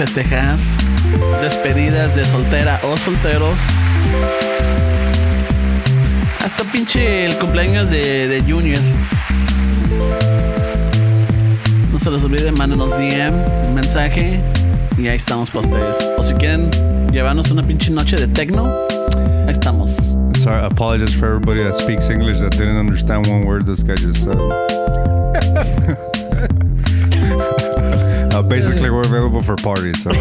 festejar, despedidas de soltera o solteros. Hasta pinche el cumpleaños de, de Junior. No se les olvide, mándenos DM, un mensaje y ahí estamos para ustedes. O si quieren llevarnos una pinche noche de techno, ahí estamos. Sorry, I apologize for everybody that speaks English that didn't understand one word this guy just said. uh, basically, we're available for parties. So.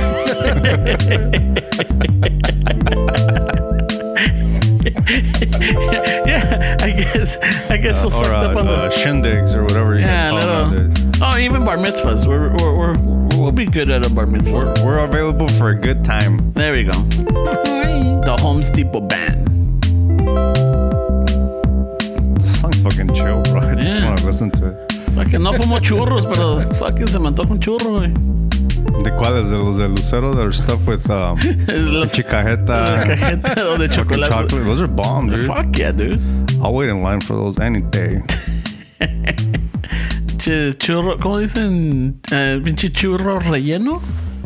yeah, I guess I guess we'll or suck up uh, on the uh, shindigs or whatever you yeah, guys call little, them. oh even bar mitzvahs. We're, we're, we're we'll be good at a bar mitzvah. We're, we're available for a good time. There we go. the Homes Depot Band. This song's fucking chill, bro. I just Yeah. want to listen to it. Fucking no fumo churros, pero fucking se me antoja un churro, güey. ¿De cuáles? De los de Lucero that are stuff with um, Los- chicajeta, de cajeta o de chocolate. chocolate. Those are bomb, dude. Fuck yeah, dude. I'll wait in line for those any day. Che, churro, ¿cómo dicen? Eh, pinche churro relleno.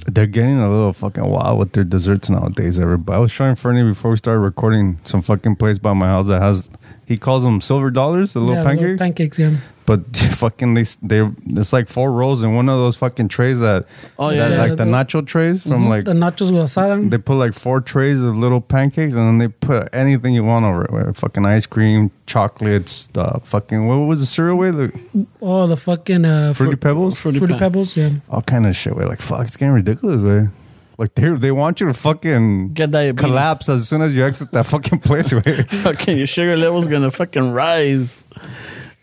They're getting a little fucking wild with their desserts nowadays, everybody. I was showing Fernie before we started recording some fucking place by my house that has, he calls them silver dollars, the little Yeah, the pancakes. pancakes, yeah. But fucking they they it's like four rolls in one of those fucking trays that, Oh, that- yeah. Yeah, like the the- nacho trays from like the nachos with asada. they put like four trays of little pancakes and then they put anything you want over it. Where fucking ice cream, chocolates, the fucking what was the cereal with? The, oh, the fucking uh, Fruity Pebbles? Fruity, Fruity Pebbles, yeah. all kind of shit. We're like, fuck, it's getting ridiculous, way. Like they they want you to fucking Get diabetes. collapse as soon as you exit that fucking place, way. fucking your sugar level's gonna fucking rise.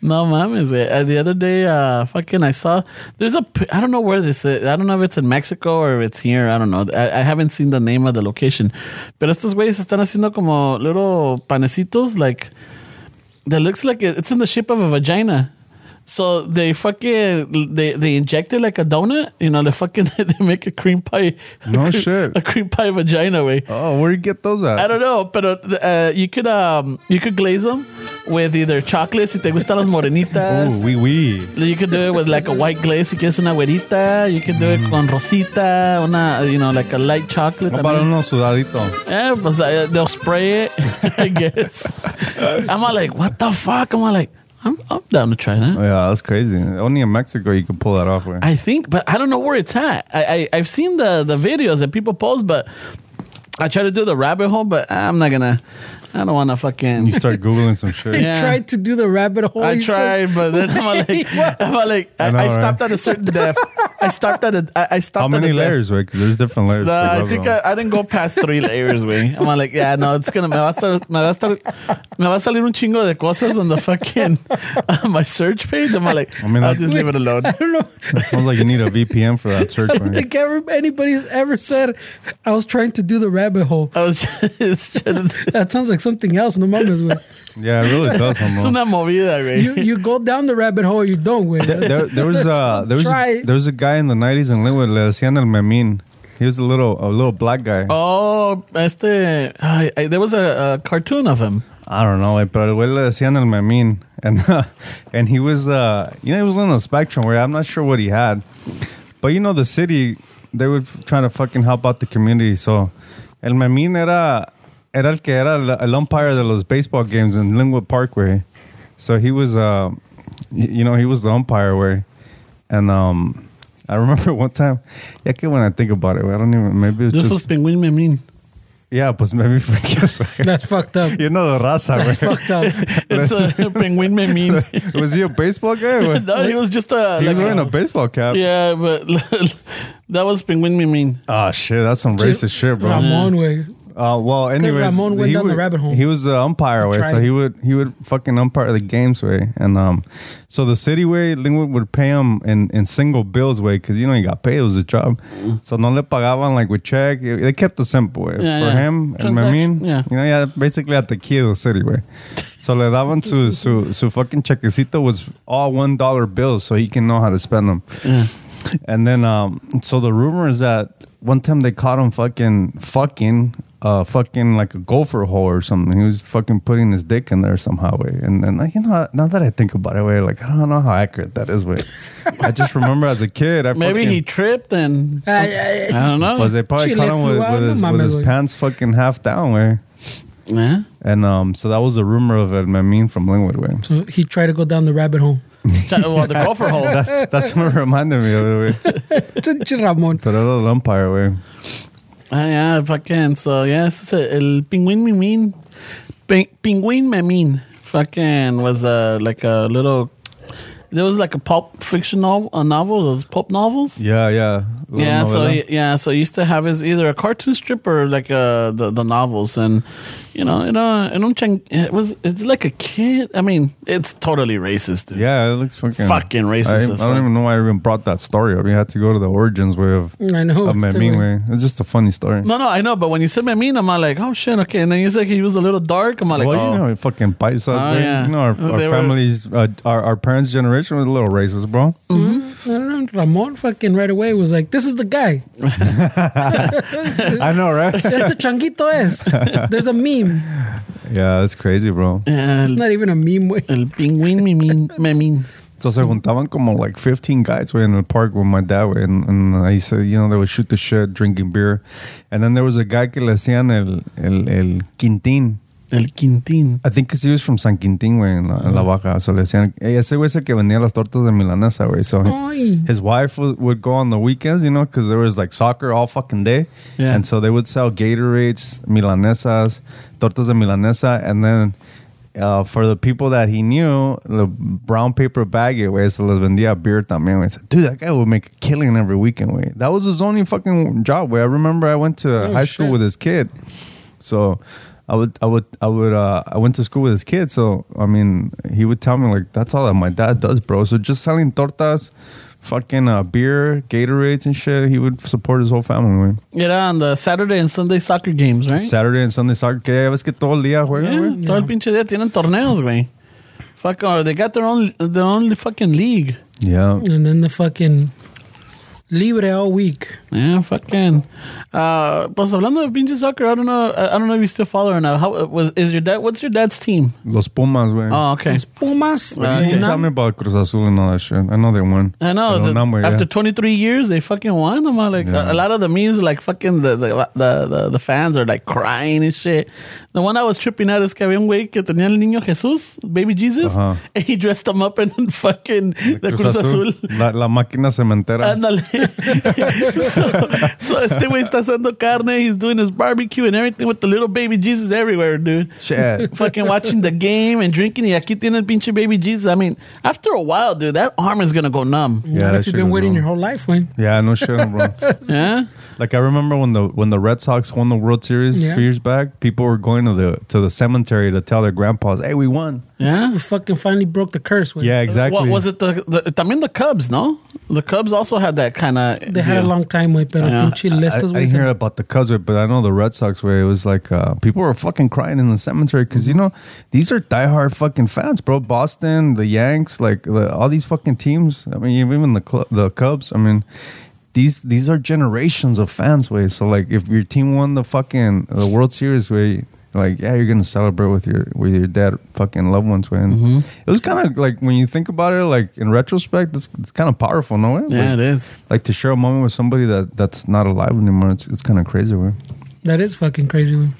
No mames, güey. Uh, the other day, uh, fucking, I saw there's a I don't know where this is. I don't know if it's in Mexico or if it's here. I don't know. I, I haven't seen the name of the location. Pero estos güeyes están haciendo como little panecitos, like that looks like it- it's in the shape of a vagina. So they fucking they they inject it like a donut. You know, they fucking they make a cream pie. a No shit. A cream pie vagina way. Oh, where you get those at? I don't know, but uh, you could um you could glaze them with either chocolate si te gustan las morenitas. Oh, wee wee. You could do it with like a white glaze You si quieres una güerita. You could do it con rosita, una you know like a light chocolate. About también. uno sudadito? Yeah, pues uh, they'll spray it, I guess. I'm like, what the fuck? I'm like, I'm, I'm down to try that. Yeah, that's crazy. Only in Mexico you could pull that off. Way. I think, but I don't know where it's at. I, I I've seen the the videos that people post, but I try to do the rabbit hole, but I'm not gonna. I don't want to fucking. You start googling some shit. He Yeah. tried to do the rabbit hole. I tried, says. but then I'm like, I'm like, I, I know, I right? stopped at a certain depth. I stopped at a, I, I stopped. How at many a depth. layers, way? Because there's different layers. No, for I think. I, I didn't go past three layers, güey. I'm like, yeah, no, it's gonna me va a estar, me va a estar, me va a salir un chingo de cosas on the fucking on my search page. I'm like, I mean, I'll like- just leave it alone. I don't know. It sounds like you need a VPN for that search. I don't think ever, anybody's ever said I was trying to do the rabbit hole. I was just, it's, That sounds like something else. No mames, güey. Yeah, it really does. it's Homo. una movida, güey. You you go down the rabbit hole, or you don't, güey. there, there was uh, there was Try. there was a guy in the '90s in Lynwood, le decían el Memín. He was a little a little black guy. Oh, este, ay, ay, there was a, a cartoon of him. I don't know, pero el güey le decían el Memín, and and he was uh, you know, he was on the spectrum where I'm not sure what he had, but you know, the city they were trying to fucking help out the community. So el Memín era era el que era el, umpire de los baseball games in Lynwood Parkway. So he was uh, you know, he was the umpire way, and um. I remember one time, yeah, que when I think about it, I don't even, maybe it was This just, was Penguin Memin. yeah, pues maybe for That's fucked up. you know the raza, That's güey. fucked up. It's a Penguin Memin. was he a baseball guy? or what? no, he was just a. he like was wearing a baseball cap. Yeah, but that was Penguin Memin. Oh ah, shit, that's some racist shit, bro. Ramon, way. Mm. Uh, well, anyways, Ramon went he down the rabbit hole. He was the umpire way, so Tried. he would he would fucking umpire the games way, and um, so the city way, Lynwood would pay him in, in single bills way because you know he got paid, it was a job, so no le pagaban like with check. They kept it simple way Yeah, for yeah. him. And I Transaction, mean, yeah. you know, yeah, basically at the key of the city way. So le daban su su su fucking chequecito was all one dollar bills, so he can know how to spend them. Yeah. And then, um, so the rumor is that one time they caught him fucking, fucking, uh, fucking like a gopher hole or something. He was fucking putting his dick in there somehow, way. And then, like, you know, now that I think about it, way, like, I don't know how accurate that is, way. I just remember as a kid, I Maybe fucking, he tripped and Ay, ay, I don't know. was they probably caught him with, with his, with his pants fucking half down, way. yeah. And um, so that was a rumor of El Memín from Lynwood, way. So he tried to go down the rabbit hole. Well, the gopher hole. That's what reminded me of it, way. It's a Ramon. But a little umpire, way. Ah, yeah, fucking. So, yeah, ese es el Penguin Memin. Pe- Penguin Memin. Fucking was uh, like a little. There was like a pulp fiction novel, a novel, those pulp novels. Yeah, yeah. Little Yeah, so he, yeah, so he used to have his either a cartoon strip or like uh the, the novels, and you know, you know, and un chang- it was it's like a kid. I mean, it's totally racist, dude. Yeah, it looks fucking Fucking racist I, I don't even know why I even brought that story up. You had to go to the origins way of I know. of it's Memín way. way. It's just a funny story. No, no, I know, but when you said Memin, I'm like, oh shit, okay. And then you said he was a little dark. I'm like, well, oh, you know, fucking bites us. Oh, way. yeah. You know, our, They our were- families, uh, our our parents' generation was a little racist, bro. Mm-hmm. I don't know. Ramon fucking right away was like, "This is the guy. I know, right? That's the changuito es." There's a meme. yeah, that's crazy, bro. el, It's not even a meme. Way. el Penguin Memin, Memin. So se juntaban como like 15 guys way in the park with my dad way, and, and I said, you know, they would shoot the shit, drinking beer, and then there was a guy que le hacían el el el quintín. El Quintín. I think 'cause he was from San Quintín, güey, en, la, en la Baja. So le decían, "Ey, ese güey es el que vendía las tortas de milanesa, güey. So Ay. his wife would, would go on the weekends, you know, because there was like soccer all fucking day. Yeah. And so they would sell Gatorades, milanesas, tortas de milanesa, and then uh, for the people that he knew, the brown paper bag, güey, se les vendía beer también, güey. So, Dude, that guy would make a killing every weekend, güey. That was his only fucking job, güey. I remember I went to Oh, high school with his kid. So I would, I would, I would, uh, I went to school with his kid. So, I mean, he would tell me, like, that's all that my dad does, bro. So just selling tortas, fucking uh, beer, Gatorades and shit, he would support his whole family, güey. Era on the Saturday and Sunday soccer games, right? Saturday and Sunday soccer, que ya ves que todo el día juegan, Yeah, güey. todo el pinche día tienen torneos, güey. Fuck, or they got their own their own fucking league. Yeah. And then the fucking libre all week. Yeah, fucking. Uh, pues hablando de pinche soccer, I don't know. I I don't know if you still follow or not. How was is your dad? What's your dad's team? Los Pumas, güey. Oh, okay. Los Pumas. Ah, You okay. can tell me about Cruz Azul and all that shit. I know they won. I know. Pero the- number, yeah. after 23 years, they fucking won. I'm all like, a, a lot of the memes, are like fucking the the, the the the fans are like crying and shit. The one I was tripping out is que había un güey que tenía el niño Jesús, baby Jesus, Ajá. and he dressed him up in fucking the Cruz, Azul. La, la máquina cementera. Ándale. so, so este güey está haciendo carne. He's doing his barbecue and everything with the little baby Jesus everywhere, dude. Shit. Fucking watching the game and drinking. Y aquí tiene el pinche baby Jesus. I mean, after a while, dude, that arm is gonna go numb. Yeah, Not that if you've been waiting wrong. your whole life, Wayne. Yeah, no shit, bro. Yeah. like I remember when the when the Red Sox won the World Series Yeah. a few years back, people were going to the to the cemetery to tell their grandpas, "Hey, we won." Yeah. We fucking finally broke the curse. Wayne. Yeah, exactly. What was it? The, the también the Cubs, no? The Cubs also had that kind of. They had a long time, way, pero Yeah. pinche I, I Lestas, didn't hear about the Cubs, but I know the Red Sox way. It was like uh, people were fucking crying in the cemetery because you know these are diehard fucking fans, bro. Boston, the Yanks, like the, all these fucking teams. I mean, even the cl- the Cubs. I mean, these these are generations of fans, way. So like, if your team won the fucking the World Series, way. Like yeah, you're gonna celebrate with your with your dead fucking loved ones, way. And Mm-hmm. It was kind of like when you think about it, like in retrospect, it's, it's kind of powerful, no way. Yeah, Like, it is. like to share a moment with somebody that that's not alive anymore. It's it's kind of crazy, right? That is fucking crazy, Wayne.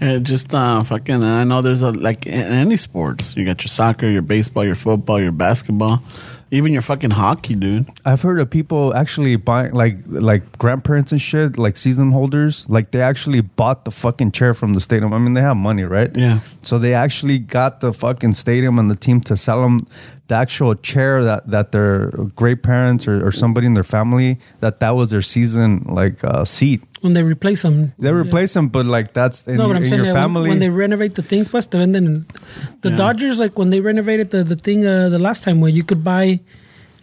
It just uh, fucking. I know there's a like in any sports. You got your soccer, your baseball, your football, your basketball, even your fucking hockey, dude. I've heard of people actually buying like like grandparents and shit, like season holders, like they actually bought the fucking chair from the stadium. I mean, they have money, right? Yeah. So they actually got the fucking stadium and the team to sell them the actual chair that that their great parents or, or somebody in their family that that was their season like uh, seat. When they replace them. They replace them, but like that's in, No, your, but I'm in saying your that when- family. when, they renovate the thing, first, and then The Yeah. Dodgers, like when they renovated the, the thing uh, the last time, where you could buy,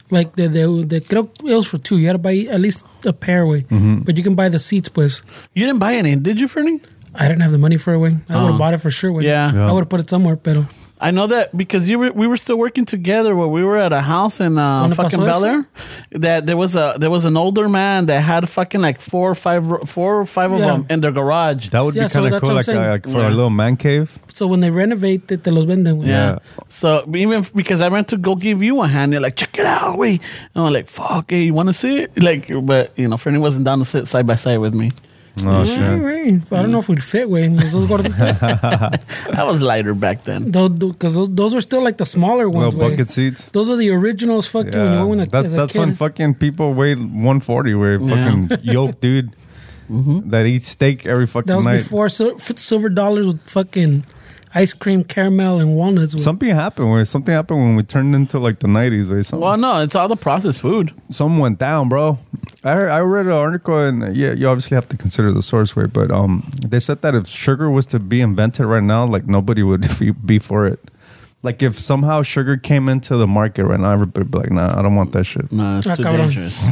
like the the, the creo it was for two. You had to buy at least a pair, way, Mm-hmm. but you can buy the seats, pues. You didn't buy any, did you, Fernie? I didn't have the money for it, way. I would Oh. have bought it for sure, way. Yeah. Yeah. I would have put it somewhere, pero I know that because you were, we were still working together where we were at a house in uh, ¿Cuándo fucking pasó Bel? Air. That there was a there was an older man that had fucking like four or five ro- four or five of Yeah. them in their garage. that would Yeah, be so kind of that's cool, what I'm like, uh, like for Yeah. a little man cave. so when they renovate, te, te los venden, güey. Yeah. Yeah. So even because I went to go give you a hand, you're like, check it out, wait. And I'm like, fuck, hey, you want to see it? Like, but you know, Fernie wasn't down to sit side by side with me. Oh Right, shit. right. But I don't know if we'd fit, güey. Those gorditos. I was lighter back then. Because those, those are still like the smaller ones, Little güey. bucket seats. Those are the originals, fucking. When you went that's as a that's kid. when fucking people weighed 140. Where Yeah. fucking yoked dude mm-hmm. that eats steak every fucking night. That was night. before sil- silver dollars with fucking ice cream, caramel, and walnuts. güey. Something happened where something happened when we turned into like the 90s. Where something, Well, no, it's all the processed food. something went down, bro. I heard, I read an article and yeah, you obviously have to consider the source way, but um, they said that if sugar was to be invented right now, like nobody would be- be for it. Like if somehow sugar came into the market right now, everybody would be like, nah, I don't want that shit. No, it's Ah, too cabrón. dangerous.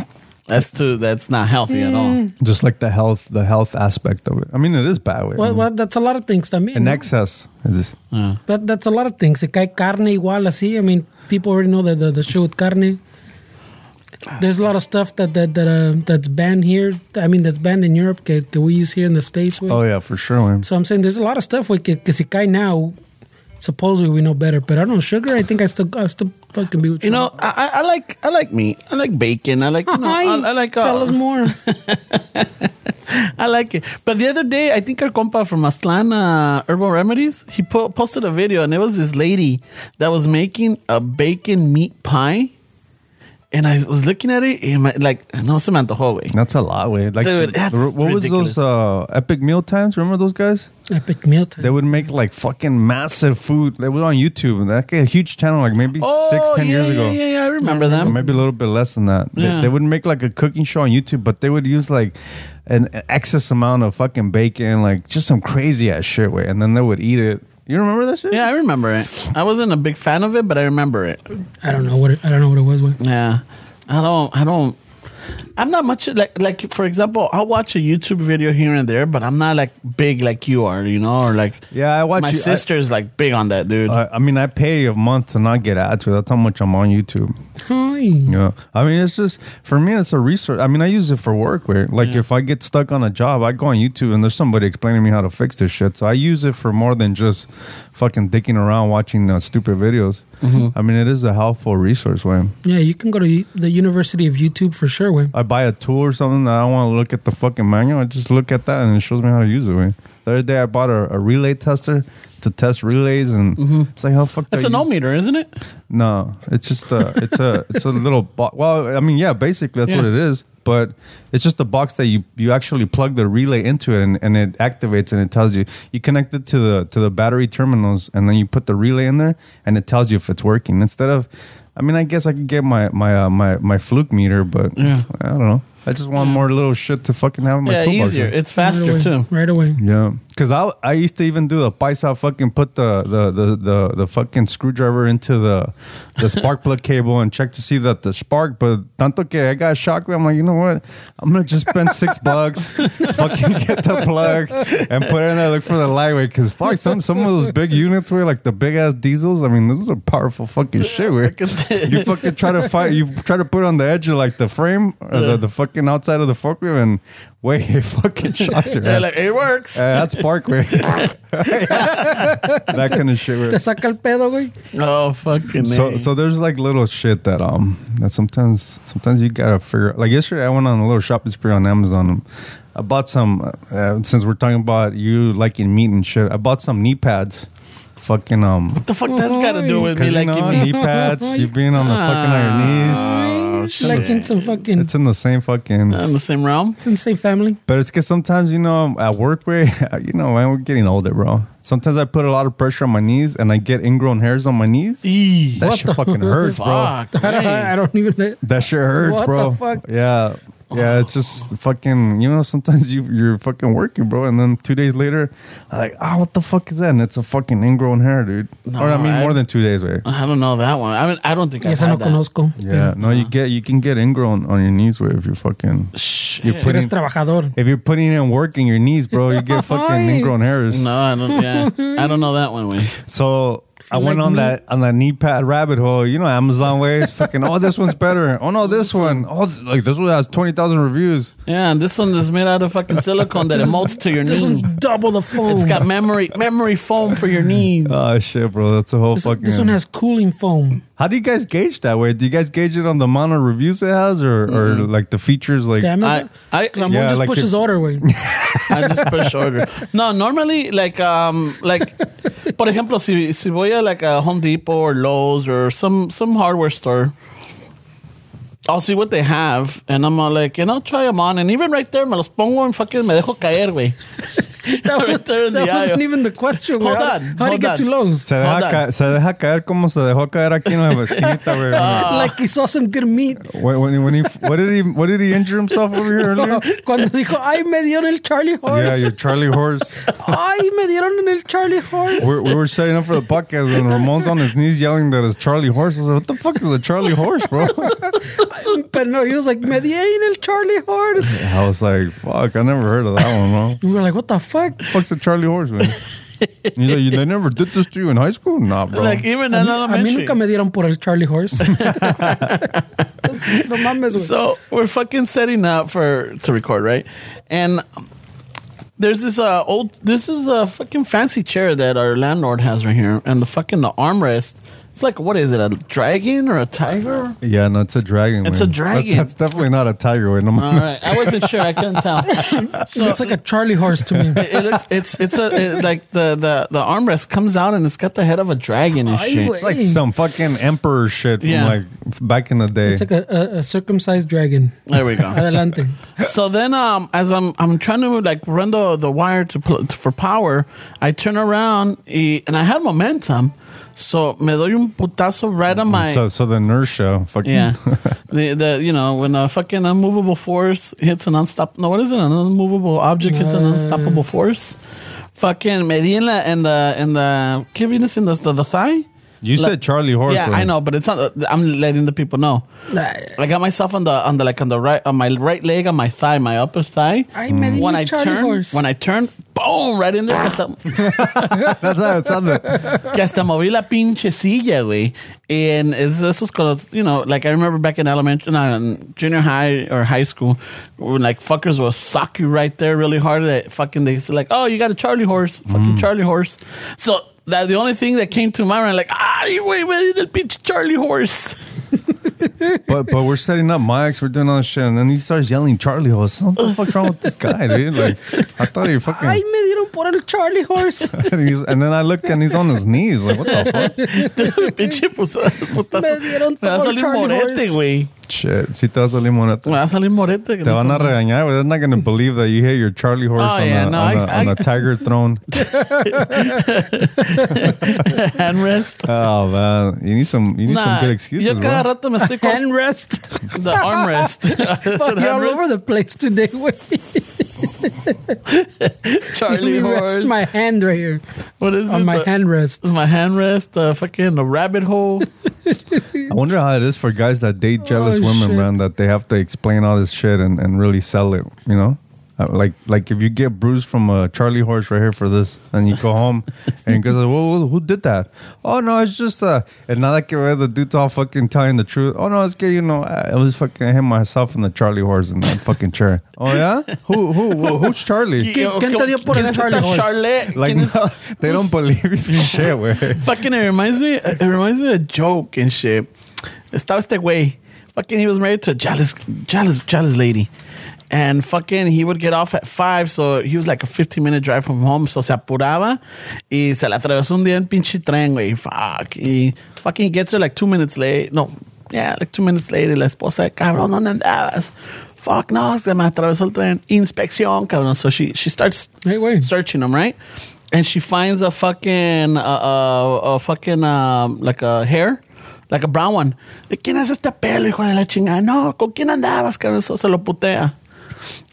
That's too. That's not healthy at all. Just like the health, the health aspect of it. I mean, it is bad. Way. Well, well, that's a lot of things también. in ¿no? excess. Is Yeah. But that's a lot of things. Se cae carne igual así. I mean, people already know that the, the shit with carne. There's a lot of stuff that that that uh, that's banned here. I mean, that's banned in Europe. Que, que we use here in the states. güey. Oh yeah, for sure. Man. So I'm saying there's a lot of stuff güey, que, que se cae now. Supposedly we know better, but I don't know sugar. I think I still I still fucking be with You know, I, I- like I like meat. I like bacon. I like you know, I, I like uh, Tell us more. I like it. But the other day, I think our compa from Aztlan uh, Herbal Remedies, he po- posted a video, and it was this lady that was making a bacon meat pie. And I was looking at it, and my, like, no se me antojó, güey. That's a lot, way. Like, Dude, the- that's the- what was ridiculous. those uh, epic meal times? Remember those guys? Epic meal time. They would make like fucking massive food. They were on YouTube, and that a huge channel, like maybe six, ten Oh, yeah, years ago. Yeah, yeah, yeah, I remember Or them. maybe a little bit less than that. They- Yeah. They, would make like a cooking show on YouTube, but they would use like an excess amount of fucking bacon, like just some crazy ass shit, way, and then they would eat it. You remember that shit? Yeah, I remember it. I wasn't a big fan of it, but I remember it. I don't know what it, I don't know what it was. güey. Yeah, I don't. I don't. I'm not much like like for example, I'll watch a YouTube video here and there, but I'm not like big like you are, you know, or like Yeah, I watch. my you- sister's like big on that, dude. I, I, I mean, I pay a month to not get ads. With that's how much I'm on YouTube. Ay. Yeah, I mean, it's just for me. It's a resource. I mean, I use it for work. Where like if I get stuck on a job, I go on YouTube and there's somebody explaining me how to fix this shit. So I use it for more than just fucking dicking around watching uh, stupid videos. I mean, it is a helpful resource. Way Yeah, you can go to the University of YouTube for sure, way. I buy a tool or something that I don't want to look at the fucking manual. I just look at that and it shows me how to use it. Way the other day I bought a, a relay tester to test relays and mm-hmm. it's like how fuck. That's do an ohm meter, isn't it? No, it's just a it's a it's a little box. Well, I mean, yeah, basically that's what Yeah. it is. But it's just a box that you you actually plug the relay into it and, and it activates and it tells you you connect it to the to the battery terminals and then you put the relay in there and it tells you if it's working instead of. I mean, I guess I could get my my uh, my my fluke meter, but Yeah. I don't know. I just want more little shit to fucking have in my yeah, toolbox. easier. right? It's faster right away. too. Right away. Yeah, because I I used to even do the paisa fucking put the the, the the the fucking screwdriver into the the spark plug cable and check to see that the spark. But tanto que I got shocked. I'm like, you know what? I'm gonna just spend six bucks, fucking get the plug and put it in there. Look for the lightweight because fuck some some of those big units were like the big ass diesels. I mean, those are powerful fucking shit. Where you fucking try to fight, you try to put it on the edge of like the frame or the, the fucking outside of the forklift and wait, it fucking shocks your Yeah, like it works. Uh, that's Parkway. that kind of shit. Te where- saca el pedo, güey. oh fucking. So, so there's like little shit that um that sometimes sometimes you gotta figure. Like yesterday, I went on a little shopping spree on Amazon. I bought some uh, since we're talking about you liking meat and shit. I bought some knee pads. Fucking um, what the fuck that's got to do with me? because you Like know knee pads. You being on the fucking on your knees. Shit. Like in some fucking. It's in the same fucking. Uh, in the same realm. It's in the same family. But it's because sometimes, you know, at work, way, you know, man, we're getting older, bro. Sometimes I put a lot of pressure on my knees and I get ingrown hairs on my knees. Eee. That What shit fucking hurts, bro. Fuck. I don't, man. I don't even. That shit hurts, What bro. the fuck? Yeah. Yeah, it's just fucking, you know, sometimes you, you're fucking working, bro. And then two days later, like, ah, what the fuck is that? And it's a fucking ingrown hair, dude. No, or I mean, I- more than two days, wait. I don't know that one. I mean, I don't think I've Esa no that. conozco. Yeah, no, you get, you can get ingrown on your knees, way if you're fucking, Shit. You're Eres putting, trabajador. if you're putting in work in your knees, bro, you get fucking ingrown hairs. No, I don't. Yeah, I don't know that one. Way. So I went like on me- that on that knee pad rabbit hole. You know, Amazon ways. fucking, oh, this one's better. Oh no, this one. Oh, th- like this one has twenty thousand reviews. Yeah, and this one is made out of fucking silicone that emotes to your knees. This one's double the foam. It's got memory memory foam for your knees. Oh shit, bro, that's a whole this, fucking. this one has cooling foam. How do you guys gauge that way? Do you guys gauge it on the amount of reviews it has, or or like the features? Like, Damn I. I, Ramon Yeah, just like pushes it- order, güey. I just push order. No, normally like um like por ejemplo si si voy a like a Home Depot or Lowe's or some some hardware store I'll see what they have and I'm like and I'll try them on and even right there me los pongo en fucking me dejo caer güey. That, Right that the wasn't aisle. even the question. Hold güey. How, on, how do you hold get on. to Lowe's? se deja, on. ca- se deja caer como se dejó caer aquí en la esquinita, güey. Ah. like he saw some good meat. when, when, when he, what did he, what did he injure himself over here earlier? Cuando dijo, ay, me dieron el Charlie Horse. Yeah, your Charlie horse. Ay, me dieron en el Charlie Horse. We're, we were setting up for the podcast and Ramon's on his knees yelling that it's Charlie horse. I was like, what the fuck is a Charlie horse, bro? But no, he was like, me di en el Charlie Horse. I was like, fuck, I never heard of that one, bro. We were like, what the fuck? The fuck's a Charlie horse, man? He's like, they never did this to you in high school? Nah, bro. Like even in A mí elementary. nunca me dieron por el Charlie Horse. no mames, güey. So we're fucking setting up for to record, right? And um, there's this uh old this is a fucking fancy chair that our landlord has right here, and the fucking the armrest. It's like what is it? A dragon or a tiger? yeah, no, it's a dragon. It's man. a dragon. That's, that's definitely not a tiger. Wait, no, All right, I wasn't sure. I couldn't tell. It looks like a Charlie Horse to me. It, it looks it's it's a it, like the the the armrest comes out and it's got the head of a dragon and Ay, shit. It's like some fucking emperor shit from Yeah. like back in the day. It's like a, a, a circumcised dragon. There we go. Adelante. So then, um, as I'm I'm trying to like run the the wire to pl- for power, I turn around and I had momentum, so me doy un putazo right on my so, so the inertia, fucking yeah, the the you know when a fucking unmovable force hits an unstoppable no what is it an unmovable object hits an Uh. unstoppable force, fucking me di en la en the en the ¿qué viene siendo the, the thigh. You said Charlie Horse. Yeah. I know, but it's not. I'm letting the people know. I got myself on the on the like on the right on my right leg on my thigh, my upper thigh. Ay, me di when I Charlie turn, horse. when I turn, boom, right in there. Que That's how it sounded. que hasta moví la pinche silla, güey. And it's esos con los, you know, like I remember back in elementary, no, in junior high or high school, when like fuckers will sock you right there really hard. That fucking they say like, oh, you got a Charlie horse, fucking mm. Charlie horse. So that the only thing that came to my mind, like, ah, you wait, wait, the pinche Charlie horse. But but we're setting up mics, we're doing all this shit, and then he starts yelling Charlie Horse. What the fuck's wrong with this guy, dude? Like I thought he fucking. Ay, me dieron por el Charlie horse. and, he's, and then I look and he's on his knees. Like what the fuck? pinche pues, putazo. Me dieron Me va a todo el Charlie morete, horse. güey. Shit. Si te vas a salir moneta. Me va a salir morete. Te van a sé- regañar, güey. They're not going to believe that you hit your Charlie horse Oh, on, yeah, a, no, on, I- a, on I- a tiger throne. handrest. Oh man, you need some you need some good excuses, yo cada bro. rato me estoy con Handrest. the armrest. Es Fuck, you're all over the place today, güey. Charlie Let me rest my hand right here what is on it? my The- handrest. My handrest. The fucking the rabbit hole. I wonder how it is for guys that date jealous Oh, women, shit. man. That they have to explain all this shit and, and really sell it. You know, Uh, like like if you get bruised from a Charlie horse right here for this, and you go home and you go, like, well, who did that? Oh no, it's just uh, and now that the dude's all fucking telling the truth. Oh no, it's good. You know, I was fucking him myself in the Charlie horse in that fucking chair. Oh yeah, who who, who who's Charlie? ¿Quién- quién te dio por ¿Quién el Charlie horse? Charlotte? Like no, they don't believe you shit, güey. Fucking, it reminds me. It reminds me of a joke and shit. Estaba este güey. Fucking, he was married to a jealous, jealous, jealous lady. And fucking, he would get off at five, so he was like a 15 minute drive from home. So se apuraba y se le atravesó un día en pinche tren, güey. Fuck. Y fucking gets there like two minutes late. No, yeah, like two minutes late. Y la esposa, cabrón, ¿dónde andabas? Fuck, no, se me atravesó el tren. Inspección, cabrón. So she, she starts Hey, searching them, right? And she finds a fucking, uh, uh, a fucking, um, like a hair, like a brown one. ¿De quién es este pelo, hijo de la chingada? No, ¿con quién andabas, cabrón? Eso se lo putea.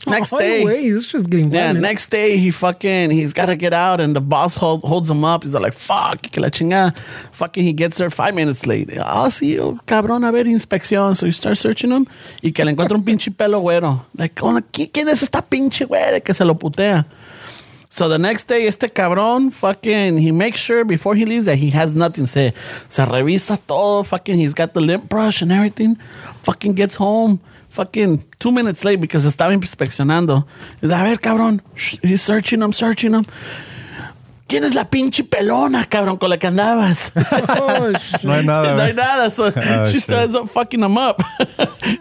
Next oh, day. Wait, this just getting Yeah, violent. next day he fucking he's got to get out and the boss hold, holds him up. He's like, "Fuck, que la chingada." Fucking he gets there five minutes late. Ah, sí, oh, cabrón, a ver inspección. So you start searching him y que le encuentra un pinche pelo güero. Like, oh, ¿qui- ¿quién es esta pinche güera que se lo putea? So the next day, este cabrón, fucking, he makes sure before he leaves that he has nothing. Se, se revisa todo. Fucking, he's got the lint brush and everything. Fucking gets home. Fucking two minutes late because estaba inspeccionando. A ver, cabrón. He's searching him, searching him. ¿Quién es la pinche pelona, cabrón, con la que andabas? Oh. No hay nada. no ¿eh? hay nada. So Oh, she shit. starts up fucking him up.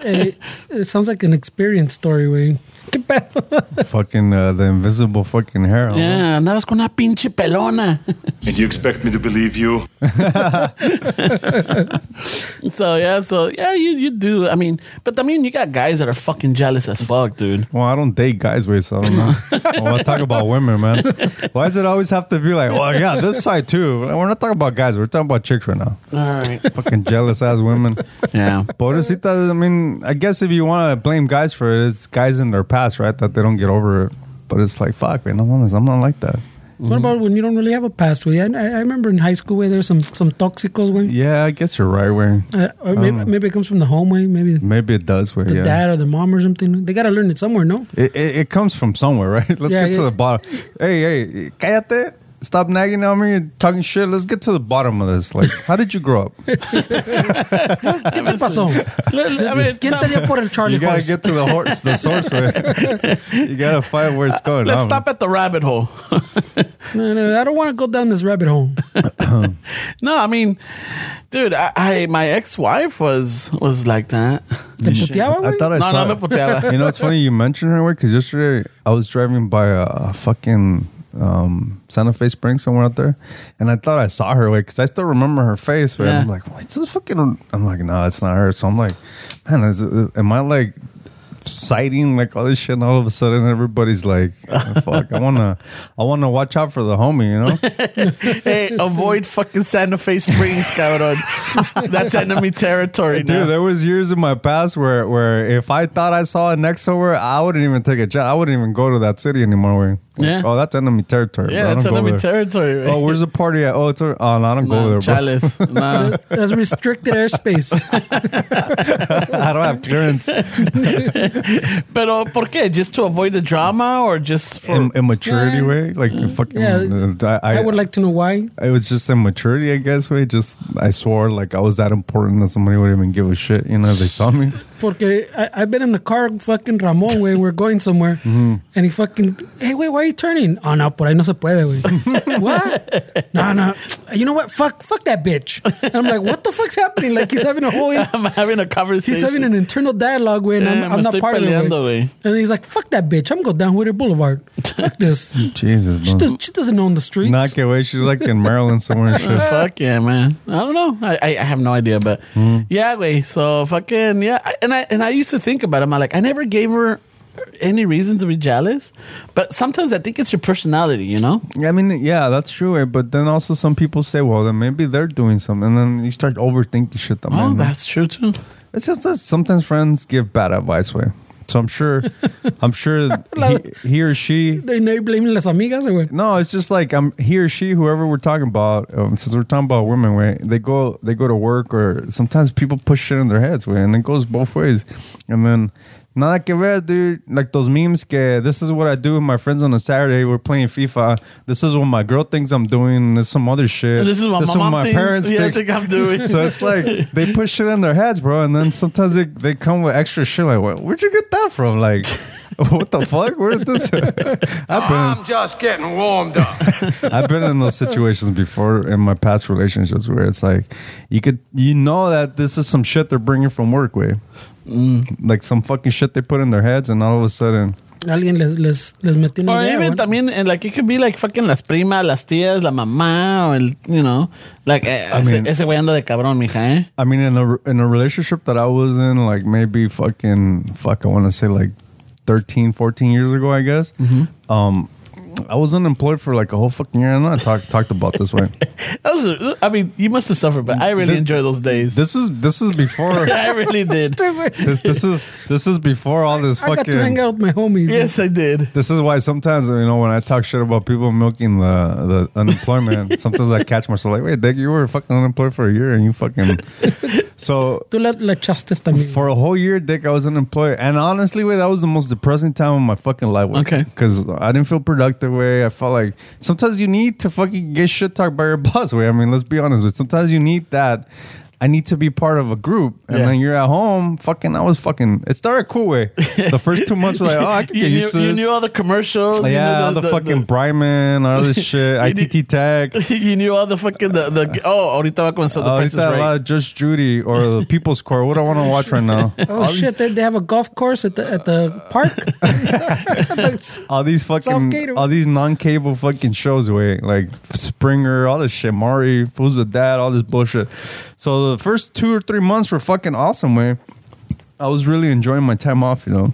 Hey, eh, it sounds like an experience story, güey. ¿Qué pedo? Fucking uh, the invisible fucking hair. huh? yeah, andabas con una pinche pelona. And you expect me to believe you? So yeah, so yeah, you you do. I mean, but I mean, you got guys that are fucking jealous as fuck, dude. Well, I don't date guys, way, so I don't know. I want to talk about women, man. Why does it always have to be like, well, yeah, this side too? We're not talking about guys. We're talking about chicks right now. All right. Fucking jealous ass women. Yeah. Pobrecita, I mean, I guess if you want to blame guys for it, it's guys in their past, right? That they don't get over it. But it's like, fuck, man, no mames, I'm not like that. What about when you don't really have a past, güey? I, I remember in high school, where there's some some toxicos, güey. Yeah, I guess you're right, way. Uh, or maybe, maybe it comes from the home, way. Maybe Maybe it does, way. the yeah. dad or the mom or something. They gotta learn it somewhere, no? It, it, it comes from somewhere, right? Let's Yeah, get to the bottom. Hey, hey, cállate. Stop nagging on me and talking shit. Let's get to the bottom of this. Like, how did you grow up? ¿Qué te pasó? I mean, ¿Quién te dio por el Charlie you gotta horse? get to the horse, the source. Way. you gotta find where it's going. let's on, stop at the rabbit hole. No, no, I don't want to go down this rabbit hole. no, I mean, dude, I, I my ex-wife was was like that. ¿Te puteaba, I thought I No, saw. no me puteaba. You know, it's funny you mentioned her because yesterday I was driving by a, a fucking um, Santa Fe Springs somewhere out there, and I thought I saw her like because I still remember her face. But Yeah. I'm like, what's this fucking? I'm like, no, it's not her. So I'm like, man, is it, am I like sighting like all this shit? And all of a sudden, everybody's like, oh, fuck, I wanna, I wanna watch out for the homie, you know? hey, avoid fucking Santa Fe Springs, cabrón. That's enemy territory Dude, now. there was years in my past where where if I thought I saw a neck somewhere, I wouldn't even take a chance. I wouldn't even go to that city anymore. Where Like, Yeah. Oh, that's enemy territory. Yeah, I it's enemy there. territory. Right? Oh, where's the party at? Oh, it's a, oh, no, I don't go Nah, there, bro. Chalice. Nah. That's restricted airspace. I don't have clearance. Pero, ¿por qué? Just to avoid the drama or just for... Im- immaturity Yeah. way, like fucking. Yeah. uh, I, I would like to know why. It was just immaturity, I guess. Way, just I swore like I was that important that somebody would even give a shit. You know, if they saw me. Porque I, I've been in the car, fucking Ramon, way we're going somewhere, Mm-hmm. and he fucking, hey, wait, why are you turning? Oh no, por ahí no se puede, güey. what? No, no. You know what? Fuck, fuck that bitch. And I'm like, what the fuck's happening? Like he's having a whole, I'm having a conversation. he's having an internal dialogue, güey, and Yeah, I'm, me I'm not estoy part of it. peleando, güey. güey. And he's like, fuck that bitch. I'm going down Whittier Boulevard. Fuck this. Jesus, She, does, she doesn't own the streets. Not get away. She's like in Maryland somewhere. And shit. Fuck yeah, man. I don't know. I, I, I have no idea, but mm. yeah, way. So fucking yeah. And I and I used to think about it. I'm like, I never gave her any reason to be jealous, but sometimes I think it's your personality, you know. I mean, yeah, that's true. eh, But then also some people say, well, then maybe they're doing something, and then you start overthinking shit. That Oh, man, that's true too. it's just that sometimes friends give bad advice. Way. So I'm sure, I'm sure he, he or she They never blaming las amigas, güey. No, it's just like I'm he or she, whoever we're talking about. Um, since we're talking about women, right? They go they go to work, or sometimes people push shit in their heads, way, and it goes both ways. And then nada que ver, dude. Like those memes, que this is what I do with my friends on a Saturday. We're playing FIFA. This is what my girl thinks I'm doing. This is some other shit. This is what my mom my thinks- parents yeah, think. think I'm doing. So it's like they push shit in their heads, bro, and then sometimes they, they come with extra shit. Like, "Where- where'd you get that from? Like, what the fuck? Where did this? I've been I'm just getting warmed up. I've been in those situations before in my past relationships where it's like you could you know that this is some shit they're bringing from work way, like some fucking shit they put in their heads, and all of a sudden, Alguien les, les, les metió una Or idea, even también, and like it could be like fucking las primas, las tías, la mamá, or el, you know, like eh, I ese, mean- ese güey anda de cabrón, mija, eh. I mean, in a in a relationship that I was in, like maybe fucking fuck, I want to say like 13, 14 years ago, I guess. Um, I was unemployed for like a whole fucking year, and I talked talked about this way. That was, I mean, you must have suffered, but I really This- enjoy those days. This is this is before. I really did. this, this is this is before all this I got to hang fucking. out with my homies. yes, I did. This is why sometimes you know when I talk shit about people milking the the unemployment, sometimes I catch myself like, wait, Dick, you were fucking unemployed for a year and you fucking. So Tú le, le echaste también. for a whole year, Dick, I was unemployed, and honestly, wait, that was the most depressing time of my fucking life. Okay. because I didn't feel productive. Way I felt like sometimes you need to fucking get shit talked by your boss. Way I mean, let's be honest. With sometimes you need that. I need to be part of a group, and Yeah. then you're at home. Fucking, I was fucking. It started cool way. The first two months were like, oh, I can You get knew, used to you knew all the commercials. you yeah, knew all the, fucking Bryman, all this shit, You did- ITT Tech. you knew all the fucking the, the uh, oh ahorita va a comenzar the Price is a lot Right. of Judge Judy or the People's Court. What do I want to watch right now? Oh all these, shit! They, they have a golf course at the at the park. all these fucking, Southgate or- all these non-cable fucking shows, way like Springer, all this shit, Maury, Who's the Dad, all this bullshit. So the first two or three months were fucking awesome, way. I was really enjoying my time off, you know.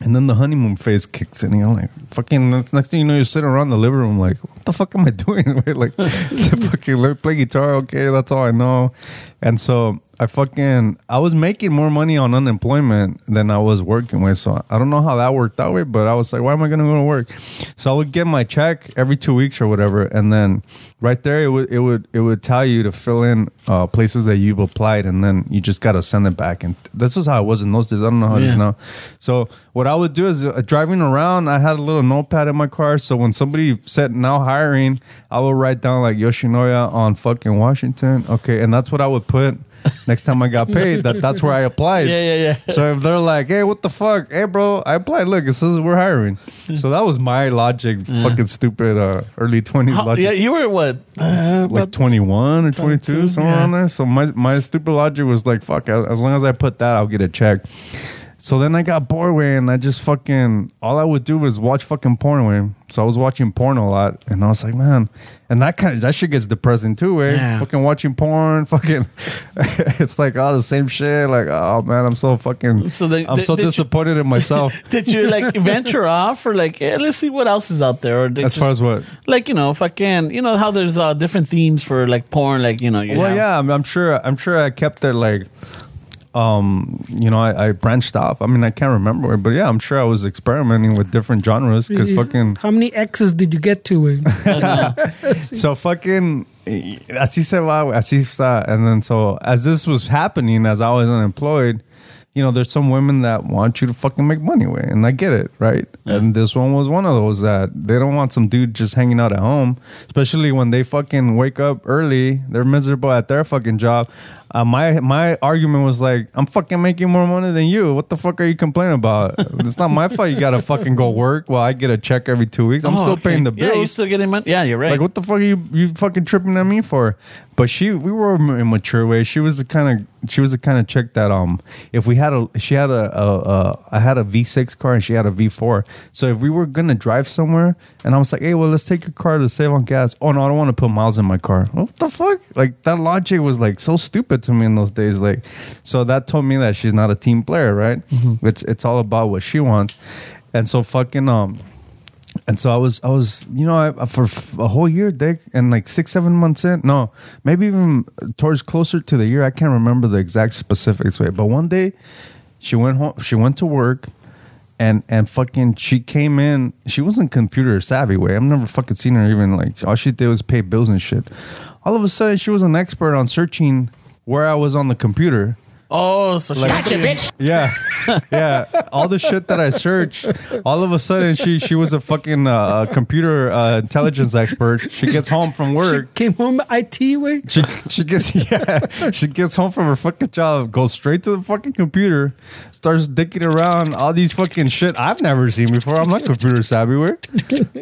And then the honeymoon phase kicks in. And I'm like, fucking, next thing you know, you're sitting around the living room, like, what the fuck am I doing? Like, fucking play guitar, okay, that's all I know. And so I fucking, I was making more money on unemployment than I was working with. So I don't know how that worked that way, but I was like, why am I going to go to work? So I would get my check every two weeks or whatever. And then right there, it would, it would, it would tell you to fill in uh, places that you've applied. And then you just got to send it back. And this is how it was in those days. I don't know how it is Yeah. now. So what I would do is uh, driving around, I had a little notepad in my car. So when somebody said now hiring, I would write down like Yoshinoya on fucking Washington. Okay. And that's what I would put next time I got paid. That That's where I applied. Yeah, yeah, yeah. So if they're like, hey, what the fuck? Hey, bro, I applied. Look, it says we're hiring. So that was my logic, fucking stupid uh, early 20s How- logic yeah, you were what? Uh, like 21 or 22, 22, somewhere yeah. around there. So my my stupid logic was like, fuck, as as long as I put that, I'll get a check. So then I got bored with it and I just fucking all I would do was watch fucking porn with. So I was watching porn a lot and I was like, man, and that kind of that shit gets depressing too, eh? Yeah. Fucking watching porn, fucking it's like all the same shit. Like, oh man, I'm so fucking So then- I'm so did you- disappointed in myself. Did you like venture off or like, hey, let's see what else is out there? Or as just- far as what? like you know, fucking, you know how there's uh, different themes for like porn, like you know. You Well, have- yeah, I'm, I'm sure. I'm sure I kept it like. Um, you know, I, I branched off. I mean, I can't remember, but yeah, I'm sure I was experimenting with different genres because fucking How many X's did you get to? güey? So fucking así se va, güey, así está. And then so as this was happening, as I was unemployed, you know, there's some women that want you to fucking make money, way, and I get it, right? And this one was one of those that they don't want some dude just hanging out at home, especially when they fucking wake up early. They're miserable at their fucking job. Uh, my my argument was like, I'm fucking making more money than you. What the fuck are you complaining about? it's not my fault. You gotta fucking go work while I get a check every two weeks. I'm Oh, still okay. paying the bills. Yeah, you still getting money. Yeah, you're right. Like, what the fuck are you you fucking tripping at me for? But she, we were in a mature way. She was the kind of she was the kind of chick that um, if we had a she had a, a, a I had a V6 car and she had a V4. So if we were gonna drive somewhere, and I was like, hey, well, let's take your car to save on gas. Oh no, I don't want to put miles in my car. What the fuck? Like that logic was like so stupid to me in those days. Like, so that told me that she's not a team player, right? It's it's all about what she wants, and so fucking um. And so I was, I was, you know, I, for a whole year, Dick, and like six, seven months in, no, maybe even towards closer to the year. I can't remember the exact specifics, way. But one day, she went home. She went to work, and and fucking, she came in. She wasn't computer savvy, way. I've never fucking seen her even like. All she did was pay bills and shit. All of a sudden, she was an expert on searching where I was on the computer. Oh, so she Gotcha, bitch. Yeah, yeah. All the shit that I search, all of a sudden she she was a fucking uh, computer uh, intelligence expert. She gets home from work. Came home IT way. She she gets yeah. She gets home from her fucking job, goes straight to the fucking computer, starts dicking around all these fucking shit I've never seen before. I'm not computer savvy. Where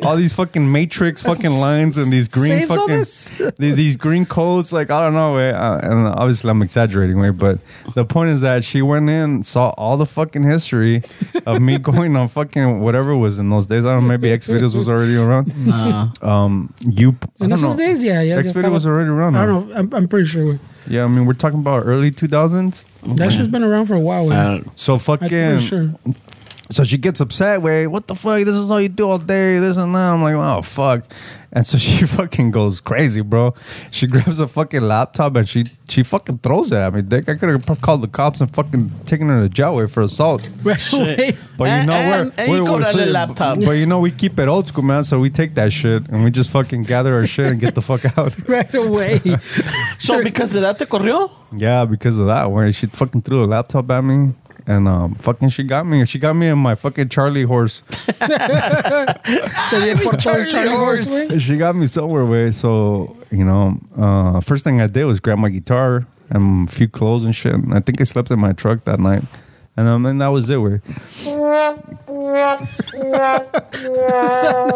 all these fucking matrix fucking lines and these green Saves all fucking this? these, these green codes. Like I don't know. Way, uh, and obviously I'm exaggerating. Way, but the point is that she went in, saw all the fucking history of me going on fucking whatever was in those days. I don't know. Maybe X videos was already around. Nah. Um, you. I In don't esos know. days, yeah, yeah. X ya video was already around. I don't know. I'm, I'm pretty sure. Yeah, I mean, we're talking about early 2000s. That shit's been around for a while. güey. Uh, So I'm fucking. pretty sure. So she gets upset. Wait, what the fuck? This is all you do all day. This and that. I'm like, oh fuck. And so she fucking goes crazy, bro. She grabs a fucking laptop and she she fucking throws it at me. Dick, I could have called the cops and fucking taken her to jail way for assault. Right away. But you know and- where? and you where- go so- to the laptop. But you know we keep it old school, man. So we take that shit and we just fucking gather our shit and get the fuck out. right away. so because of that te corrió? Yeah, because of that, where she fucking threw a laptop at me. And um, fucking, she got me. She got me in my fucking Charlie horse. Te di por todo el Charlie horse, güey. she got me somewhere, way. So you know, uh, first thing I did was grab my guitar and a few clothes and shit. And I think I slept in my truck that night, and um, and that was it. Way.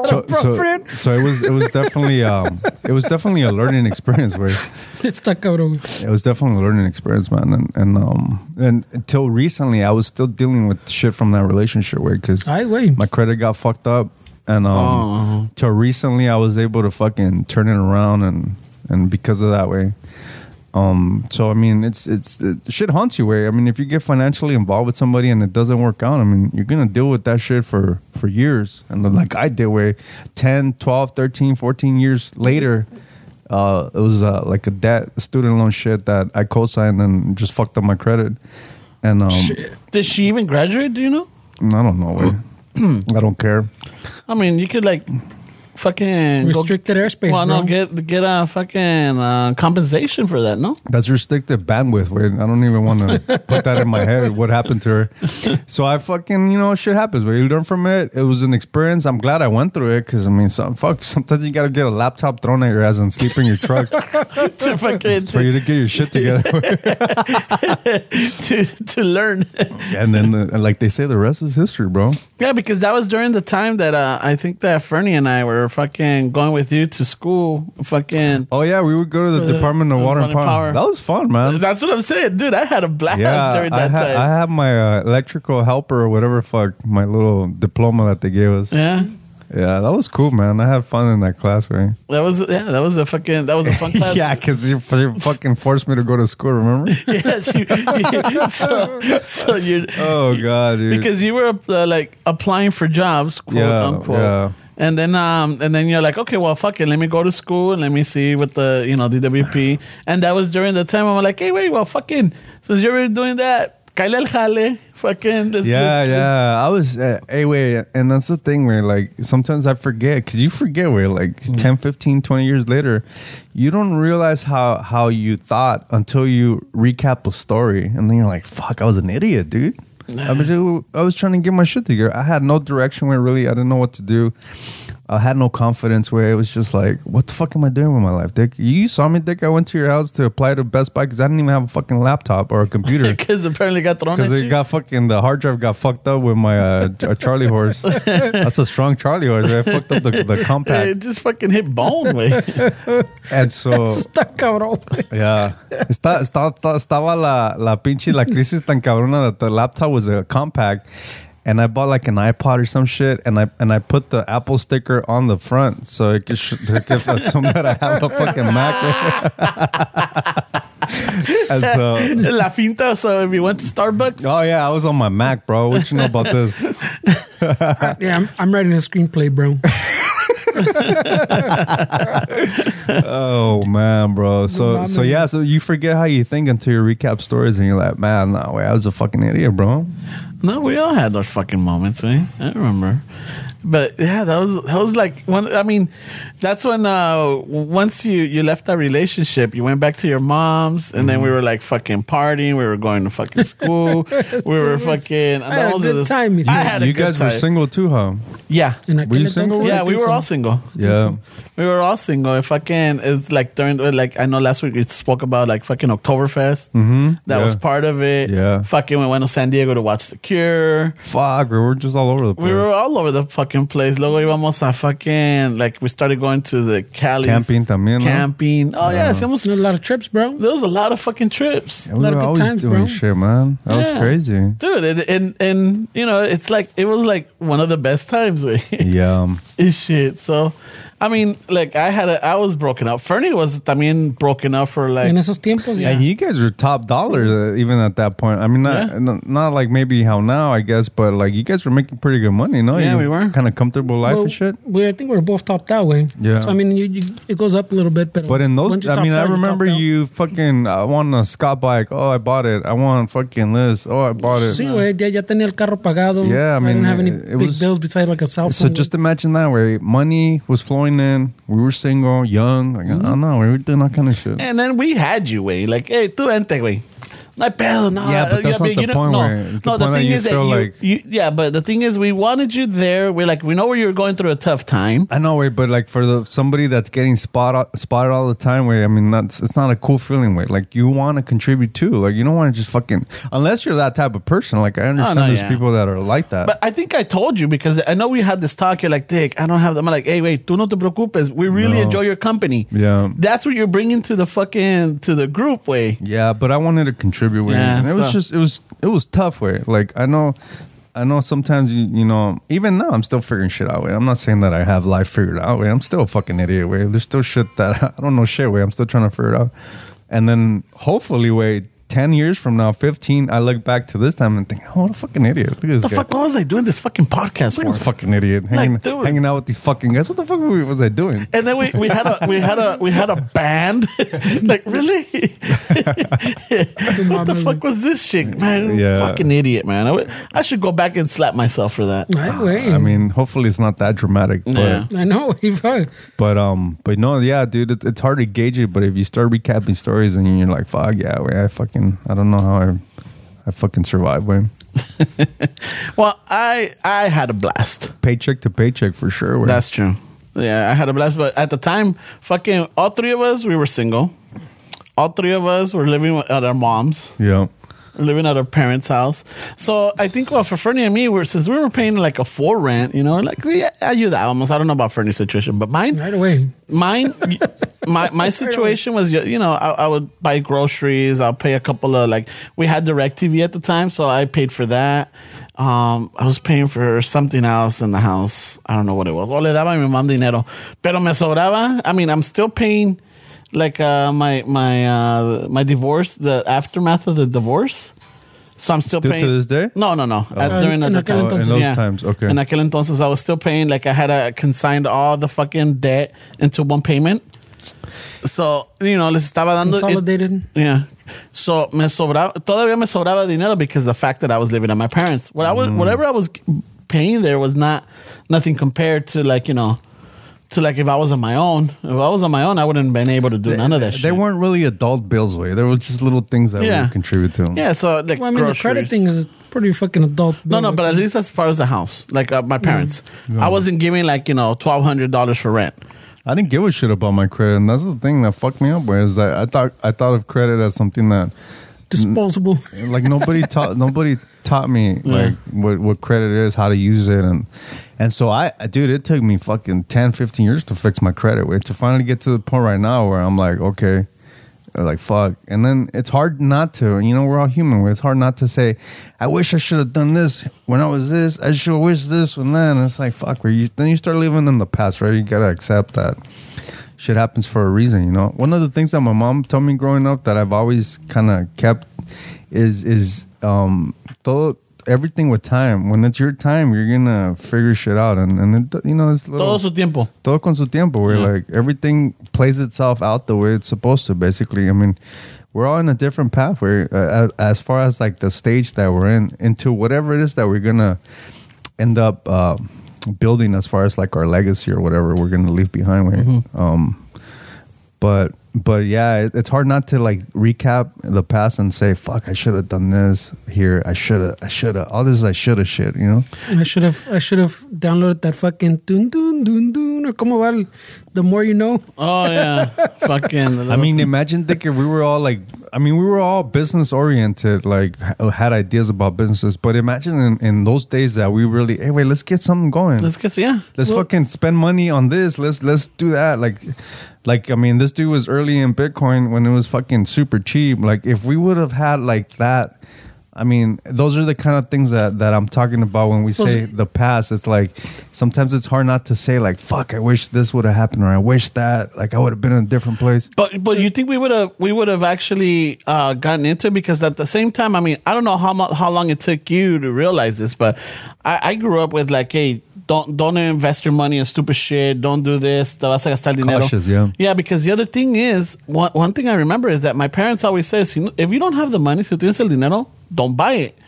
So, so, so it was it was definitely um it was definitely a learning experience. Where Está cabrón. it was definitely a learning experience, man. And and um and until recently, I was still dealing with shit from that relationship, way because Ay, güey. my credit got fucked up and um Oh. till recently i was able to fucking turn it around and and because of that way um so i mean it's it's it, shit haunts you way i mean if you get financially involved with somebody and it doesn't work out i mean you're gonna deal with that shit for for years. And like i did way 10 12 13 14 years later uh it was uh, like a debt student loan shit that i co-signed and just fucked up my credit. And um Did she even graduate? Do you know? i don't know i don't care. I mean, you could like fucking go- Restricted airspace, Well, bro. no, get get a fucking uh, compensation for that. No. That's restricted bandwidth. Wait, I don't even want to put that in my head. What happened to her? So I fucking, you know, shit happens. Where you learn from it. It was an experience. I'm glad I went through it because I mean, some, fuck. Sometimes you gotta get a laptop thrown at your ass and sleep in your truck to fucking for you to get your shit together. to to learn. and then, uh, like they say, the rest is history, bro. yeah, because that was during the time that uh, I think that Fernie and I were fucking going with you to school. Fucking. Oh yeah, we would go to the the- Department of the Water and Power. Power. That was fun, man. That's what I'm saying, dude. I had a blast yeah, during I, that ha- time. I have my uh, electrical helper or whatever fuck my little diploma that they gave us. yeah, Yeah, that was cool, man. I had fun in that class, right? that was yeah, that was a fucking that was a fun class. yeah, because you, you fucking forced me to go to school. Remember? yeah. She, so so you oh god, dude. because you were uh, like applying for jobs, quote yeah, unquote. yeah. And then, um, and then you're like, okay, well, fuck it. Let me go to school and let me see what the, you know, DWP. And that was during the time I'm like, hey, wait, well, fucking, since you're already doing that, Kyle el jale, fucking. let's- Yeah, let's- yeah. I was, uh, hey, wait, and that's the thing where, like, sometimes I forget because you forget where, like, Mm. 10, 15, 20 years later, you don't realize how how you thought until you recap a story, and then you're like, fuck, I was an idiot, dude. I was, I was trying to get my shit together. I had no direction where really I didn't know what to do. I had no confidence where it was just like, what the fuck am I doing with my life, Dick? You saw me, Dick. I went to your house to apply to Best Buy because I didn't even have a fucking laptop or a computer. Because apparently got thrown at Because it you. got fucking the hard drive got fucked up with my uh, Ch- Charlie horse. That's a strong Charlie horse. I fucked up the, the Compaq. It compact, just fucking hit bone, way. and so Está cabrón. yeah, está, está, está- estaba la la pinche la crisis tan cabrona that the laptop was a Compaq. And I bought like an iPod or some shit, and I and I put the Apple sticker on the front so it could, sh- it could assume that I have a fucking Mac. and so, La finta, so if you went to Starbucks, oh yeah, I was on my Mac, bro. What you know about this? Yeah, I'm, I'm writing a screenplay, bro. Oh man, bro. So so yeah, so you forget how you think until you recap stories and you're like, man, no way, I was a fucking idiot, bro. No, we all had those fucking moments, man. I remember. But yeah, that was that was like one. I mean, that's when uh once you you left that relationship, you went back to your mom's, and then we were like fucking partying. We were going to fucking school. we were two fucking. I had a good are the- time, he I says. had a You good guys were single too, huh? Yeah. Were you single? Yeah, we were so. all single. Yeah. We were all single. If I can, it's like during like I know last week we spoke about like fucking Oktoberfest. Mm-hmm. That Yeah. was part of it. Yeah. Fucking we went to San Diego to watch The Cure. Fuck, we were just all over the place. We were all over the fucking place. Luego íbamos a fucking like we started going to the Cali Camping también, ¿no? Camping. Oh yeah, hacíamos, A lot of trips, bro. there was a lot of fucking trips. Yeah, we lot were of good always times, doing bro. shit, man. That was crazy. Dude, and, and and you know, it's like it was like one of the best times. güey. Yeah. it's shit. So, I mean, like I had a, I was broken up. Fernie was también broken up for like En esos tiempos, Yeah, yeah. you guys were top dollar uh, even at that point. I mean, not Yeah. not, not like maybe how now, I guess, but like you guys were making pretty good money, no? Yeah, You we were. kind of comfortable life Well, and shit. We, I think we're both topped that way. Yeah. So, I mean, you, you, it goes up a little bit, but But in those, I mean, topped I out, you're remember you fucking. I want a Scott bike. Oh, I bought it. I want fucking this. Oh, I bought it. Sí, güey, ya, ya tenía el carro pagado. Yeah, I mean, I didn't have any it- it big was- bills besides like a cell phone. So just imagine that where money was flowing in. We were single, young. Like. I don't know. We were doing that kind of shit. And then we had you, way like, hey, tú ente, güey. Hay pedo, no. Yeah, but that's not the you know- point no, where- the no, point the thing is that you, like- you, yeah, but the thing is, we wanted you there. We're like, we know where you're going through a tough time. I know, wait, but like for the somebody that's getting spot spotted all the time, where I mean, that's it's not a cool feeling. Wait, like you want to contribute too. Like you don't want to just fucking unless you're that type of person. Like I understand oh, no, there's yeah. people that are like that. But I think I told you because I know we had this talk. You're like, Dick, I don't have them. I'm like, hey, wait, tú no te preocupes. We really No. enjoy your company. Yeah. That's what you're bringing to the fucking, to the group, way. Yeah, but I wanted to contribute. Yeah, it. And it was just it was it was tough. Way like I know. I know sometimes you you know even now I'm still figuring shit out. Way I'm not saying that I have life figured out. Way I'm still a fucking idiot. Way there's still shit that I don't know shit. Way I'm still trying to figure it out. And then hopefully, way ten years from now, fifteen, I look back to this time and think, oh, what a fucking idiot. Look at this The guy. fuck, what was I doing this fucking podcast Look at this for? fucking idiot hanging, dude. hanging out with these fucking guys. What the fuck was I doing? And then we, we had a we had a we had a band. like really? what the fuck was this shit, man? Yeah. Fucking idiot, man. I, would- I should go back and slap myself for that. Ay, güey. I mean, hopefully it's not that dramatic, but Yeah. I know. he fuck. But um, but no, yeah, dude, it, it's hard to gauge it. But if you start recapping stories and you're like, "Fuck yeah, way, I fucking, I don't know how I, I fucking survived, way, Well, I I had a blast. paycheck to paycheck for sure. That's true. Yeah, I had a blast. But at the time, fucking all three of us, we were single. All three of us were living at our mom's. yeah, living at our parents' house. So I think, well, for Fernie and me, we're, since we were paying like a full rent, you know, like yeah, ayudábamos. I don't know about Fernie's situation, but mine, Right away. mine, my my situation was, you know, I, I would buy groceries. I'll pay a couple of like we had DirecTV at the time, so I paid for that. Um, I was paying for something else in the house. I don't know what it was. O le daba a mi mamá dinero, pero me sobraba. I mean, I'm still paying like uh, my my uh, my divorce, the aftermath of the divorce. So I'm still, Still to paying. this day? No, no, no. At, Oh. during In the aquel time. Oh, in those Yeah. times, okay. In aquel entonces, I was still paying. Like I had uh, consigned all the fucking debt into one payment. So you know, les estaba dando. it- Consolidated. yeah. So me sobraba, todavía me sobraba dinero because the fact that I was living at my parents. What I was, Mm. whatever I was paying there was not nothing compared to like you know, to like if I was on my own. If I was on my own, I wouldn't have been able to do none of that They shit. weren't really adult bills, way. They were just little things that Yeah. would contribute to them. Yeah. So like Well, I mean, the credit thing is pretty fucking adult. No, no, but at least as far as the house, like uh, my parents, I wasn't giving like you know twelve hundred dollars for rent. I didn't give a shit about my credit, and that's the thing that fucked me up. Where is that I thought I thought of credit as something that disposable. like nobody taught nobody taught me like what, what credit is how to use it and and so i dude it took me fucking 10 15 years to fix my credit. Wait to finally get to the point right now where i'm like okay like fuck. And then it's hard not to you know we're all human it's hard not to say i wish i should have done this when i was this. I should wish this when then it's like fuck where you then you start living in the past right? You gotta accept that shit happens for a reason, you know. One of the things that my mom told me growing up that I've always kind of kept is is um todo, everything with time. When it's your time, you're gonna figure shit out, and and it, you know it's little, Todo su tiempo. todo con su tiempo. Where Yeah. like everything plays itself out the way it's supposed to. Basically, I mean. We're all in a different path. Where, uh, as far as like the stage that we're in, into whatever it is that we're gonna end up uh, building as far as like our legacy or whatever we're gonna leave behind. Right? Mm-hmm. Um, but but yeah, it, it's hard not to like recap the past and say, "Fuck, I should have done this here. I should have. I should have. All this is I should have shit." You know? And I should have I should have downloaded that fucking dun dun dun dun or como va the more you know. Oh yeah, fucking. I mean, imagine thinking we were all like, I mean, we were all business oriented, like uh, had ideas about businesses. But imagine in, in those days that we really, hey, wait, let's get something going. let's get yeah. let's Well, fucking spend money on this. Let's let's do that. Like, like I mean, this dude was early in Bitcoin when it was fucking super cheap. Like, if we would have had like that, I mean, those are the kind of things that that I'm talking about when we Well, say the past. It's like sometimes it's hard not to say like, fuck, I wish this would have happened, or I wish that, like, I would have been in a different place. But but you think we would have we would have actually uh, gotten into it because at the same time, I mean, I don't know how mu- how long it took you to realize this, but I, I grew up with like, hey, don't don't invest your money in stupid shit. Don't do this. Te vas a gastar dinero. Cautious, yeah. Yeah, because the other thing is one one thing I remember is that my parents always say, si if you don't have the money, si tienes el dinero, don't buy it.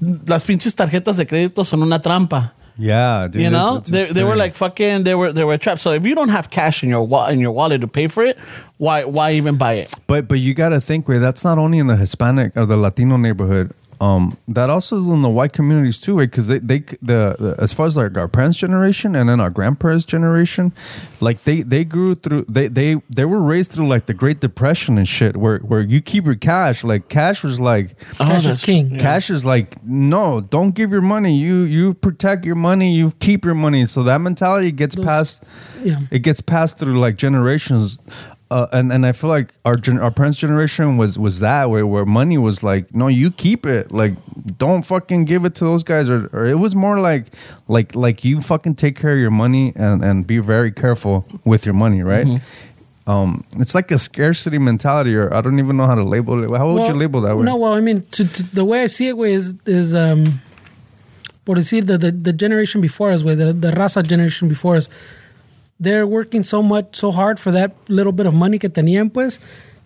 Las pinches tarjetas de crédito son una trampa. Yeah, dude. you know, it's- they, it's they were like fucking. They were they were trapped. So if you don't have cash in your wa- in your wallet to pay for it, why why even buy it? But but you got to think where that's not only in the Hispanic or the Latino neighborhood. Um, that also is in the white communities too, right? Because they, they the, the as far as like our parents' generation and then our grandparents' generation, like they they grew through they they they were raised through like the Great Depression and shit, where where you keep your cash. Like cash was like Cash is that's- king. yeah. Cash is like no, don't give your money. You you protect your money. You keep your money. So that mentality gets Those- passed. Yeah. It gets passed through like generations. Uh, and and I feel like our gen- our parents' generation was was that where where money was like no you keep it. Like don't fucking give it to those guys. Or, or it was more like like like you fucking take care of your money and and be very careful with your money right? Um it's like a scarcity mentality or I don't even know how to label it. How would you label that way? No, well, I mean, to, to, the way I see it, way is is um, por decir the, the the generation before us, way the the raza generation before us, they're working so much, so hard for that little bit of money que tenían, pues,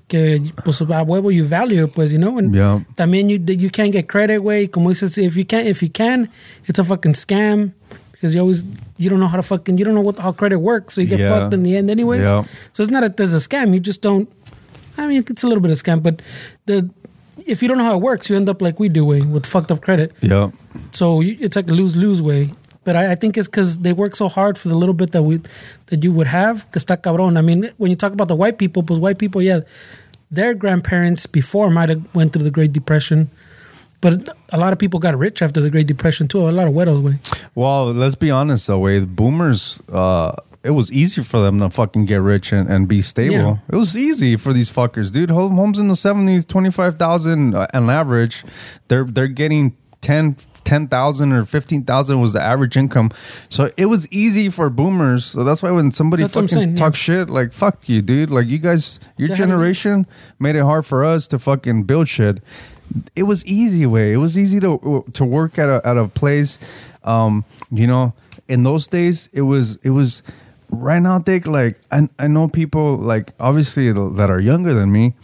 que pues a huevo you value it, pues, you know, and Yeah. también you you can't get credit, way, como dices, if you can, if you can, it's a fucking scam because you always you don't know how to fucking you don't know what how credit works, so you get Yeah. fucked in the end, anyways. Yeah. So it's not that there's a scam. You just don't. I mean, it's a little bit of scam, but the if you don't know how it works, you end up like we do, way with fucked up credit. yeah So you, it's like a lose lose way. But I, I think it's because they work so hard for the little bit that we that you would have. Que está cabrón. I mean, when you talk about the white people, pues white people, yeah, their grandparents before might have went through the Great Depression, but a lot of people got rich after the Great Depression too. A lot of widows way. Well, let's be honest though, way the boomers uh it was easy for them to fucking get rich and, and be stable. Yeah. It was easy for these fuckers, dude. Home- Homes in the seventies, twenty five thousand uh, on average. They're they're getting 10 10,000 or 15,000 was the average income. So it was easy for boomers. So that's why when somebody That's fucking saying, yeah. shit, like, fuck you, dude. Like, you guys, your had- generation made it hard for us to fucking build shit. it was easy way. It was easy to to work at a at a place. Um, you know, in those days, it was it was right now. Dick, like I I know people like obviously that are younger than me.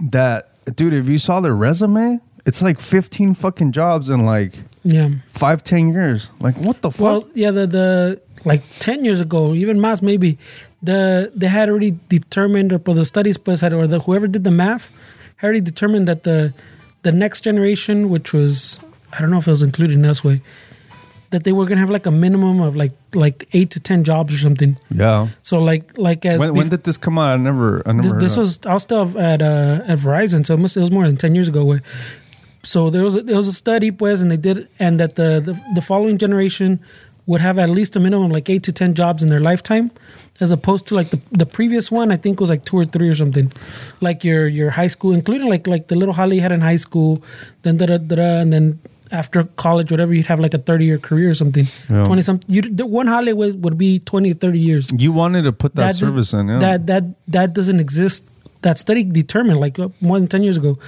That dude, if you saw their resume, it's like fifteen fucking jobs in like Yeah. five ten years. Like what the fuck? Well, yeah, the the like ten years ago, even más maybe, the they had already determined, or the studies pues had, or the whoever did the math, had already determined that the the next generation, which was I don't know if it was included in this way, that they were gonna have like a minimum of like like eight to ten jobs or something. yeah. So like like as When, bef- when did this come out? I never. I never. this, this was I was still at uh, at Verizon, so it, must, it was more than ten years ago. Way. So there was a, there was a study, pues, and they did, and that the, the the following generation would have at least a minimum of like eight to ten jobs in their lifetime, as opposed to like the the previous one. I think was like two or three or something, like your your high school, including like like the little Holly you had in high school, then da da da, da, and then after college, whatever, you'd have like a thirty year career or something. Yeah. Twenty some, you the one Holly was, would be 20 to 30 years You wanted to put that, does- service in, yeah. That that that doesn't exist. That study determined, like uh, more than ten years ago,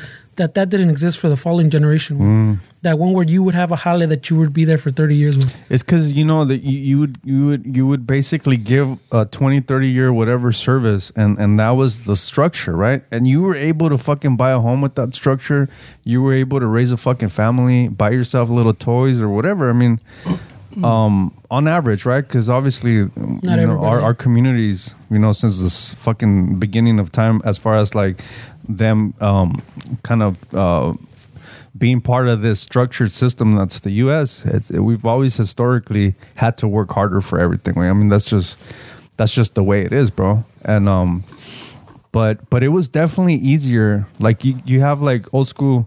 that that didn't exist for the following generation. Mm. That one where you would have a holiday that you would be there for thirty years with. It's because you know that you, you would you would you would basically give a 20, 30 year whatever service, and and that was the structure, right? And you were able to fucking buy a home with that structure. You were able to raise a fucking family, buy yourself little toys or whatever. I mean, um, on average, right? Because obviously, you know, our our communities, you know, since this fucking beginning of time, as far as like them, um, kind of. uh being part of this structured system that's the U.S., it's, we've always historically had to work harder for everything. I mean, that's just that's just the way it is, bro. And um, but but it was definitely easier. Like you, you have like old school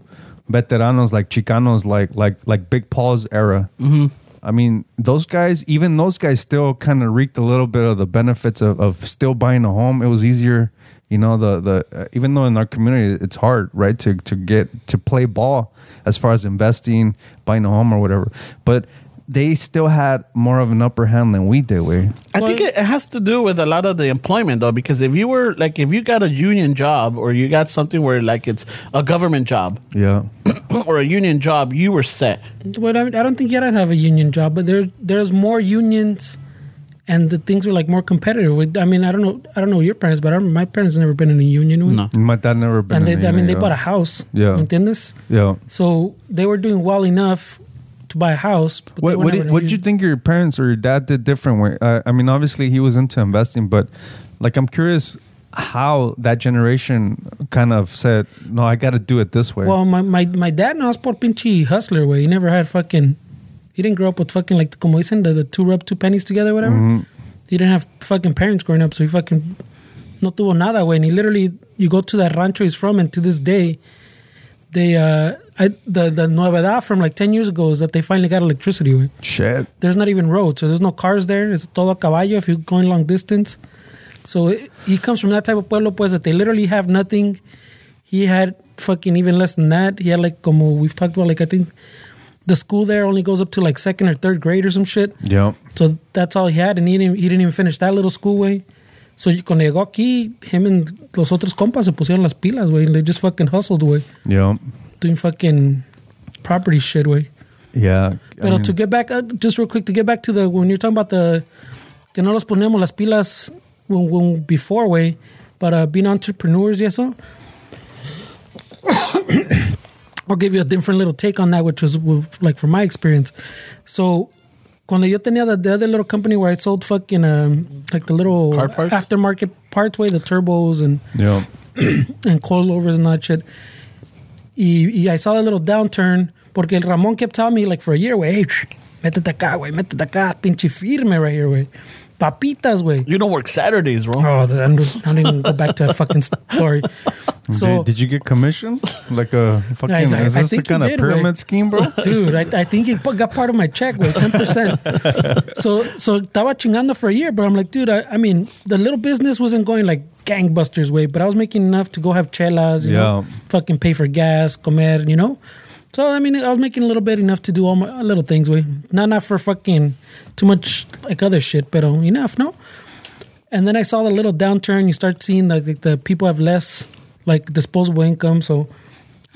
veteranos, like Chicanos, like like like Big Paul's era. Mm-hmm. I mean, those guys, even those guys, still kind of reaped a little bit of the benefits of, of still buying a home. It was easier, you know. The the uh, even though in our community it's hard, right, to to get to play ball as far as investing, buying a home or whatever, but they still had more of an upper hand than we did. We I think it, it has to do with a lot of the employment though, because if you were like if you got a union job or you got something where like it's a government job yeah. or a union job, you were set. But I, I don't think you don't have a union job, but there there's more unions, and the things were like more competitive. With- I mean, I don't know, I don't know your parents, but I, my parents never been in a union. with. No. My dad never been. and they, in I mean, they union, bought a house. Yeah. ¿me entiendes? Yeah. So they were doing well enough to buy a house. But What were what did, what did you think your parents or your dad did different? Way? Uh, I mean, obviously he was into investing, but like I'm curious how that generation kind of said, "No, I got to do it this way." Well, my, my, my dad no was por pinche hustler way. He never had fucking. He didn't grow up with fucking like como dicen the, the two rub two pennies together, whatever. Mm-hmm. He didn't have fucking parents growing up, so he fucking no tuvo nada way. And he literally, you go to that rancho he's from, and to this day, they uh, I, the the novedad from like ten years ago is that they finally got electricity. Way. Shit. There's not even roads, so there's no cars there. It's todo a caballo if you're going long distance. So it, he comes from that type of pueblo, pues that they literally have nothing. He had fucking even less than that. He had like como we've talked about, like I think the school there only goes up to like second or third grade or some shit. Yeah. So that's all he had, and he didn't, he didn't even finish that little school way. So cuando llegó aquí, him and los otros compas se pusieron las pilas, way. They just fucking hustled, way, Yeah. doing fucking property shit, way. Yeah. I mean, to get back, uh, just real quick, to get back to the when you're talking about the que no los ponemos las pilas when, when before way, but uh, being entrepreneurs y eso. I'll give you a different little take on that, which was like from my experience. So, cuando yo tenía the, the other little company where I sold fucking um, like the little Car parts? aftermarket parts, way the turbos and yeah. and coilovers and that shit. Y, y I saw a little downturn porque el Ramon kept telling me like for a year, güey, hey, shh, métete acá, güey, métete acá, pinche firme right here, güey. Papitas, güey. You don't work Saturdays, bro. Oh, I don't, I don't even go back to that fucking story. So, did, did you get commission? Like a fucking? I- I- is I this the think you kind of did, pyramid güey. scheme, bro? dude, I, I think he got part of my check, güey, 10%. so, so estaba chingando for a year, but I'm like, dude, I, I mean, the little business wasn't going like gangbusters way, but I was making enough to go have chelas, you know, Yeah. fucking pay for gas, comer, you know? So, I mean, I was making a little bit enough to do all my little things, way. Not, not for fucking too much like other shit, but enough, no? And then I saw the little downturn. You start seeing that the, the people have less like disposable income. So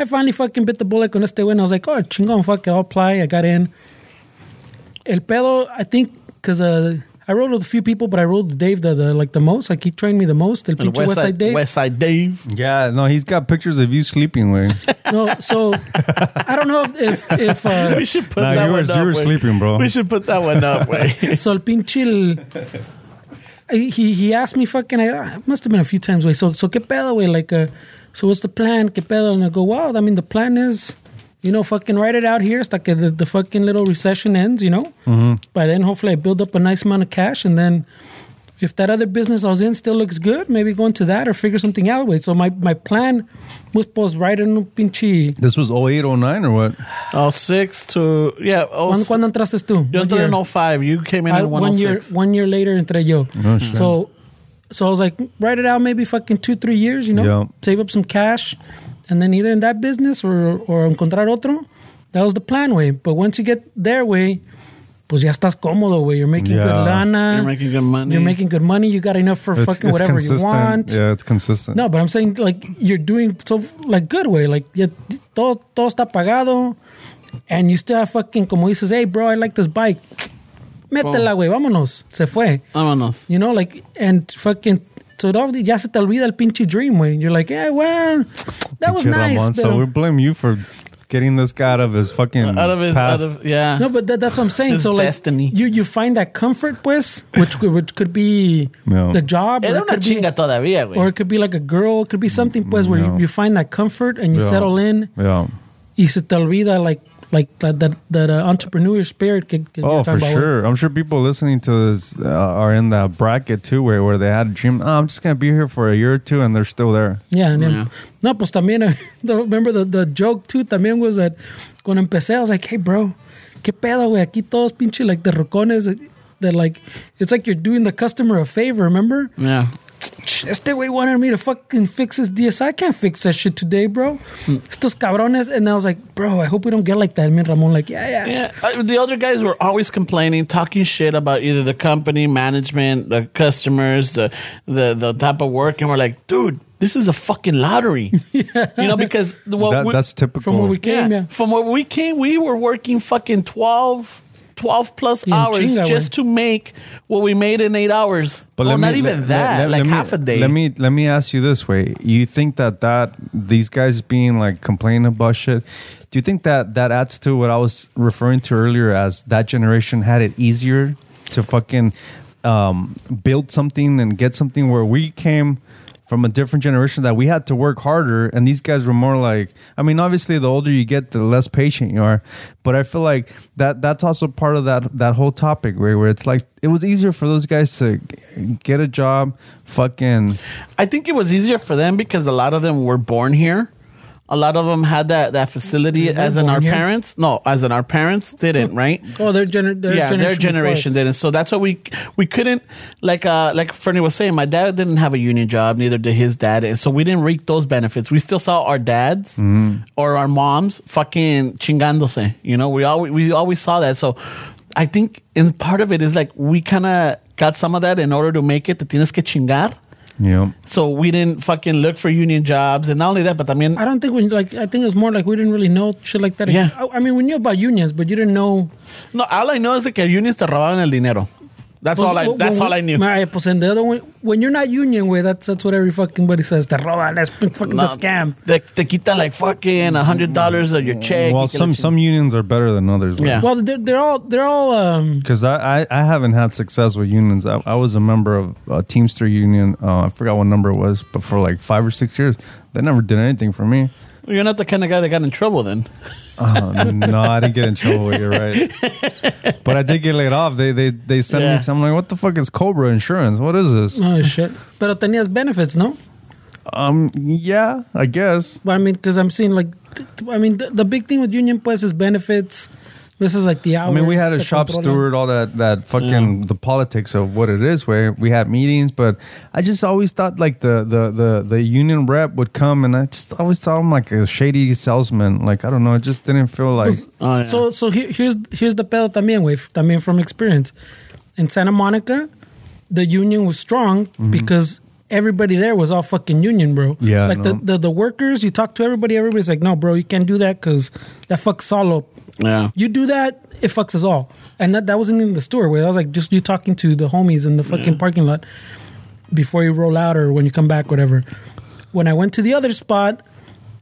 I finally fucking bit the bullet con este güey. And I was like, oh, chingón, fuck it, I'll apply. I got in. El pedo, I think, because uh, I rode with a few people, but I rode with Dave the, the like the most. Like he trained me the most. El El pinche West Side Dave. West Side Dave. Yeah, no, he's got pictures of you sleeping, with. No, so I don't know if if, if uh, We should put Nah, that you were- one up. you were güey. sleeping, bro. We should put that one up, way. so el pinche he he asked me fucking I must have been a few times way so so qué pedo way like uh so what's the plan qué pedo and I go wow I mean the plan is you know fucking write it out here hasta que the, the fucking little recession ends you know mm-hmm. by then hopefully I build up a nice amount of cash and then if that other business I was in still looks good maybe go into that or figure something out way so my my plan was pues right in un pinche This was 08, 09 or what? Oh, six to yeah. Oh, ¿Cuándo, ¿cuándo entraste tú? yo What entré en 05. You came in ah, I- in one year one year later entré yo. Oh, shit. So so I was like, write it out maybe fucking two, three years, you know, Yeah. save up some cash, and then either in that business or or encontrar otro. That was the plan, way. But once you get there, way, pues ya estás cómodo, way. You're making good lana. You're making good money. You're making good money. You got enough for fucking whatever you want. Yeah, it's consistent. No, but I'm saying like you're doing so like good way, like yeah, todo todo está pagado, and you still have fucking como dices, hey bro, I like this bike, métela güey, vámonos, se fue, Vámonos. you know, like and fucking so it all, ya se te olvida el pinche dream way. You're like, yeah, well, that was Pinche nice, Ramon. So we blame you for getting this guy out of his fucking Out of his, path. out of yeah. no, but that, that's what I'm saying. His so like destiny. you you find that comfort, pues, which could- which could be Yeah. the job, or it could be- todavía, or it could be like a girl, it could be something, pues, where you, you find that comfort and you Yeah. settle in. Yeah. y se te olvida like like that that, that uh, entrepreneur spirit que, que Oh, for about. sure. I'm sure people listening to this uh, are in that bracket too, where, where they had a dream. Oh, I'm just gonna be here for a year or two, and they're still there. Yeah, and then- Yeah. no, pues también uh, the, remember the, the joke too también was that cuando empecé I was like, hey bro, qué pedo güey, aquí todos pinche like the rocones that like it's like you're doing the customer a favor, remember? Yeah. Este güey wanted me to fucking fix his DSI. I can't fix that shit today, bro. Estos cabrones. And I was like, bro, I hope we don't get like that. Me and Ramon like, yeah, yeah. Yeah, uh, the other guys were always complaining, talking shit about either the company, management, the customers, the the, the type of work, and we're like, dude, this is a fucking lottery. You know, because what That, we- that's typical. From where we came, yeah. from where we came, we were working fucking 12, 12 plus Yeah, hours chinga, just güey. to make what we made in eight hours. But well, let not me- even let- that, let- like let me- half a day. Let me let me ask you this way: You think that that these guys being like complaining about shit? Do you think that that adds to what I was referring to earlier as that generation had it easier to fucking um, build something and get something where we came from a different generation that we had to work harder and these guys were more like i mean obviously the older you get the less patient you are but i feel like that that's also part of that that whole topic where, where it's like it was easier for those guys to get a job fucking I think it was easier for them because a lot of them were born here. A lot of them had that, that facility they're as in our here. parents. No, as in our parents didn't, right? Oh, their, gener- their yeah, generation. their generation us. didn't. So that's why we we couldn't like uh like Fernie was saying. My dad didn't have a union job, neither did his dad, and so we didn't reap those benefits. We still saw our dads or our moms fucking chingándose. You know, we always we always saw that. So I think in part of it is like we kind of got some of that in order to make it. Te tienes que chingar. You know So we didn't fucking look for union jobs, and not only that, but I mean, I don't think we like. I think it was more like we didn't really know shit like that. Yeah. I, I mean, we knew about unions, but you didn't know. no. All I know is que unions te robaban el dinero. That's all I. Pues, That's when all I we- knew. Ay, pues en the other one, when you're not union, way that's that's what every fucking buddy says. Te roban. That's fucking No, the scam. Te, te quitan like fucking a hundred dollars of your check. well y que la some ching- some unions are better than others Yeah. Well, they're, they're all they're all. um because I, I, I haven't had success with unions. I, I was a member of a Teamster union. Uh, I forgot what number it was, but for like five or six years, they never did anything for me. You're not the kind of guy that got in trouble then. Uh, no, I didn't get in trouble. You're right, but I did get laid off. They they they sent Yeah. me. Some, I'm like, what the fuck is Cobra Insurance? What is this? Oh shit! Pero tenías benefits, no? Um, yeah, I guess. But I mean, because I'm seeing like, I mean, the, the big thing with union pues is benefits. This is like the hours. I mean, we had a shop controla. steward, all that that fucking the politics of what it is. Where we had meetings, but I just always thought like the the the the union rep would come, and I just always thought him like a shady salesman. Like I don't know, it just didn't feel like. Oh, yeah. So so here, here's here's the pedo también, güey, también from experience. In Santa Monica, the union was strong Mm-hmm. because everybody there was all fucking union, bro. Yeah, like no. the, the the workers. You talk to everybody. Everybody's like, no, bro, you can't do that because that fucks all up. Yeah. You do that, it fucks us all. And that, that wasn't in the store where That was like just you talking to the homies in the fucking parking lot before you roll out or when you come back, whatever. When I went to the other spot,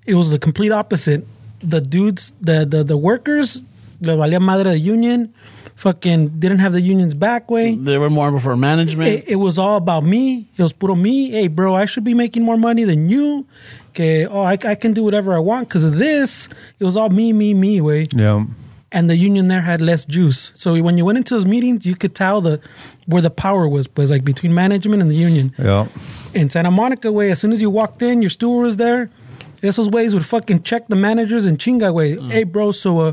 it was the complete opposite. The dudes, the the, the workers, the valía madre the union, fucking didn't have the union's back way. They were more for management. It, it was all about me. It was puro me. Hey, bro, I should be making more money than you. Okay, oh, I, I can do whatever I want because of this. It was all me, me, me way Yeah. and the union there had less juice. So when you went into those meetings, you could tell the where the power was, was like between management and the union. Yeah. In Santa Monica way, as soon as you walked in, your steward was there. Esos ways would fucking check the managers and chinga way. Hey, bro, so uh,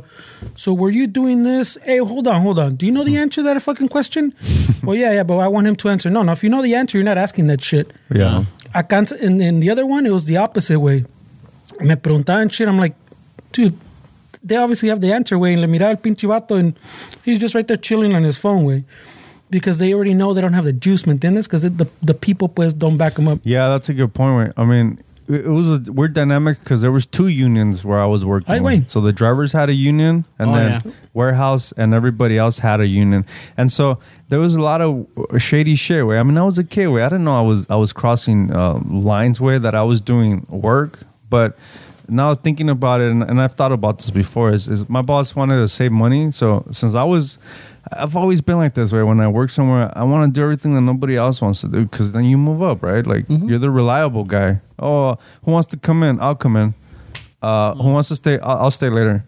so were you doing this? Hey, hold on, hold on. Do you know the answer to that fucking question? well, yeah, yeah, but I want him to answer. No, no. If you know the answer, you're not asking that shit. Yeah. Acá in, in the other one, it was the opposite way. Me preguntaban shit. I'm like, dude, they obviously have the answer way. And le miraba el pinche vato and he's just right there chilling on his phone way. Because they already know they don't have the juice, ¿me entiendes? Because the, the people pues don't back them up. Yeah, that's a good point. Wait, I mean, it it was a weird dynamic because there was two unions where I was working. Ay, with. So the drivers had a union, and Oh, then yeah. warehouse and everybody else had a union. And so there was a lot of shady shit. Way I mean, I was a kid. Way I didn't know I was I was crossing uh, lines. Way that I was doing work, but. Now thinking about it, and, and I've thought about this before, is, is my boss wanted to save money. So since I was, I've always been like this. Way when I work somewhere, I want to do everything that nobody else wants to do because then you move up, right? Like you're the reliable guy. Oh, who wants to come in? I'll come in. Uh, Who wants to stay? I'll, I'll stay later.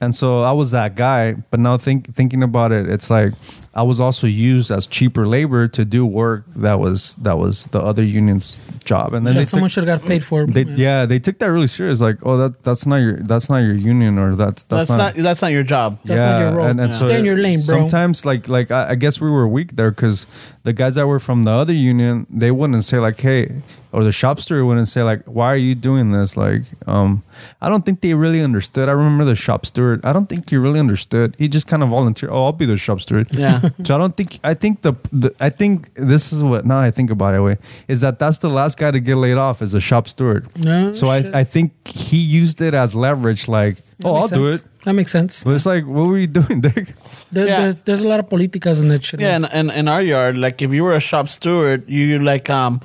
And so I was that guy. But now think thinking about it, it's like I was also used as cheaper labor to do work that was that was the other union's job. And then That they someone took, should have got paid for. they yeah they took that really serious. Like oh that that's not your that's not your union or that's that's, that's, not, that's not your job. That's not your role. And, and Yeah. so Stay in your lane, bro. Sometimes, like, like I, I guess we were weak there because the guys that were from the other union, they wouldn't say like, "Hey," or the shop steward wouldn't say like, "Why are you doing this?" Like, um, I don't think they really understood. I remember the shop steward. I don't think he really understood. He just kind of volunteered. Oh, I'll be the shop steward. Yeah. So I don't think. I think the, the. I think this is what now I think about it. Way is that that's the last guy to get laid off as a shop steward. No, so shit. I, I think he used it as leverage. Like, That oh, I'll makes do it. That makes sense. But it's like, what were you doing, Dick? There, Yeah. there's, there's a lot of politicas in that shit. Yeah, and, and in our yard, like if you were a shop steward, you like um,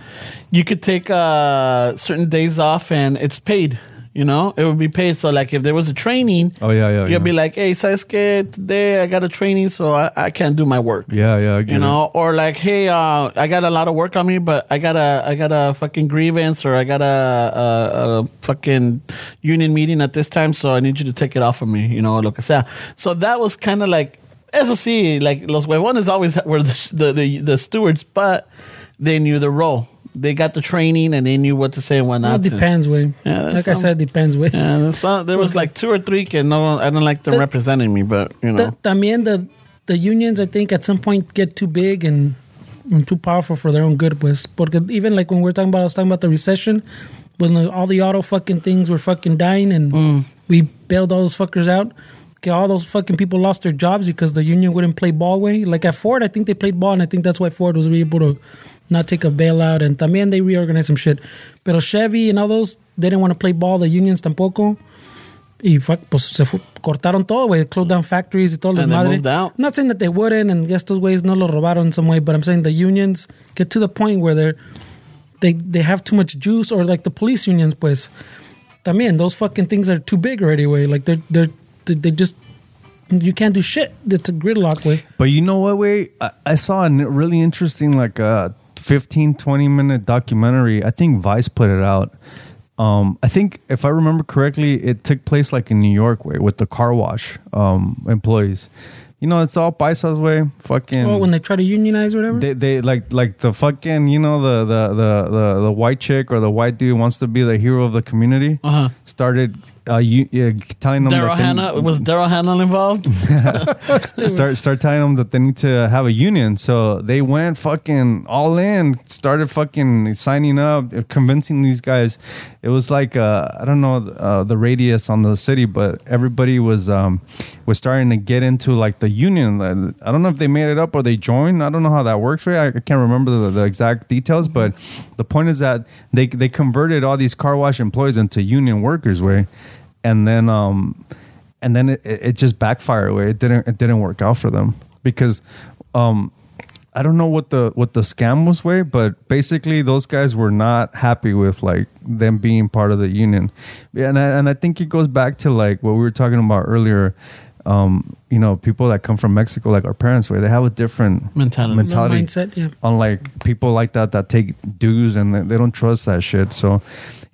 you could take uh certain days off and it's paid. You know, it would be paid. So like if there was a training, Oh yeah, yeah. you'll yeah. be like, hey, sabes que today I got a training, so I, I can't do my work. yeah, yeah. You it. know, or like, hey, uh, I got a lot of work on me, but I got a, I got a fucking grievance, or I got a, a, a fucking union meeting at this time, so I need you to take it off of me. You know, lo que sea. So that was kind of like, eso sí, like los huevones always were the, the the the stewards, but they knew the role. They got the training and they knew what to say and what not to. depends, way. Yeah, like I some- said, depends, way. Yeah, some, there was like two or three que no, I don't like them The- representing me, but you know. También the the unions, I think, at some point get too big and, and too powerful for their own good. Pues, porque even like when we're talking about, I was talking about the recession, when the, all the auto fucking things were fucking dying and Mm. we bailed all those fuckers out. Okay, all those fucking people lost their jobs because the union wouldn't play ball way. Like at Ford, I think they played ball, and I think that's why Ford was able to not take a bailout. And también they reorganized some shit. Pero Chevy and all those, they didn't want to play ball. The unions tampoco. Y fue, pues se fu- cortaron todo, güey. Closed down factories y todo el And they desmadre. moved out. I'm not saying that they wouldn't, and estos güeyes no lo robaron some way, but I'm saying the unions get to the point where they're they they have too much juice, or like the police unions, pues. También those fucking things are too big already, way. Like they're they're they they just you can't do shit. It's a gridlock way. But you know what, way I, I saw a really interesting, like a 15, 20 minute documentary. I think Vice put it out. Um, I think if I remember correctly, it took place like in New York, way with the car wash um, employees. You know, it's all paisas way. Fucking. Oh, when they try to unionize or whatever. they, they like like the fucking you know the, the the the the white chick or the white dude wants to be the hero of the community Uh-huh. started uh, you, telling them Daryl Hannah was Daryl Hannah involved? start start telling them that they need to have a union. So they went fucking all in, started fucking signing up, convincing these guys. It was like uh, I don't know uh, the radius on the city, but everybody was um, was starting to get into like the union. I don't know if they made it up or they joined. I don't know how that works. Right, I can't remember the, the exact details, but the point is that they they converted all these car wash employees into union workers. Way, and then um and then it, it it just backfired away. It didn't it didn't work out for them because um I don't know what the what the scam was way, but basically those guys were not happy with like them being part of the union. And I, and I think it goes back to like what we were talking about earlier. Um, you know, people that come from Mexico, like our parents, way they have a different Mentality. mentality mindset, yeah. unlike people like that that take dues and they, they don't trust that shit. So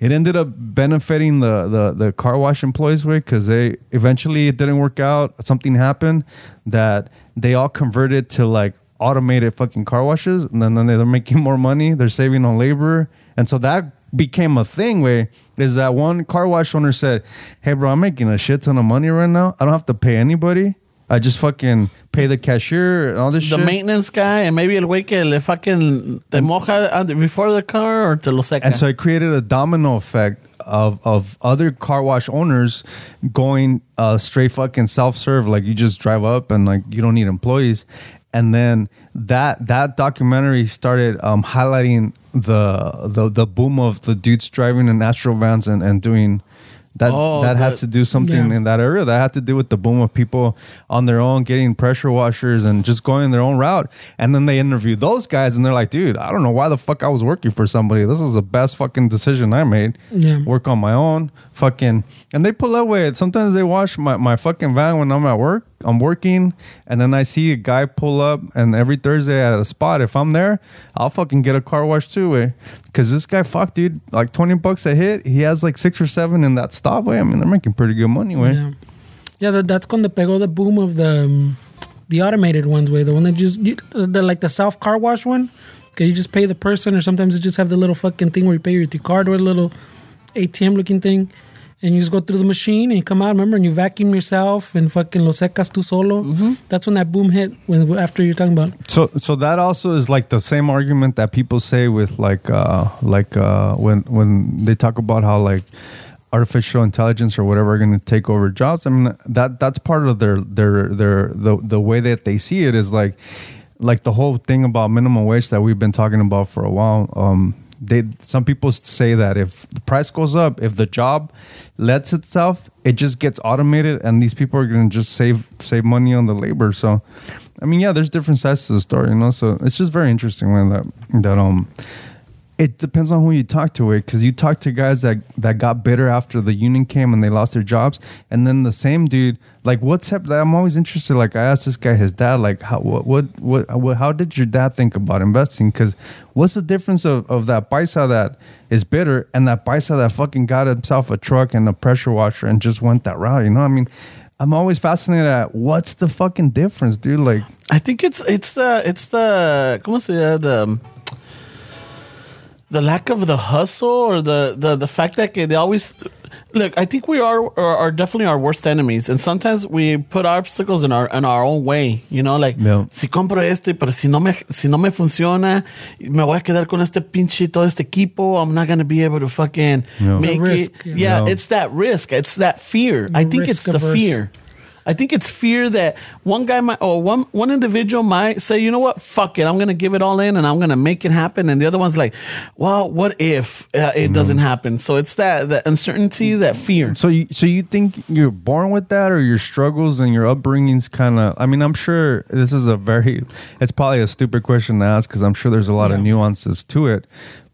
it ended up benefiting the the, the car wash employees way because they eventually it didn't work out. Something happened that they all converted to like automated fucking car washes, and then, then they're making more money. They're saving on labor, and so that became a thing. Way is that one car wash owner said, "Hey, bro, I'm making a shit ton of money right now. I don't have to pay anybody." I just fucking pay the cashier and all this The shit. maintenance guy and maybe el güey que le fucking te moja under- before the car or te lo seca. And so it created a domino effect of of other car wash owners going uh, straight fucking self serve. Like you just drive up and like you don't need employees. And then that that documentary started um, highlighting the, the the boom of the dudes driving in Astro vans and, and doing that Oh, that had to do something Yeah. in that area. That had to do with the boom of people on their own getting pressure washers and just going their own route. And then they interview those guys and they're like dude i don't know why the fuck i was working for somebody. This is the best fucking decision i made. Yeah. work on my own fucking and they pull with sometimes they wash my, my fucking van when i'm at work i'm working and then i see a guy pull up and every thursday at a spot if i'm there i'll fucking get a car wash too eh? because this guy fuck dude like 20 bucks a hit he has like six or seven in that stop way i mean they're making pretty good money way Yeah, yeah. That, that's cuando pegó the boom of the um, the automated ones, way the one that just you, the like the self car wash one. Okay, you just pay the person, or sometimes you just have the little fucking thing where you pay with your card or a little ATM looking thing, and you just go through the machine and you come out. Remember, and you vacuum yourself and fucking lo secas tú solo. That's when that boom hit. When after you're talking about So so that also is like the same argument that people say with like uh like uh when when they talk about how like artificial intelligence or whatever are going to take over jobs. I mean that that's part of their their their the the way that they see it is like like the whole thing about minimum wage that we've been talking about for a while. Um they some people say that if the price goes up, if the job lets itself, it just gets automated and these people are going to just save save money on the labor. So I mean, yeah, there's different sides to the story, you know. So it's just very interesting when that that um, it depends on who you talk to, it because you talk to guys that that got bitter after the union came and they lost their jobs, and then the same dude, like, what's up? I'm always interested. Like, I asked this guy, his dad, like, how what what what, what how did your dad think about investing? Because what's the difference of of that paisa that is bitter and that paisa that fucking got himself a truck and a pressure washer and just went that route? You know, what I mean. I'm always fascinated at what's the fucking difference, dude. Like, I think it's it's the it's the ¿cómo se llama? the um, the lack of the hustle or the the the fact that they always look. I think we are are, are definitely our worst enemies, and sometimes we put obstacles in our in our own way. You know, like Yeah. si compro esto, pero si no me si no me funciona, me voy a quedar con este pinche todo este equipo. I'm not gonna be able to fucking Yeah. make risk, it. yeah. Yeah, Yeah. it's that risk. It's that fear. I think it's risk the averse. fear. I think it's fear that one guy might, or one one individual might say, you know what, fuck it, I'm gonna give it all in and I'm gonna make it happen, and the other one's like, well, what if uh, it doesn't happen? So it's that that uncertainty, that fear. So you so you think you're born with that, or your struggles and your upbringings kind of? I mean, I'm sure this is a very. It's probably a stupid question to ask because I'm sure there's a lot of nuances to it.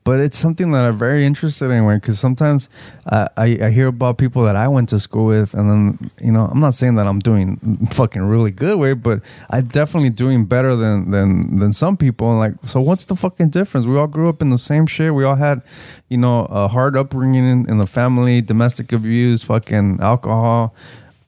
But it's something that I'm very interested in, because sometimes uh, I, I hear about people that I went to school with, and then you know I'm not saying that I'm doing fucking really good way, but I'm definitely doing better than than than some people. And like, so what's the fucking difference? We all grew up in the same shit. We all had, you know, a hard upbringing in, in the family, domestic abuse, fucking alcohol.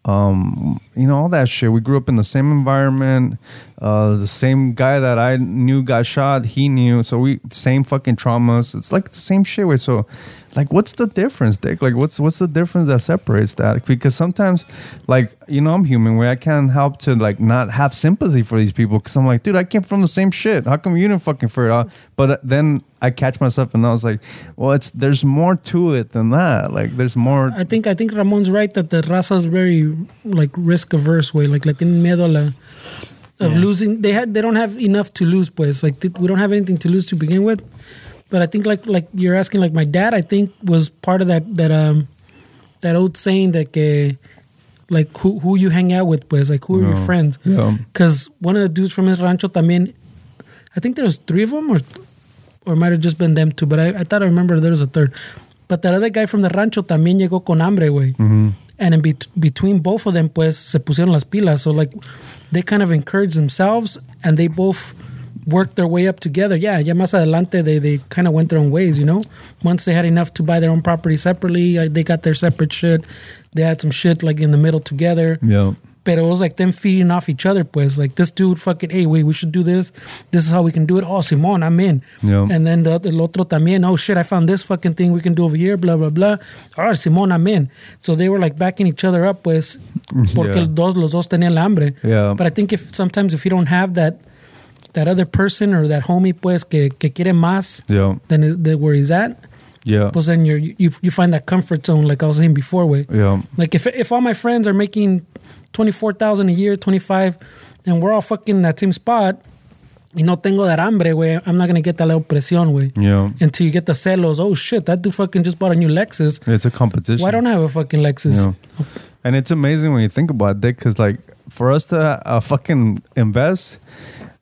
Um, you know all that shit. We grew up in the same environment. Uh, the same guy that I knew got shot, he knew. So we same fucking traumas. It's like the same shit. Way so, like, what's the difference, Dick? Like, what's what's the difference that separates that? Because sometimes, like, you know, I'm human. Where I can't help to like not have sympathy for these people. Because I'm like, dude, I came from the same shit. How come you didn't fucking figure it out? But uh, then I catch myself and I was like, well, it's there's more to it than that. Like, there's more. I think I think Ramon's right that the raza is very like risk averse way. Like, le tienen miedo la of Yeah. losing. They had they don't have enough to lose. Pues like we don't have anything to lose to begin with. But I think like like you're asking like my dad. I think was part of that that um that old saying that que like who who you hang out with. Pues like who are your Yeah. friends. Yeah. Because one of the dudes from his rancho también. I think there was three of them, or or might have just been them two. But I, I thought I remember there was a third. But that other guy from the rancho también llegó con hambre, güey. And in bet- between both of them, pues se pusieron las pilas. So like, they kind of encouraged themselves, and they both worked their way up together. Yeah, ya más adelante they they kind of went their own ways, you know. Once they had enough to buy their own property separately, uh, they got their separate shit. They had some shit like in the middle together. Yeah. But it was like them feeding off each other, pues. Like this dude fucking, hey, wait, we should do this. This is how we can do it. Oh, Simon, I'm in. Yeah. And then the, el otro también, oh shit, I found this fucking thing we can do over here, blah, blah, blah. All right, Simon, I'm in. So they were like backing each other up, pues, porque Yeah. dos, los dos tenían hambre. Yeah. But I think if sometimes if you don't have that, that other person or that homie, pues, que, que quiere más Yeah. than than where he's at, Yeah. pues then you're, you, you find that comfort zone, like I was saying before, way. Yeah. Like if if all my friends are making twenty four thousand a year, twenty five, and we're all fucking in that same spot, you know, tengo that hambre, way. I'm not gonna get that little presión, way. Yeah. Until you get the celos. Oh shit, that dude fucking just bought a new Lexus. It's a competition. Why don't I have a fucking Lexus? Yeah. And it's amazing when you think about it, because like for us to uh, fucking invest,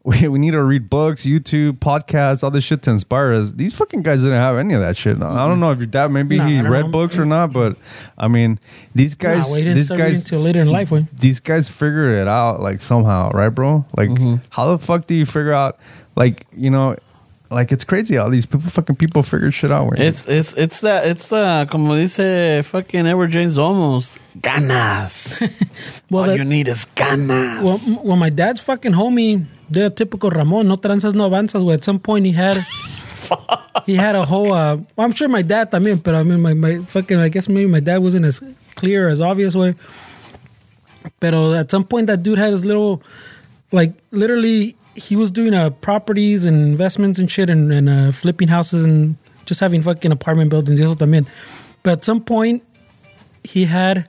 we, we need to read books, YouTube, podcasts, all this shit to inspire us. These fucking guys didn't have any of that shit. I don't know if your dad maybe Nah, he I don't read know. books or not, but I mean, these guys, Nah, we didn't these start reading guys, until later in life, way. these guys figured it out like somehow, right, bro? Like, how the fuck do you figure out? Like, you know, like it's crazy how these people, fucking people, figure shit out. Right? It's it's it's that it's uh como dice fucking Edward James Olmos. Ganas. Well, All that- you need is ganas. Well, m- well, my dad's fucking homie, they're a typical Ramon, no tranzas, no avanzas. Where at some point he had, he had a whole. Uh, well, I'm sure my dad también, but I mean, my, my fucking, I guess maybe my dad wasn't as clear as obvious way. But at some point, that dude had his little, like, literally, he was doing uh, properties and investments and shit, and, and uh, flipping houses and just having fucking apartment buildings. Eso también. But at some point, he had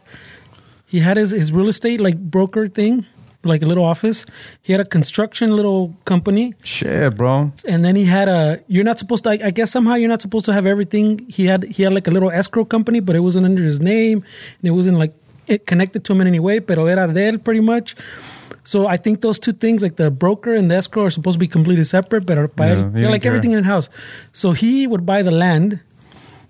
he had his, his real estate like broker thing, like a little office. He had a construction little company, shit, bro. and then he had a. You're not supposed to. I, I guess somehow you're not supposed to have everything. He had he had like a little escrow company, but it wasn't under his name, and it wasn't like it connected to him in any way. Pero era de él pretty much. So I think those two things, like the broker and the escrow, are supposed to be completely separate, but are Yeah, él. he They're didn't like care. everything in house. So he would buy the land.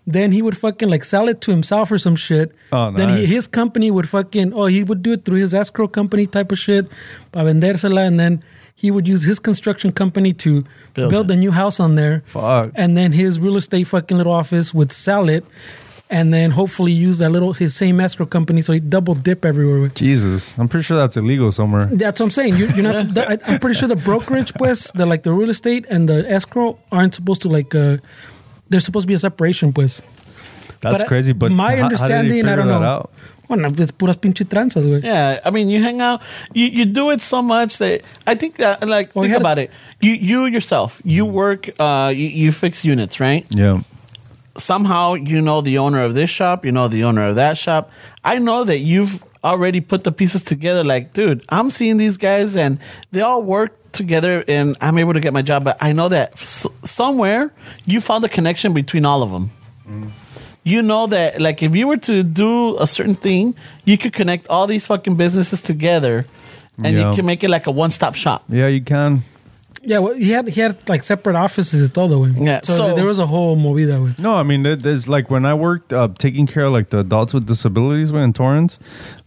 Then he would fucking like sell it to himself or some shit. Oh, Then he, his company would fucking oh he would do it through his escrow company type of shit, para vendérsela, and then he would use his construction company to Build build, a new house on there. Fuck. And then his real estate fucking little office would sell it, and then hopefully use that little his same escrow company so he double dip everywhere. Jesus, I'm pretty sure that's illegal somewhere. That's what I'm saying. You, you're not. I- I'm pretty sure the brokerage, pues, the like the real estate and the escrow aren't supposed to like. uh There's supposed to be a separation, pues. That's But, uh, crazy, but my how- how did he understanding, I don't that know. out? Bueno, es puras pinche tranzas, güey. Yeah, I mean, you hang out, you, you do it so much that I think that, like, Well, think you had- about it. You you yourself, you work, uh, you, you fix units, right? Yeah. Somehow you know the owner of this shop, you know the owner of that shop. I know that you've already put the pieces together. Like, dude, I'm seeing these guys and they all work together and I'm able to get my job. But I know that s- somewhere you found a connection between all of them. Mm. you know that like if you were to do a certain thing, you could connect all these fucking businesses together and Yeah. you can make it like a one stop shop. Yeah, you can. Yeah, well, he had he had like separate offices y todo, güey. Yeah, so, so- there was a whole movida, güey. No, I mean, there- there's like when I worked uh, taking care of like the adults with disabilities in Torrance,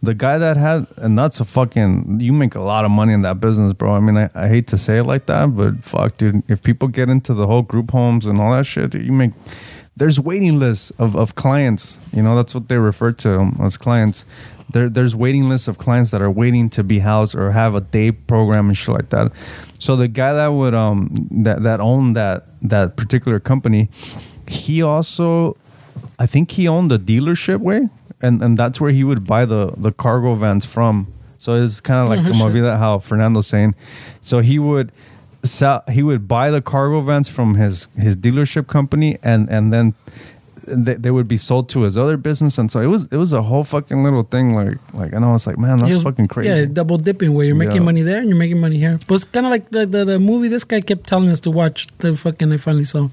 the guy that had, and that's a fucking, you make a lot of money in that business, bro. I mean, I, I hate to say it like that, but fuck, dude, if people get into the whole group homes and all that shit, dude, you make, there's waiting lists of, of clients. You know, that's what they refer to as clients. There, there's waiting lists of clients that are waiting to be housed or have a day program and shit like that. So the guy that would um that that owned that that particular company, he also, I think he owned the dealership way, and and that's where he would buy the the cargo vans from. So it's kind of like Oh, vida how Fernando's saying. So he would sell, he would buy the cargo vans from his his dealership company, and and then they, they would be sold to his other business, and so it was it was a whole fucking little thing. Like like and I was like, man, that's was- fucking crazy. Yeah, double dipping where you're making Yeah. money there and you're making money here. But it's kind of like the, the the movie this guy kept telling us to watch. The fucking I finally saw.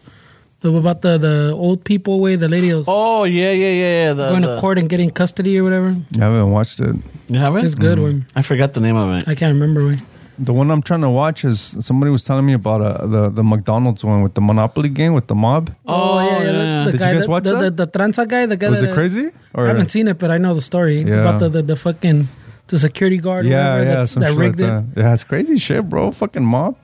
The, about the the old people way the lady was Oh yeah, yeah, yeah, yeah. The, going the, to court and getting custody or whatever. I haven't watched it. You haven't? It's good mm-hmm. one. I forgot the name of it. I can't remember. Way. The one I'm trying to watch is somebody was telling me about uh, the the McDonald's one with the Monopoly game with the mob. Oh, yeah, yeah. The, the Did you guys the, watch the, that? The, the tranza guy, the guy. Was that, it crazy? I haven't seen it, but I know the story Yeah. about the, the the fucking the security guard. Yeah, whatever yeah, that, some that shit like rigged it. Yeah, it's crazy shit, bro. Fucking mob.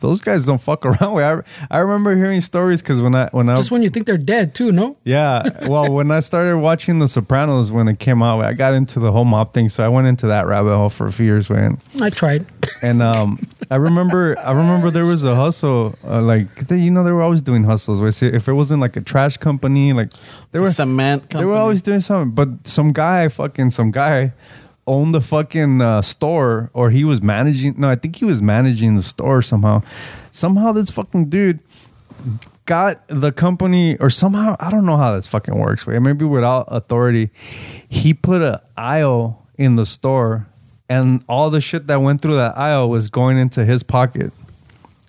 Those guys don't fuck around. I, I remember hearing stories because when I when I Just when you think they're dead too, no? yeah, well, when I started watching The Sopranos when it came out, I got into the whole mob thing, so I went into that rabbit hole for a few years, man. I tried. And um, I remember, I remember there was a hustle, uh, like they, you know, they were always doing hustles. Where if it wasn't like a trash company, like they were cement. they were always doing something. But some guy, fucking some guy, owned the fucking uh, store, or he was managing. No, I think he was managing the store somehow. Somehow, this fucking dude got the company, or somehow I don't know how this fucking works. Maybe without authority, he put a aisle in the store, and all the shit that went through that aisle was going into his pocket.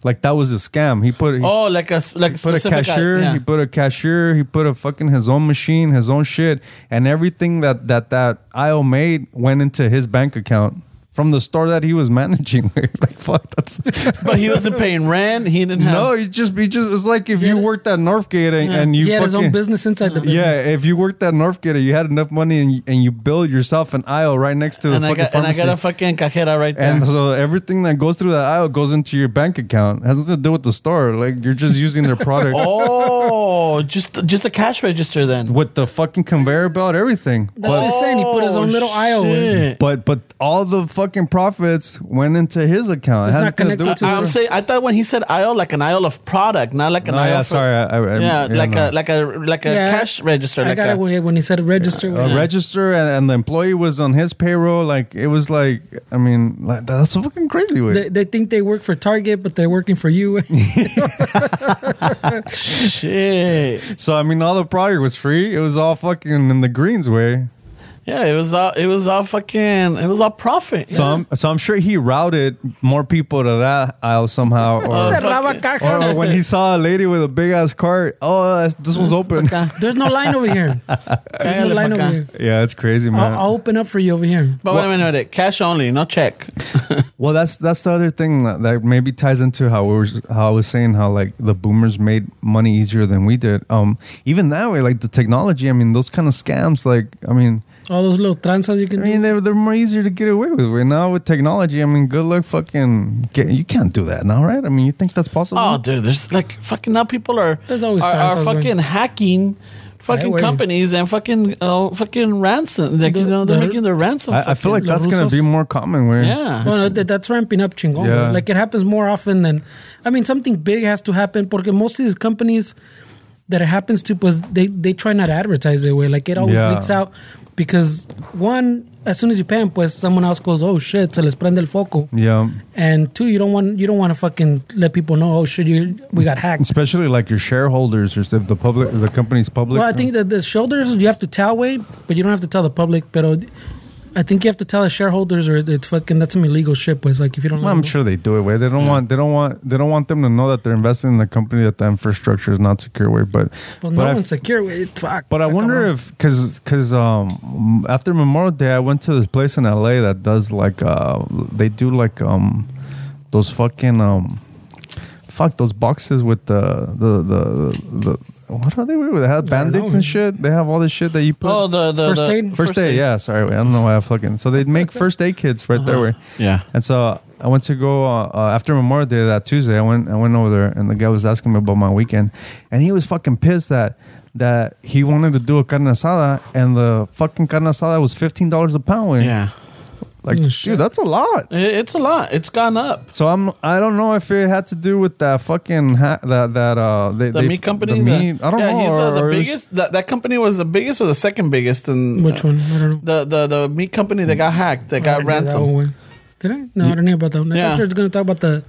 Like that was a scam. He put he Oh, like a like he put a cashier. yeah. He put a cashier. He put a fucking his own machine, his own shit, and everything that that that aisle made went into his bank account from the store that he was managing. like fuck, that's but he wasn't paying rent. He didn't have. no. He just he just it's like if you Yeah. worked at Northgate and, and you he had fucking his own business inside the business. yeah. If you worked at Northgate and you had enough money and you, and you build yourself an aisle right next to the and I fucking got and I got a fucking cajera right there. and so everything that goes through that aisle goes into your bank account. It has nothing to do with the store. Like you're just using their product. oh, just just a cash register then. with the fucking conveyor belt, everything. That's what he's saying. He put his own oh, little aisle in. Oh. But but all the fucking profits went into his account. It's It had not nothing to do connected to his- I'm saying I thought when he said aisle, like an aisle of product, not like an No, aisle. yeah, for- sorry. I, I, yeah, like no. a like a like a Yeah, cash register. I Like got a, it when, when he said register. a register and, and the employee was on his payroll. Like it was like I mean like, that's fucking crazy way. They, they think they work for Target, but they're working for you. shit. so I mean all the product was free. It was all fucking in the greens way. Yeah, it was all it was all fucking it was all profit. So I'm so I'm sure he routed more people to that aisle somehow. Or, Cerraba fuck cajas. or when he saw a lady with a big ass cart, oh, this one's open. There's no line over here. There's no line over here. Yeah, it's crazy, man. I'll, I'll open up for you over here. But wait a minute, wait, cash only, no check. Well, that's that's the other thing that, that maybe ties into how we were how I was saying how like the boomers made money easier than we did. Um, even that way, like the technology. I mean, those kind of scams. Like, I mean, All those little tranzas you can. I mean, do. they're they're more easier to get away with. Right now with technology, I mean, good luck, fucking. Get, you can't do that now, right? I mean, you think that's possible? Oh, dude, there's like fucking now people are There's always are, are tranzas, man. fucking hacking fucking wait. companies and fucking uh, fucking ransom. Like, you know, they're the- making their ransom. I, I feel like that's gonna be more common. Where yeah. Well, that, that's ramping up chingon. Yeah. Like it happens more often than. I mean, something big has to happen because most of these companies that it happens to, pues they they try not to advertise it way. Like it always Yeah. leaks out because one, as soon as you pay them, pues someone else goes, oh shit, se les prende el foco. yeah. And two, you don't want you don't want to fucking let people know, oh shit, you we got hacked. Especially like your shareholders or if the public, the company's public. Well, I think uh, that the shareholders you have to tell way, but you don't have to tell the public. But I think you have to tell the shareholders, or it's fucking that's some illegal shit. Pues like if you don't, Well, I'm sure they do it. Way they don't want they don't want they don't want them to know that they're investing in a company that the infrastructure is not secure. Way, but Well, but no I- one's secure. It, fuck. But I wonder on. if because because um after Memorial Day I went to this place in LA that does like uh they do like um those fucking um fuck those boxes with the the the, the what are they with? They have Band-Aids and shit. They have all this shit that you put. oh, the, the First the- aid? first aid, yeah. Sorry, wait, I don't know why I fucking. So they make first aid kits right there. Where, Yeah. and so I went to go uh, uh, after Memorial Day that Tuesday. I went I went over there, and the guy was asking me about my weekend, and he was fucking pissed that that he wanted to do a carne asada, and the fucking carne asada was fifteen dollars a pound. Way. Yeah. Like Oh, dude, that's a lot. It's a lot. It's gone up. So I'm I don't know if it had to do with that fucking ha- that that uh they, The they, meat company. The the- meat, I don't yeah, know. He's or- uh, the biggest. That, that company was the biggest or the second biggest. And Which one? I don't know. The the the meat company that got hacked. That I got didn't that ransomed. one. Did I? No, I didn't hear about that one. I Yeah. thought you were going to talk about the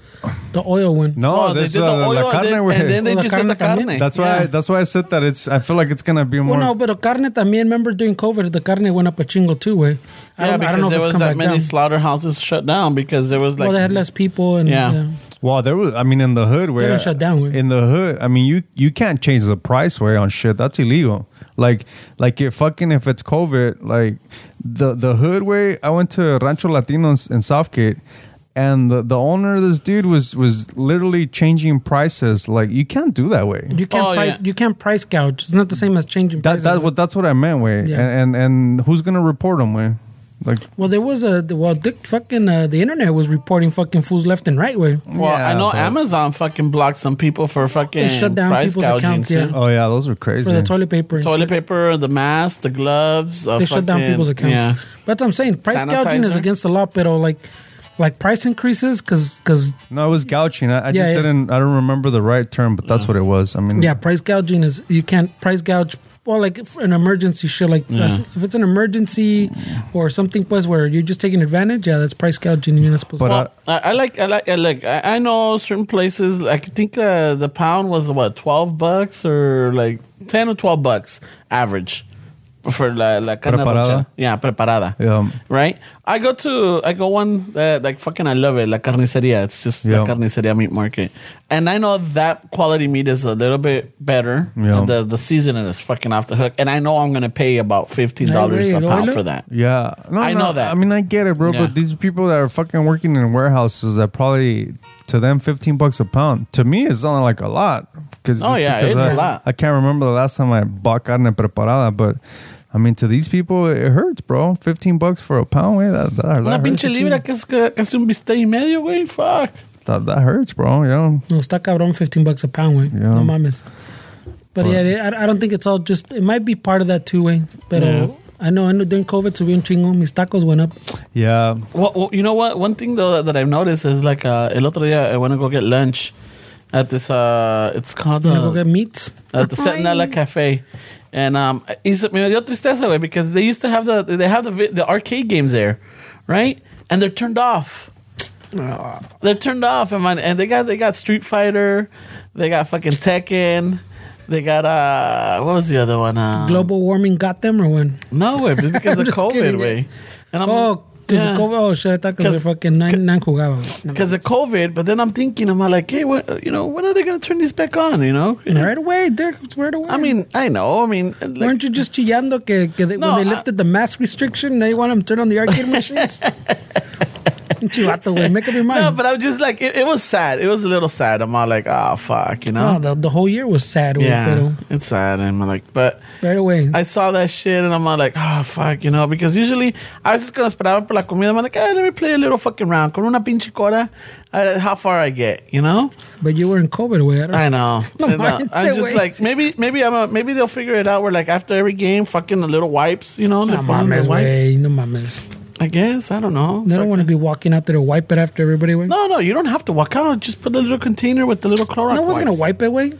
the oil one. No, Oh, they this did the uh, oil la and carne, then- güey. and then they Oh, la just did the carne también? carne. That's why Yeah. that's why I said that it's I feel like it's gonna be more Well, no, but the carne también. Remember during COVID, the carne went up a chingo too, way. I Yeah, don't, I because don't know if there it's was come that back many down. slaughterhouses shut down because there was like well, they had less people and Yeah. yeah. Well, there was. I mean, in the hood, where didn't shut down, güey. in the hood, I mean, you you can't change the price way on shit. That's illegal. Like like if fucking if it's COVID, like the the hood way. I went to Rancho Latinos in South Gate, and the the owner of this dude was was literally changing prices. Like you can't do that way. You can't Oh, price. yeah. You can't price gouge. It's not the same as changing That prices. that what that's what I meant way. Yeah. And, and and who's gonna report them way? Like well, there was a well, Dick fucking uh, the internet was reporting fucking fools left and right. Way Well, I know but- Amazon fucking blocked some people for fucking They shut down price people's accounts, too. yeah. oh yeah, those are crazy. for the toilet paper. And Toilet shit. paper, the mask, the gloves. uh, They shut down people's accounts. Yeah. But that's what I'm saying price gouging is against the law, but like like price increases because because No, it was gouging. I, I Yeah, just yeah. didn't. I don't remember the right term, but that's what it was. I mean, yeah, price gouging is you can't price gouge. Well, like for an emergency shit, like Yeah. if it's an emergency or something, pues where you're just taking advantage, yeah, that's price gouging. and You're not supposed But, to. uh, Well, I, I like I like I like I, I know certain places. Like I think uh, the pound was what twelve bucks or like ten or twelve bucks average for la, la carne Preparada? rocha. Yeah, preparada. Yeah. Right. I go to I go one uh, like fucking I love it la carniceria. It's just Yeah. la carniceria meat market, and I know that quality meat is a little bit better. Yeah. The the seasoning is fucking off the hook, and I know I'm gonna pay about fifteen dollars a pound for that. Yeah, no, I no, know that. I mean, I get it, bro. Yeah. But these people that are fucking working in warehouses, that probably to them fifteen bucks a pound. To me, it's not like a lot. Cause Oh, yeah, because it's I, a lot. I can't remember the last time I bought carne preparada, but I mean, to these people, it hurts, bro. Fifteen bucks for a pound, way that that, Una that, pinche hurts. libra que es que- casi un bistec y medio, güey. Fuck. that that hurts, bro. You know, No, está cabrón, 15 bucks a pound, way. Yeah. No mames. But But- yeah, I, I don't think it's all just, it might be part of that too, way. But Yeah. I know, I know during COVID, subí un chingo, mis tacos went up. yeah. Well, well, you know what? One thing though that, that I've noticed is like uh, el otro día I went to go get lunch at this. uh It's called You know, go uh, get meats. at the Sentinella Cafe, and um, it's, me dio tristeza because they used to have the they have the the arcade games there, right? And they're turned off. They're turned off, and, man, and they got they got Street Fighter, they got fucking Tekken. They got uh, what was the other one? Uh, Global warming got them or when? No, way, because of COVID, kidding, way. And I'm Oh, because yeah. of COVID. Oh, shit, I thought because fucking nine, nine jugaba. because of COVID. But then I'm thinking, I'm like, hey, what, you know, when are they going to turn this back on? You know. Right away, Dirk, right away. I mean, I know. I mean, like, Weren't you just chillando que, que they, No, when they I- lifted the mask restriction, they want them to turn on the arcade machines? Chivato, güey, make up your mind. no, but I was just like, it, it was sad. It was a little sad. I'm all like, oh fuck, you know. No, the, the whole year was sad, yeah, pero it's sad. And I'm like, but right away. I saw that shit and I'm all like, oh fuck, you know, because usually I was just gonna esperar por la comida. I'm like, hey, let me play a little fucking round. Con una pinche cora, uh, how far I get, you know? but you were in COVID, güey. I don't I know. Uh, manches, I'm just like maybe maybe I'm a, maybe they'll figure it out where like after every game, fucking the little wipes, you know, No the phone, the mames, wipes. güey. No mames. I guess I don't know. They don't want to be walking out there to wipe it after everybody, güey. No, no, you don't have to walk out. Just put the little container with the little Clorox. No one's gonna wipe it, güey.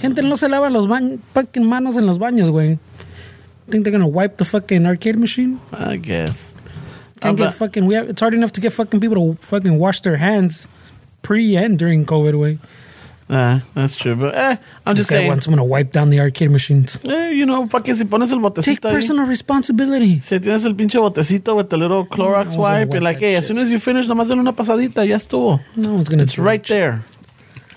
Gente no se lava los baños, fucking manos en los baños, güey. Think they're gonna wipe the fucking arcade machine? I guess. Can't Uh, get fucking. We have, it's hard enough to get fucking people to fucking wash their hands pre and during COVID, way. Uh, that's true, but eh, I'm This just guy saying. wants someone to wipe down the arcade machines. Eh, you know, pa que si pones el Take botecito ahí, personal responsibility. si tienes el pinche botecito with the little Clorox No wipe, wipe you're like, hey, as soon as you finish, nomás dale una pasadita, ya estuvo. No one's gonna. It's right there.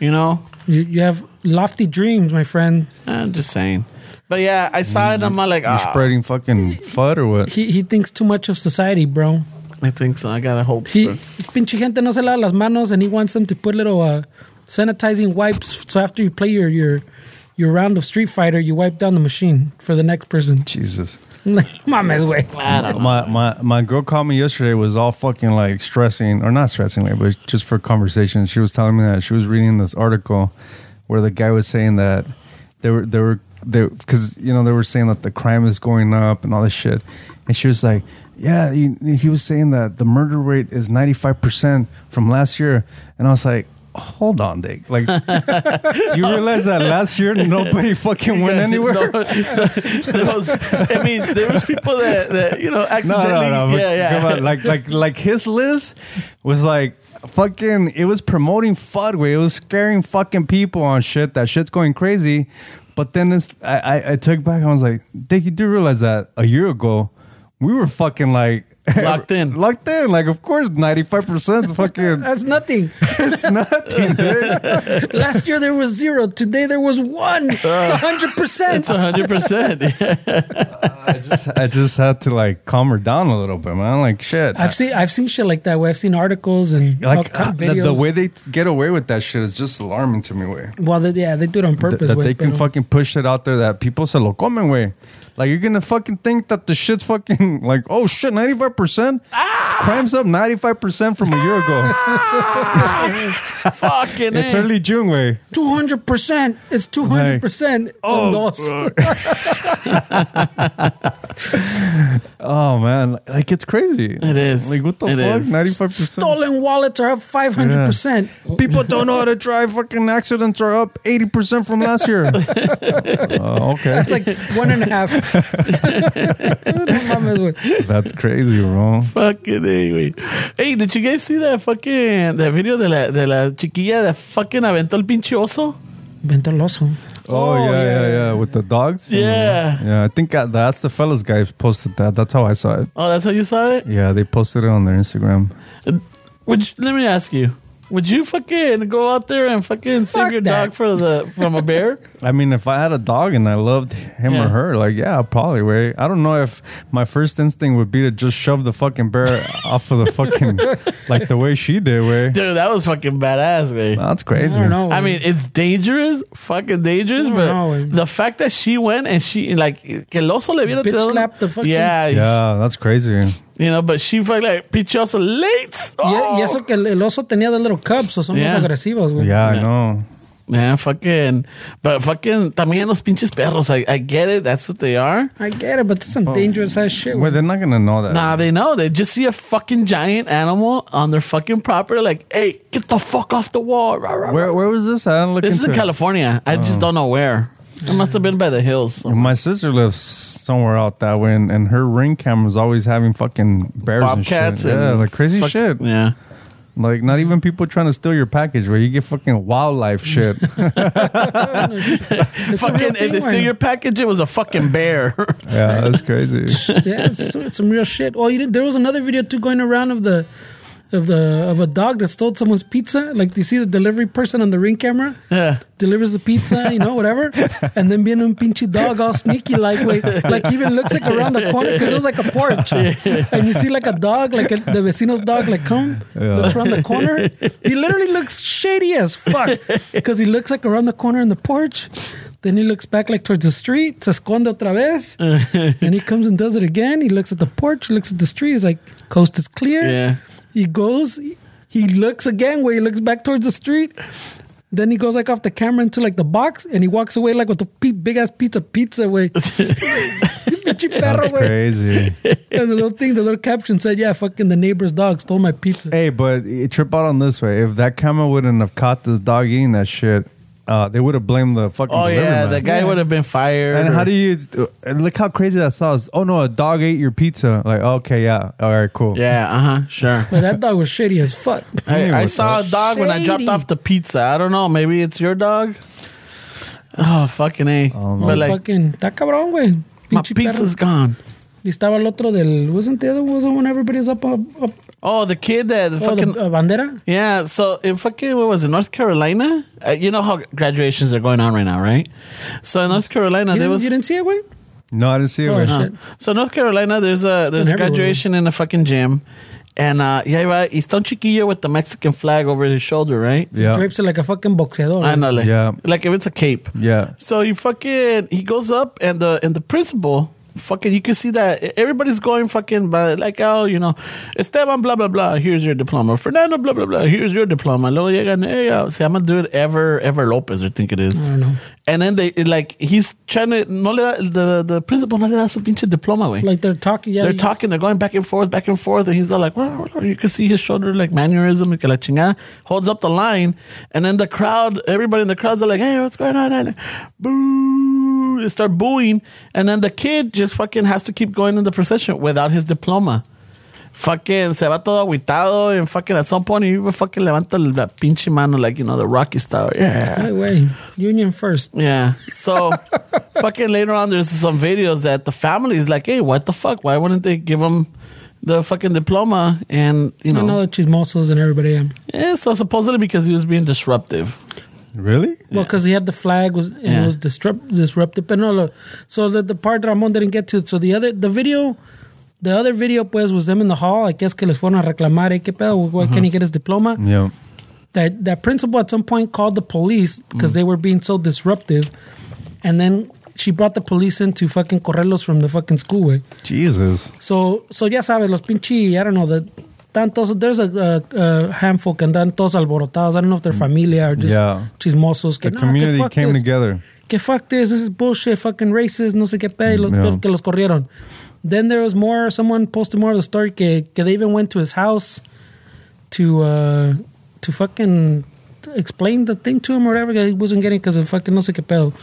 You know. You, you have lofty dreams, my friend. I'm just saying. But yeah, I saw it. I'm all like, You ah, spreading fucking FUD or what? He he thinks too much of society, bro. I think so. I gotta hope. He for- pinche gente no se lava las manos, and he wants them to put little uh, sanitizing wipes. So after you play your your your round of Street Fighter, you wipe down the machine for the next person. Jesus. Like, Mames, way. I don't know. My, my my girl called me yesterday was all fucking like stressing or not stressing like, but just for conversation. She was telling me that she was reading this article where the guy was saying that they were they were they because you know they were saying that the crime is going up and all this shit, and she was like, "Yeah," he, he was saying that the murder rate is ninety five percent from last year, and I was like. Hold on, Dick. Like, do you realize that last year nobody fucking went anywhere? No, those- I mean, there was people that, that you know accidentally. no, no. but Yeah, yeah. Come on, like, like, like his list was like fucking. It was promoting FUD way. It was scaring fucking people on shit. That shit's going crazy. But then it's, I, I, I took back. I was like, Dick, you do realize that a year ago we were fucking like Locked in. locked in. Like, of course, ninety five percent is fucking. That's nothing. it's nothing. Dude. Last year there was zero. Today there was one. It's uh, a hundred percent. It's hundred percent. Uh, I just, I just had to like calm her down a little bit, man. Like, shit. I've seen I've seen shit like that where I've seen articles and like uh, kind of the, the way they get away with that shit is just alarming to me. Way. well, they, yeah, they do it on Th- purpose. that güey, they can pero- fucking push it out there that people se lo comen, way. Like you're gonna fucking think that the shit's fucking like oh shit, ninety five percent, ah! crimes up ninety five percent from a year ago. Ah! Fucking. It's A. early June, way. 200%. It's 200%. Oh, Son dos. Oh man, like it's crazy. It is. Like what the It fuck, is. ninety five percent. Stolen wallets are up 500%. People don't know how to drive. Fucking accidents are up eighty percent from last year. oh, okay, It's like one and a half. No mames, güey. that's crazy, bro. Fucking A, güey. Hey, did you guys see that fucking that video de la, de la chiquilla that fucking aventó el pinche oso? Vente al oso. Oh, Oh, yeah, yeah, yeah, yeah, with the dogs. Yeah. yeah. I think uh, that's the fellas guy posted that. That's how I saw it. Oh, that's how you saw it? Yeah, they posted it on their Instagram. Would you, let me ask you. Would you fucking go out there and fucking Fuck save your that. dog for the from a bear? I mean, if I had a dog and I loved him Yeah. or her, like, yeah, probably. Way. I don't know if my first instinct would be to just shove the fucking bear off of the fucking, like the way she did. Way. Dude, that was fucking badass, man. That's I crazy. don't know. I mean, it's dangerous, fucking dangerous, I don't but know, güey. the fact that she went and she, like, que el oso le viera Bitch tirando- slapped the fucking- Yeah, Yeah, that's crazy. You know, but she fucking like, pinche oso late. Y, y Oh. eso que el, el oso tenía de little cubs, o son Yeah. más agresivos, güey. Yeah, I know. Man, fucking, but fucking, también los pinches perros, I, I get it, that's what they are. I get it, but that's some dangerous ass shit. Well, they're not gonna know that. Nah, they know. They just see a fucking giant animal on their fucking property, like, hey, get the fuck off the wall. Rah, rah, Where, rah. where was this? I didn't look This is in it. California. I just oh. don't know where. It must have been by the hills. somewhere. My sister lives somewhere out that way, and, and her ring camera's always having fucking bears Bobcats and shit. Yeah, and like crazy fuck- shit. Yeah. Like not even people trying to steal your package, where you get fucking wildlife shit. It's a real Fucking, thing, if they steal güey. your package, it was a fucking bear. yeah, that's crazy. yeah, it's, it's some real shit. Well, you did, there was another video too going around of the of the of a dog that stole someone's pizza. Like you see the delivery person on the ring camera yeah. delivers the pizza, you know, whatever, and then being a pinche dog all sneaky like way, like even looks like around the corner because it was like a porch, and you see like a dog, like a, the vecino's dog, like come Yeah. looks around the corner. He literally looks shady as fuck because he looks like around the corner in the porch. Then he looks back like towards the street, se esconde otra vez. and he comes and does it again. He looks at the porch, looks at the street. He's like, coast is clear. Yeah. He goes, he looks again where he looks back towards the street. Then he goes like off the camera into like the box and he walks away like with the big ass pizza pizza way. That's güey. crazy. And the little thing, the little caption said, "Yeah, fucking the neighbor's dog stole my pizza." hey, but it trip out on this way. If that camera wouldn't have caught this dog eating that shit, uh, they would have blamed the fucking. Oh, delivery yeah. man. The guy Yeah. would have been fired. And or- how do you uh, look how crazy that sounds? Oh no, a dog ate your pizza. Like okay, yeah, all right, cool. Yeah, uh huh. Sure. But that dog was shitty as fuck. I, I saw a dog when I dropped Shady. off the pizza. I don't know. Maybe it's your dog. Oh, fucking A. Oh, no. but like, fucking, está cabrón, güey. my Pinche perro. pizza's gone. Y estaba el otro del, wasn't the other was the one everybody's up, up, up Oh, the kid that oh, fucking. the uh, bandera? Yeah, so in fucking what was it, North Carolina? Uh, you know how graduations are going on right now, right? So in North Carolina, You there didn't, was you didn't see it, güey? No, I didn't see it. Oh, man. shit. So North Carolina, there's a there's a everywhere. graduation in a fucking gym, and uh, yeah, right. He's está un chiquillo with the Mexican flag over his shoulder, right? Yeah, Drapes it like a fucking boxeador. I know, Yeah. like if it's a cape. yeah. So he fucking he goes up and the and the principal fucking, you can see that everybody's going fucking by, like, oh, you know, Esteban, blah, blah, blah, here's your diploma. Fernando, blah, blah, blah, here's your diploma. Luego llegan, hey, gonna do it Ever, Ever Lopez, I think it is. I don't know. And then they, like, he's trying to, no le da, the, the principal no le da su pinche diploma, güey. Like they're talking. Yeah, they're talking, they're going back and forth, back and forth, and he's all like, well, you can see his shoulder like mannerism, y que la chingada, holds up the line, and then the crowd, everybody in the crowds are like, hey, what's going on? And boo, they start booing, and then the kid just fucking has to keep going in the procession without his diploma. Fucking se va todo aguitado, and fucking at some point he fucking levanta la pinche mano like, you know, the Rocky style. Yeah. Hey, wait, union first. Yeah. So fucking later on, there's some videos that the family is like, hey, what the fuck? Why wouldn't they give him the fucking diploma? And, you I know, know the chismosos and everybody. Yeah. yeah, so supposedly because he was being disruptive. Really? Well, because he had the flag was and Yeah. it was disrupt, disruptive. But no, look, so the the part Ramon didn't get to. So the other the video, the other video pues was them in the hall. I guess que les fueron a reclamar. Eh, ¿Qué pedo? Why can't he uh-huh. get his diploma? Yeah. That that principal at some point called the police because mm. they were being so disruptive, and then she brought the police in to fucking correrlos from the fucking school. Way. Jesus. So so ya sabes los pinche I don't know the. Tantos, there's a, a, a handful que andan todos alborotados. I don't know if they're familia or just Yeah. chismosos. Que, The "No, que community fuck came this." together. que fuck this, this is bullshit, fucking racist, no sé qué pedo, y los- Yeah. que los corrieron. Then there was more, someone posted more of the story que, que they even went to his house to, uh, to fucking explain the thing to him or whatever, que he wasn't getting because of fucking no sé qué pedo.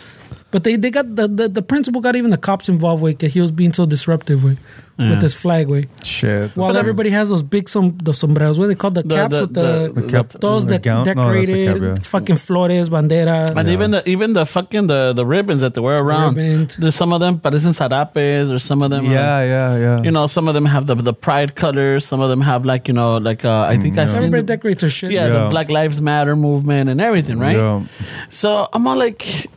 But they, they got, the, the, the principal got even the cops involved, way, que he was being so disruptive, way, with mm. his flag, way. Shit. While everybody has those big som the sombreros, what they called? The The- caps the- with the, the- The cap- those the that gown? No, the decorated, cap, yeah. fucking flores, banderas. And even the even the fucking the, the ribbons that they wear around. Ribbons. There's some of them parecen sarapes or some of them are- Yeah, yeah, yeah. you know, some of them have the the pride colors, some of them have like, you know, like uh, I think I mm, seen Everybody the- decorates their shit. yeah, Yeah. the Black Lives Matter movement and everything, right? Yeah. So I'm all like,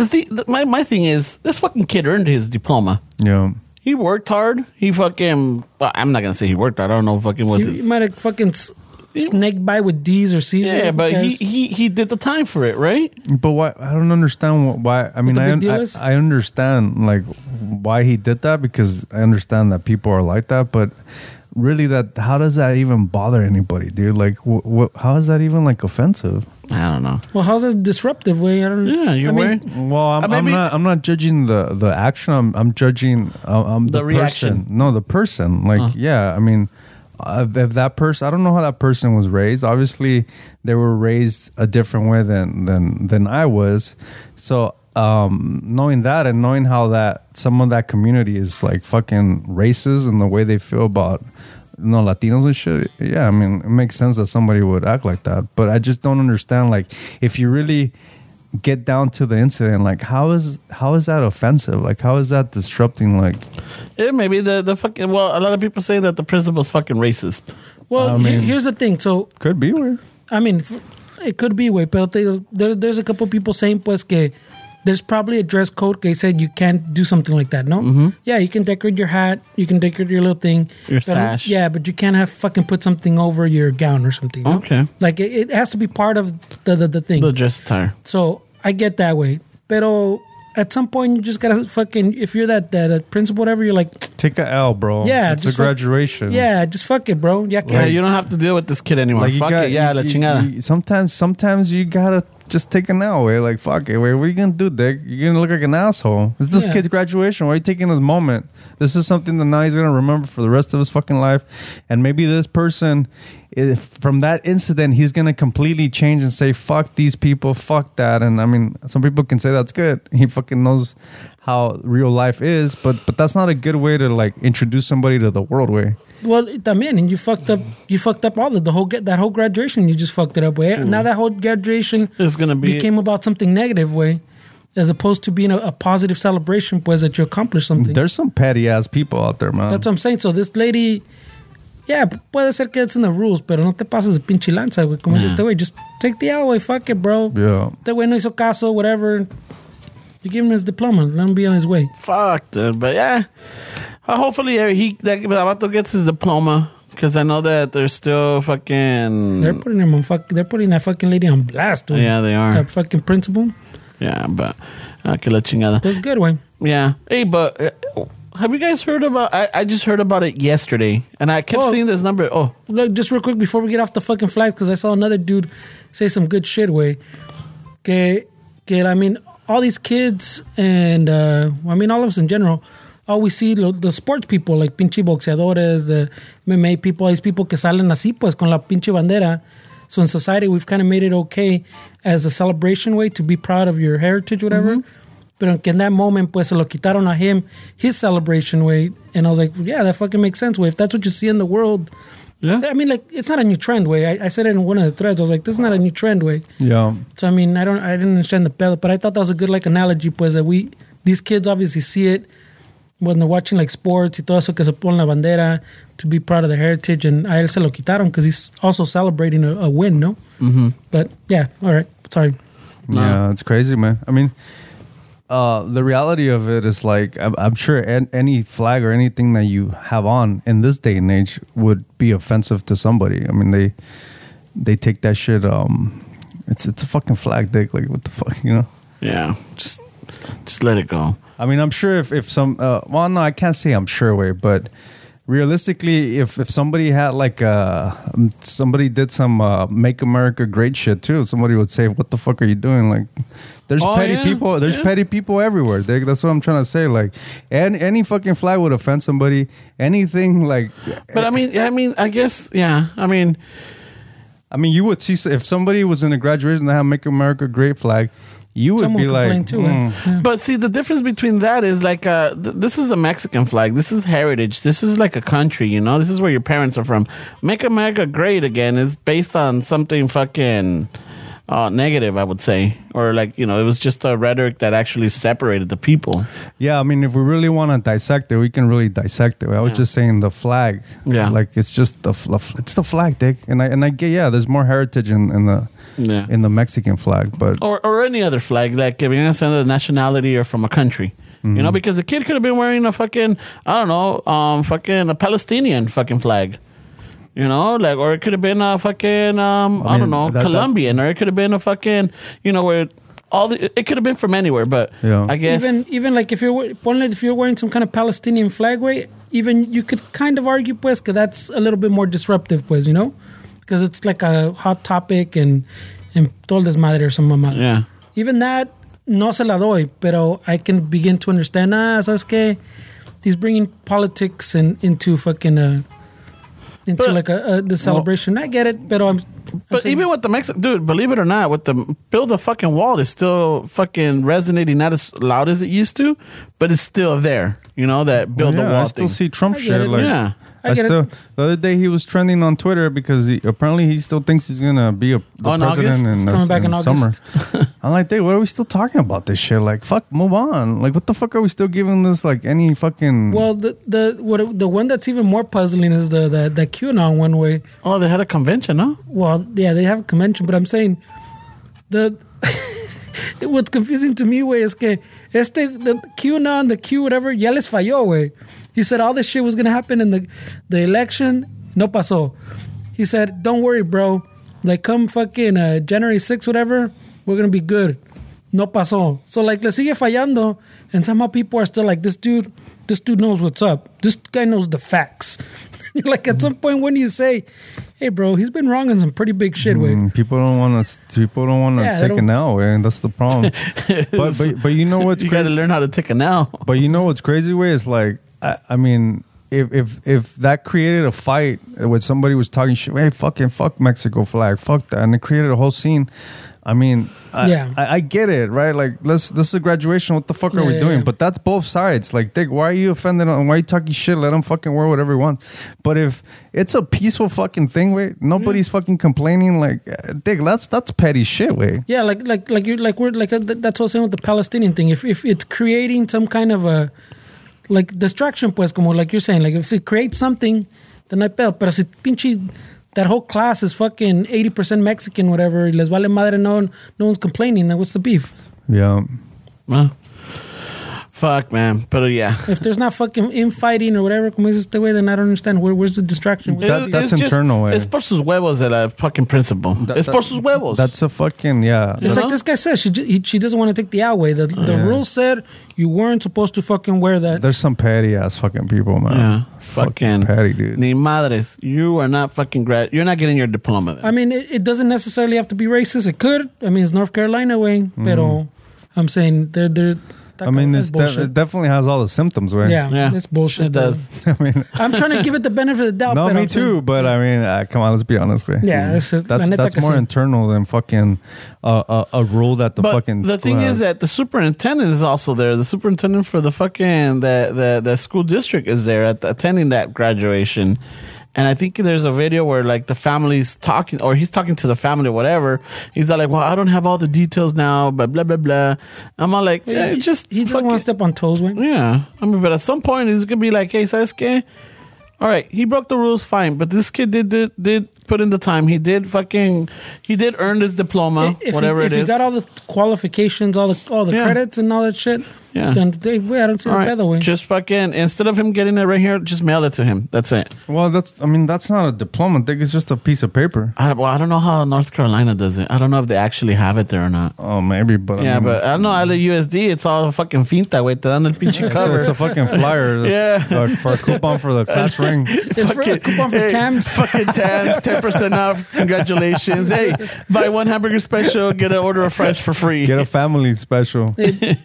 the thing, the, my my thing is, this fucking kid earned his diploma. Yeah. He worked hard. He fucking. Well, I'm not gonna say he worked hard. I don't know fucking what He, this. he might have fucking s- snaked by with D's or C's. yeah, who but he, he he did the time for it, right? But why? I don't understand wh- why. I mean, the I, big un- deal I is? I understand like why he did that because I understand that people are like that. But really, that how does that even bother anybody, dude? Like, wh- wh- how is that even like offensive? I don't know. well, how's that disruptive way? I don't know. Yeah, you're I mean. Well, I'm, Uh, I'm not. I'm not judging the the action. I'm I'm judging. Uh, um, The the, reaction. person. No, the person. Like, Uh. yeah. I mean, uh, if that person, I don't know how that person was raised. Obviously, they were raised a different way than than than I was. So, um, knowing that and knowing how that some of that community is like fucking racist and the way they feel about you know Latinos and shit. Yeah, I mean, it makes sense that somebody would act like that. But I just don't understand. Like, if you really get down to the incident, like how is how is that offensive? Like, how is that disrupting? Like, Yeah, maybe the the fucking. Well, a lot of people say that the principal's fucking racist. well, I mean- here's the thing. So, could be weird. I mean, it could be way, but they, there, there's a couple people saying pues que there's probably a dress code They said you can't do something like that. No, Mm-hmm. yeah, you can decorate your hat, you can decorate your little thing, Your sash. Yeah, but you can't have fucking put something over your gown or something. no? Okay. like it, it has to be part of the the, the thing. The dress attire. So I get that way. Pero at some point you just gotta fucking if you're that that, that principal whatever, you're like, Take a L, bro. Yeah, it's a just fuck- graduation. yeah, just fuck it, bro. Yeah, Yeah, you don't have to deal with this kid anymore. Like Fuck got, it. Yeah, you- la you- chingada. you- sometimes, sometimes you gotta just take an L. Way like fuck it. Wait, what are you gonna do, Dick? You're gonna look like an asshole. It's this Yeah. kid's graduation. Why are you taking this moment? This is something that now he's gonna remember for the rest of his fucking life. And maybe this person, if from that incident, he's gonna completely change and say fuck these people, fuck that. And I mean, some people can say that's good. He fucking knows how real life is, but but that's not a good way to like introduce somebody to the world. Way. Well, también, and you fucked up. You fucked up all the the whole that whole graduation. You just fucked it up. Way now that whole graduation is gonna be. became about something negative. Way as opposed to being a, a positive celebration, pues that you accomplished something. There's some petty ass people out there, man. That's what I'm saying. So this lady, yeah, puede ser que it's in the rules, pero no te pases de pinche lanza, güey. Como dice este güey, just take the L, güey. Fuck it, bro. yeah. Este güey no hizo caso, whatever. You give him his diploma. Let him be on his way. Fuck, dude. But yeah, uh, hopefully uh, he that Vato gets his diploma because I know that they're still fucking. They're putting him on fuck. They're putting that fucking lady on blast, dude. Yeah, they are. That fucking principal. yeah, but uh, que la chingada. That's good, way. Yeah. Hey, but uh, have you guys heard about? I, I just heard about it yesterday, and I kept Oh. seeing this number. Oh, Look, just real quick before we get off the fucking flags, because I saw another dude say some good shit, way. Que, que, I mean, all these kids and, uh, I mean, all of us in general, all we see, lo, the sports people, like pinche boxeadores, the MMA people, these people que salen así, pues, con la pinche bandera. So in society, we've kind of made it okay as a celebration way to be proud of your heritage, whatever. Que in that moment, pues, se lo quitaron a him, his celebration way. And I was like, yeah, that fucking makes sense, way. If that's what you see in the world, yeah. I mean, like it's not a new trend way. I, I said it in one of the threads. I was like, this is not a new trend way. Yeah. So I mean, I don't, I didn't understand the pedo, but I thought that was a good like analogy, pues that we these kids obviously see it when they're watching like sports y todo eso que se ponen la bandera to be proud of their heritage, and a él se lo quitaron because he's also celebrating a, a win, no? Mm-hmm. But yeah, all right, sorry. Yeah, it's crazy, man. I mean, uh, the reality of it is like I'm, I'm sure an, any flag or anything that you have on in this day and age would be offensive to somebody. I mean, they they take that shit. Um, it's it's a fucking flag, dick. Like what the fuck, you know? Yeah, just just let it go. I mean, I'm sure if if some uh, well, no, I can't say I'm sure way, but realistically, if if somebody had like uh somebody did some uh, make America great shit too, somebody would say, "What the fuck are you doing?" Like, there's Oh, petty yeah, people. There's yeah. petty people everywhere. Dick. That's what I'm trying to say. Like, and any fucking flag would offend somebody. Anything like, But I mean, I mean, I guess, yeah. I mean, I mean, you would see if somebody was in a graduation that had "Make America Great" flag, you would Someone be like, complain too. Eh? Yeah. But see, the difference between that is like, uh, th- this is a Mexican flag. This is heritage. This is like a country, you know? This is where your parents are from. Make America Great Again is based on something fucking uh, negative, I would say. Or like, you know, it was just a rhetoric that actually separated the people. Yeah, I mean, if we really want to dissect it, we can really dissect it. I was Yeah. just saying the flag. Yeah. like it's just the it's the flag, Dick. And I and I get yeah, there's more heritage in, in the Yeah. in the Mexican flag, but or or any other flag, like if you're gonna send a nationality or from a country. You know, because the kid could have been wearing a fucking I don't know, um, fucking a Palestinian fucking flag. You know, like or it could have been a fucking um, I, I don't know, that- that- Colombian, or it could have been a fucking you know where all the it could have been from anywhere, but Yeah. I guess Even even like if you're we- ponle, if you're wearing some kind of Palestinian flag, way even you could kind of argue pues que that's a little bit more disruptive, pues you know, because it's like a hot topic and and todo el desmadre or some mamá. yeah. Even that no se la doy, pero I can begin to understand. Ah, sabes que he's bringing politics and into fucking uh into But- like a, a the celebration. I get it, but I'm. I'm But even with the Mexican dude, believe it or not, with the build a fucking wall is still fucking resonating not as loud as it used to, but it's still there. You know that build oh, yeah, the wall I still thing. see Trump I shit. it, Like, yeah. I I, get it. the other day he was trending on Twitter because he, apparently he still thinks he's gonna be a the in president August? in, It's uh, coming back in summer. August. I'm like, dude, what are we still talking about this shit? Like, fuck, move on. Like, what the fuck are we still giving this like any fucking? Well, the the what the one that's even more puzzling is the the, the QAnon one way. Oh, they had a convention, huh? Well, yeah, they have a convention, but I'm saying the what's confusing to me, way, is que este the QAnon, the Q whatever, ya les falló, way. He said all this shit was gonna happen in the the election, no pasó. He said, "Don't worry, bro. Like come fucking uh, January 6th, whatever, we're gonna be good." No pasó. So like le sigue fallando, and somehow people are still like, "This dude, this dude knows what's up. This guy knows the facts." You're like at some point when you say, "Hey, bro, he's been wrong in some pretty big shit." Way. Mm, people don't want to. People don't want to Yeah, they take it don't- now, and that's the problem. but, but but you know what's You got to crazy? learn how to take a now. But you know what's crazy? Way is like, I, I mean, if if if that created a fight with somebody was talking shit, hey, fucking fuck Mexico flag, fuck that, and it created a whole scene. I mean, I, Yeah. I, I get it, right? Like, let's this is a graduation. What the fuck are Yeah, we yeah, doing? yeah. But that's both sides. Like, Dick, why are you offended? On, why are you talking shit? Let him fucking wear whatever he wants. But if it's a peaceful fucking thing, wait, nobody's fucking complaining. Like, uh, Dick, that's that's petty shit, way. Yeah, like like like you like we're like uh, th- that's what I was saying with the Palestinian thing. If if it's creating some kind of a like distraction, pues como like you're saying, like if it creates something, then I pedo. Pero si pinche that whole class is fucking eighty percent Mexican, whatever, les vale madre, no one, no one's complaining. Then what's the beef? Yeah. Well, Fuck, man. But uh, yeah. If there's not fucking infighting or whatever, como dices este güey, then I don't understand. Where, where's the distraction? Where's That- that's just- internal, eh. Es por sus huevos de la fucking principal. es por sus huevos. That's a fucking yeah. It's know? like this guy says she ju- he, she doesn't want to take the outway. The the Yeah. rule said you weren't supposed to fucking wear that. There's some petty ass fucking people, man. yeah. Fucking Fucking petty, dude. Ni madres. You are not fucking grad. You're not getting your diploma. Then. I mean, it, it doesn't necessarily have to be racist. It could. I mean, it's North Carolina way, pero I'm saying they're they're. I mean, that's it's de- it definitely has all the symptoms, right? yeah, Yeah. it's bullshit. it does. I mean, I'm trying to give it the benefit of the doubt. no, but me I'm saying- too. But I mean, uh, come on, let's be honest, way. Yeah, this is- that's that's more sí. internal than fucking uh, uh, a rule that the but fucking. the thing school is that the superintendent is also there. The superintendent for the fucking the the, the school district is there at attending that graduation. And I think there's a video where like the family's talking, or he's talking to the family, or whatever. He's like, "Well, I don't have all the details now, but blah blah blah." I'm all like, yeah, He- just he doesn't fucking- want to step on toes, way. Yeah, I mean, but at some point he's gonna be like, "Hey, qué? All right, he broke the rules, fine. But this kid did did, did put in the time. He did fucking he did earn his diploma, If whatever he, it is. he got all the qualifications, all the all the Yeah. credits and all that shit, Yeah. then they, wait, I don't see All the right, other way. just fucking instead of him getting it right here, just mail it to him. That's it. well, that's. I mean, that's not a diploma. I think it's just a piece of paper. I, well, I don't know how North Carolina does it. I don't know if they actually have it there or not. Oh, maybe, but I yeah, mean, but I don't know. At the USD, it's all fucking finta, way. Te dan el pinche it's cover. it's a fucking flyer. Yeah. uh, for a coupon for the class ring. It's for a coupon for Tams. Fucking Tams, ten percent off. Congratulations! Hey, buy one hamburger special, get an order of fries for free. Get a family special.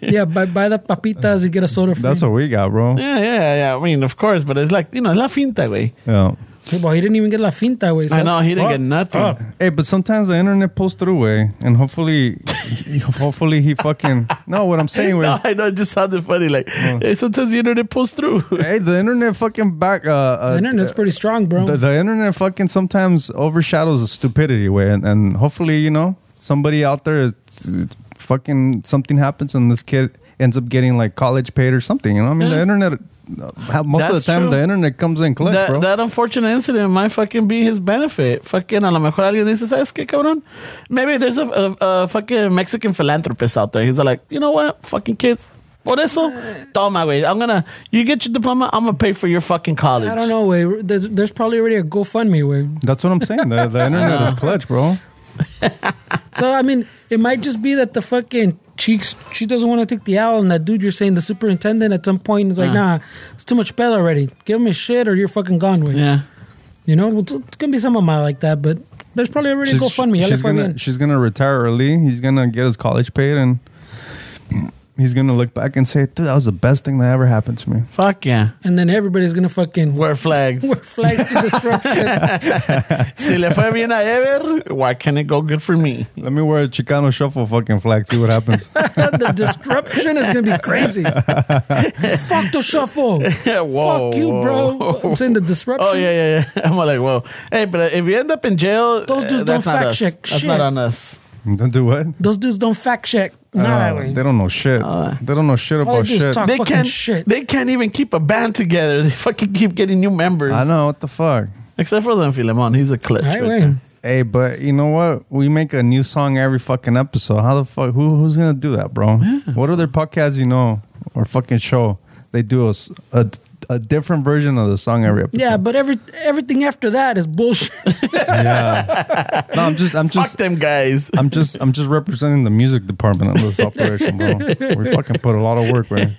yeah, buy, buy the papitas, you get a soda free. That's what we got, bro. yeah, yeah, yeah. I mean, of course, but it's like you know, la finta, way. Yeah. Hey, boy, he didn't even get la finta, way. I know he didn't get nothing. Hey, but sometimes the internet pulls through, way, and hopefully, hopefully he fucking. No, what I'm saying No, I know it just sounded funny. Like, hey, sometimes the internet pulls through. hey, the internet fucking back. Uh, uh, The internet's pretty strong, bro. the, the internet fucking sometimes overshadows the stupidity way, and, and hopefully, you know, somebody out there, is, uh, fucking something happens, and this kid ends up getting like college paid or something. You know, I mean, the internet. uh, how- Most of the time, true. the internet comes in clutch, that, bro. that unfortunate incident might fucking be his benefit. Fucking a lo mejor alguien dice, ¿sabes qué, cabrón? Maybe there's a, a, a fucking Mexican philanthropist out there. He's like, you know what? Fucking kids. Por eso, toma, güey. I'm gonna, you get your diploma, I'm gonna pay for your fucking college. I don't know, way. There's, there's probably already a GoFundMe, way. That's what I'm saying. The, the internet is clutch, bro. So I mean, it might just be that the fucking cheeks she doesn't want to take the L, and that dude you're saying the superintendent at some point is like, uh. nah, it's too much better already. Give him his shit, or you're fucking gone with. Yeah. You know, it's gonna be some of my like that, but there's probably already a GoFundMe. Ya le she's, gonna, she's gonna retire early. He's gonna get his college paid, and he's gonna look back and say, "Dude, that was the best thing that ever happened to me." Fuck yeah. And then everybody's gonna fucking Wear flags. wear flags to disruption. si le fue bien a Ever, why can't it go good for me? Let me wear a Chicano shuffle fucking flag. See what happens. the disruption is gonna be crazy. Fuck the shuffle. whoa, Fuck you, bro. whoa. I'm saying the disruption. Oh yeah, yeah, yeah. I'm like, whoa. Hey, but if you end up in jail, Those dudes uh, don't not fact us. check That's shit. not on us. Don't do what? Those dudes don't fact check. Uh, Nah, way. they don't know shit. they don't know shit about they do is shit. talk They can't. shit. They can't even keep a band together. They fucking keep getting new members. I know what the fuck. Except for Don Filemon, he's a clutch. Right, right Hey, but you know what? We make a new song every fucking episode. How the fuck? Who who's gonna do that, bro? What other podcasts you know or fucking show? They do a, s- a, a different version of the song every episode. Yeah, but every everything after that is bullshit. yeah. No, I'm just I'm Fuck just them guys. I'm just I'm just representing the music department of this operation, bro. We fucking put a lot of work, man.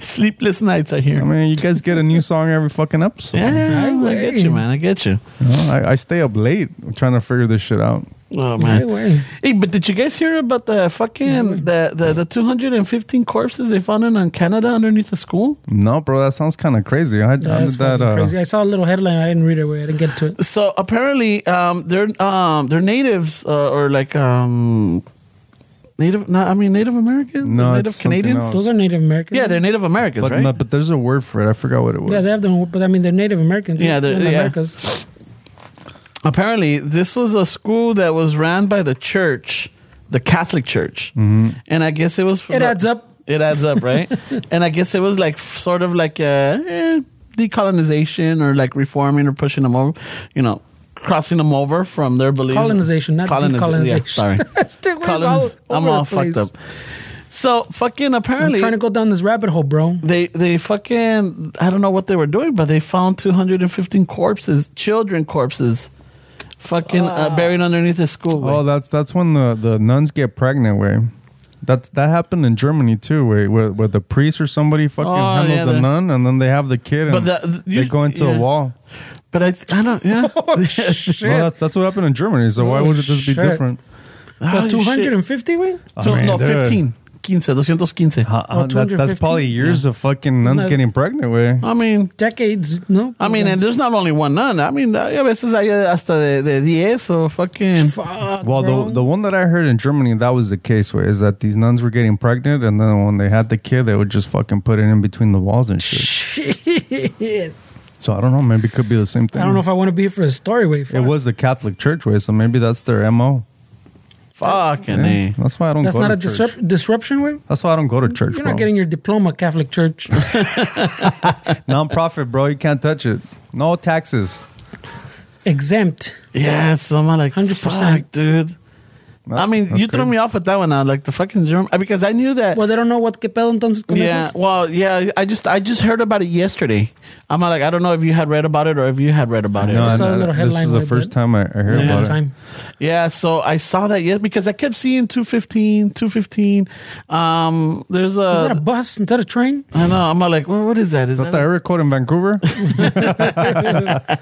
Sleepless nights are here. I mean, you guys get a new song every fucking episode. yeah, I Right get you, man. I get you. You know, I, I stay up late trying to figure this shit out. Oh man. way. Hey, but did you guys hear about the fucking the the, the 215 corpses they found in, in Canada underneath the school? No, bro, that sounds kind of crazy. I, I That's that. Uh, crazy. I saw a little headline. I didn't read it. Way. I didn't get to it. So apparently, um, they're um, they're natives uh, or like um, native. No, I mean Native Americans. No, native it's Canadians. else. Those are Native Americans. Yeah, they're Native Americans, but right? no, but there's a word for it. I forgot what it was. Yeah, they have them, but I mean they're Native Americans. Yeah, they're- in the yeah. Americas. Apparently this was a school that was ran by the church the catholic church Mm-hmm. and i guess it was It the- adds up. it adds up right and i guess it was like sort of like uh eh, decolonization or like reforming or pushing them over you know crossing them over from their beliefs Colonization, not Coloniza- decolonization. yeah, sorry That's the way Coloniz- all i'm over all the place. fucked up So fucking I'm apparently trying to go down this rabbit hole, bro. they they fucking I don't know what they were doing, but they found 215 corpses, children corpses, fucking uh, buried underneath the school. Oh, Oh, that's that's when the, the nuns get pregnant. Way that that happened in Germany too. Where where, where the priest or somebody fucking Oh, handles yeah, the the- nun, and then they have the kid, and But the- they you- go into yeah. a wall. but I I don't yeah. Shit. Well, that's, that's what happened in Germany. So why Oh, would it just be shit. different? What, Oh, 250, wait? So, I mean, no, dude. 15. 15, 215. Uh, Oh, uh, that, that's 215? probably years of fucking nuns No. getting pregnant. Way I mean, Decades, no? I mean, and there's not only one nun. I mean, hay veces hay hasta de, de 10 so fucking. Fuck, Well, bro. the the one that I heard in Germany, that was the case. Where is that these nuns were getting pregnant, and then when they had the kid, they would just fucking put it in between the walls and shit. Shit. So I don't know. Maybe it could be the same thing. I don't know if I want to be here for a story, wait. it was the Catholic Church way, so maybe that's their mo. Fucking Yeah. A. That's why I don't That's go not to a church. disrupt- disruption, way? That's why I don't go to church, You're bro. not getting your diploma, Catholic Church. Non-profit, bro. You can't touch it. No taxes. Exempt. Yeah, so I'm like, 100%. 100%. dude. That's- I mean, that's you threw me off with that one now, like the fucking German, because I knew that. Well, they don't know what que pedo entonces con yeah, esos. well, yeah, I just I just heard about it yesterday. I'm like, I don't know if you had read about it or if you had read about it. No, I I, saw a I- little this is the first it. time I, I heard Yeah. about it. Yeah, so I saw that yes because I kept seeing 215, 215. Um, there's Is that a a. bus instead of a train? I know. I'm like, well, what is that? Is Is that that the area code in Vancouver?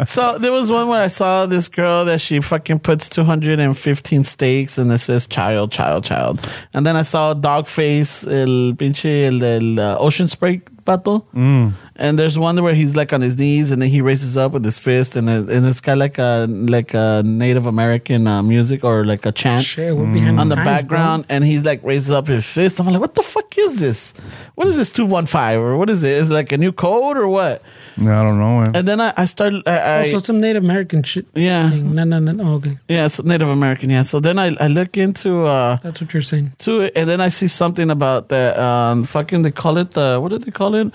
So there was one where I saw this girl that she fucking puts 215 steaks and it says child, child, child. And then I saw dog face, el pinche, el del uh, ocean spray pato. Mm. And there's one where he's like on his knees and then he raises up with his fist and it, and it's got like a like a Native American uh, music or like a chant we're behind on the times, background and he's like raises up his fist. I'm like, what the fuck is this? What is this 215 or what is it? Is it like a new code or what? No, I don't know. Man. And then I, I started. I, I, Also, some Native American shit. yeah. Thing. No, no, no. Oh, okay. Yeah, so Native American. Yeah. So then I, I look into uh That's what you're saying. to it, and then I see something about the um fucking they call it the what did they call it?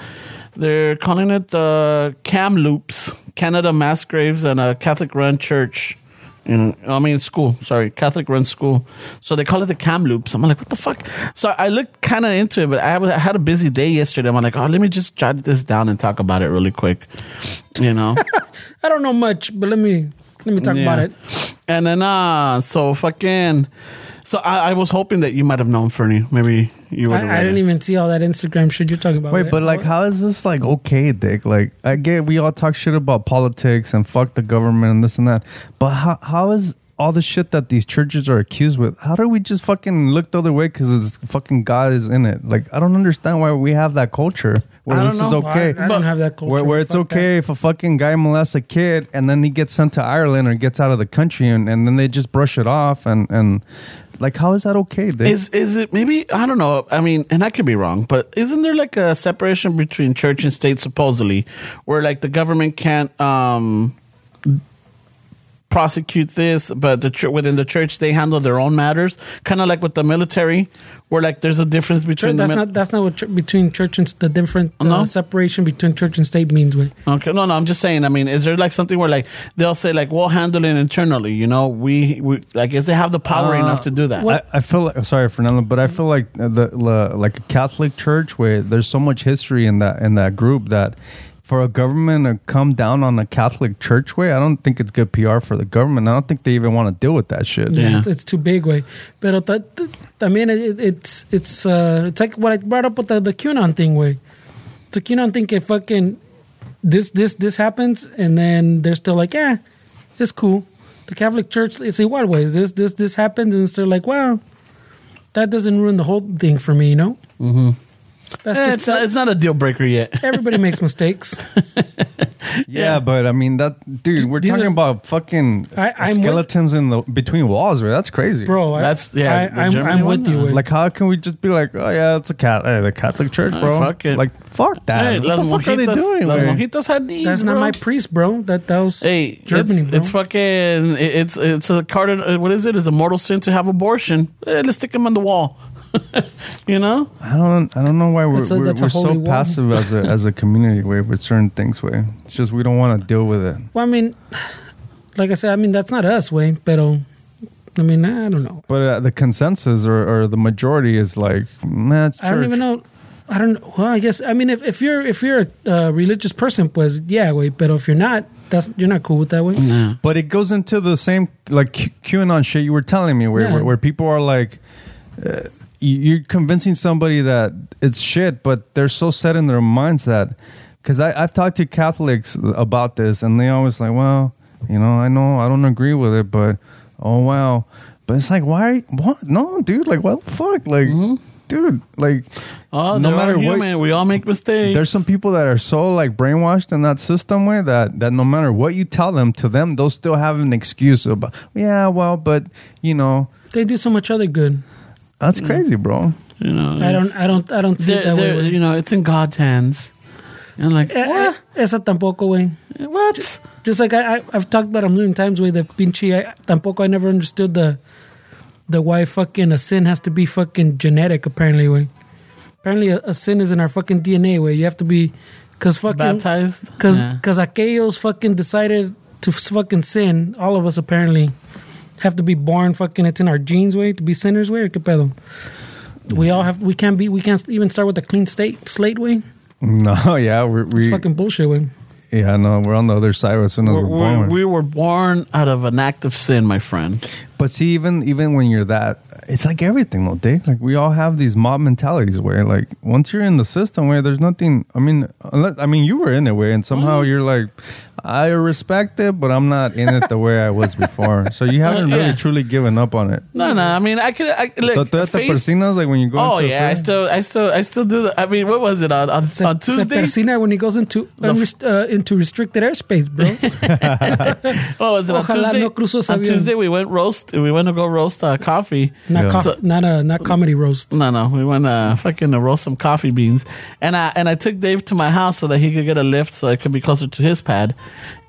They're calling it the Kamloops, Canada Mass Graves, and a Catholic run church. In, I mean, school. Sorry, Catholic run school. So they call it the Kamloops. I'm like, what the fuck? So I looked kind of into it, but I, was, I had a busy day yesterday. I'm like, oh, let me just jot this down and talk about it really quick. You know. I don't know much, but let me let me talk about it. And then uh so fucking so I, I was hoping that you might have known Fernie. Maybe you would have I, I didn't even see all that Instagram shit you're talking about. Wait, but like, how is this like okay, Dick? Like, I get we all talk shit about politics and fuck the government and this and that, but how how is all the shit that these churches are accused with? How do we just fucking look the other way because this fucking God is in it? Like, I don't understand why we have that culture where I don't this know. is okay. I, I don't have that culture. Where, where it's Fuck that. okay if a fucking guy molests a kid and then he gets sent to Ireland or gets out of the country and, and then they just brush it off and, and like how is that okay? Dick? Is is it maybe I don't know. I mean, and I could be wrong, but isn't there like a separation between church and state supposedly, where like the government can't um prosecute this, but the ch- within the church they handle their own matters, kind of like with the military, where like there's a difference between that's the mil- not that's not what ch- between church and the different uh, No? separation between church and state means. Way Okay, no, no, I'm just saying. I mean, is there like something where like they'll say like we'll handle it internally? You know, we we like is they have the power Uh, enough to do that? I, I feel like sorry, Fernando, but I feel like the, the like a Catholic church where there's so much history in that in that group that for a government to come down on a Catholic church way, I don't think it's good PR for the government. I don't think they even want to deal with that shit. Yeah. it's, it's too big. Way, pero ta- ta- también it, it's it's uh it's like what I brought up with the, the QAnon thing. Way, the QAnon thing que fucking this this this happens and then they're still like yeah, it's cool. The Catholic Church it's igual ways. This this this happens and they're like wow, that doesn't ruin the whole thing for me. You know. Mm-hmm. That's Eh, just it's, not, it's not a deal breaker yet. everybody makes mistakes. Yeah, but I mean that dude, we're These talking are- about fucking I- I'm with- skeletons in the between walls, right? That's crazy. bro. I- That's- yeah, the I, I'm, Germany I'm with one, you. Like how can we just be like, oh yeah, it's a cat, hey, the Catholic Church, Uh, bro? fuck it. Like fuck that. Hey, what the fuck are they doing? Las man? Monjitas had needs, That's not bro. my priest, bro. That that was Hey, Germany, it's, bro. it's fucking. it- It's it's a cardinal. uh, What is it? It's a mortal sin to have abortion. Eh, let's stick him on the wall. You know. I don't I don't know why we're, a- we're, we're so holy wall. passive as a as a community way with certain things way. It's just we don't want to deal with it. Well, I mean, like I said, I mean that's not us, way. Pero I mean, I don't know. But uh, the consensus or, or the majority is like, man, it's church. I don't even know. I don't. Know. Well, I guess. I mean, if, if you're if you're a uh, religious person, pues yeah, way. But if you're not, that's you're not cool with that way. But it goes into the same like Q- QAnon shit you were telling me, where Yeah. where, where people are like, uh, you- you're convincing somebody that it's shit, but they're so set in their minds that because I've talked to Catholics about this, and they always like, well, you know, I know I don't agree with it, but oh wow, but it's like, why? What? No, dude, like what the fuck, like. Mm-hmm. Dude, like, Oh, no no matter matter what, human. we all make mistakes. there's some people that are so like brainwashed in that system way that that no matter what you tell them to them they'll still have an excuse about yeah well but you know They do so much other good. That's crazy bro you know, I don't. I don't. I don't see it that way. they're- You know, it's in God's hands. And like, Eh, eh, Esa tampoco, way. what? Just like I, I, I've talked about a million times, way the pinche. I, tampoco, I never understood the, the why fucking a sin has to be fucking genetic. Apparently, way. Apparently, a, a sin is in our fucking DNA. Way you have to be, cause fucking Baptized? Cause, Yeah. cause aquellos fucking decided to fucking sin. All of us apparently have to be born fucking. It's in our genes, way to be sinners, way. Or qué pedo? We all have. We can't be. We can't even start with a clean state slate way. no yeah we're, It's fucking bullshit way. yeah no we're on the other side as soon as We're- we're, we're- born we were born out of an act of sin, my friend. but see even even when you're that it's like everything though Dave. like we all have these mob mentalities where like once you're in the system where there's nothing i mean unless, i mean you were in it way and somehow Mm. you're like i respect it but i'm not in it the way i was before so you haven't really Yeah. truly given up on it No, no. I mean, I could. I, look, Tú- tú te faith- persinas, like when you go Oh into a yeah, I fair? still, I still, I still do that. I mean, what was it on on, Se, on se Tuesday? persina when he goes into f- unrest- uh, into restricted airspace, bro. What was it on Ojalá Tuesday? no cruzo ese on avión. Tuesday, we went roast. We went to go roast uh, coffee. not Yeah. co- So- not a not comedy roast. No, no, we went uh, fucking to roast some coffee beans, and I and I took Dave to my house so that he could get a lift so I could be closer to his pad.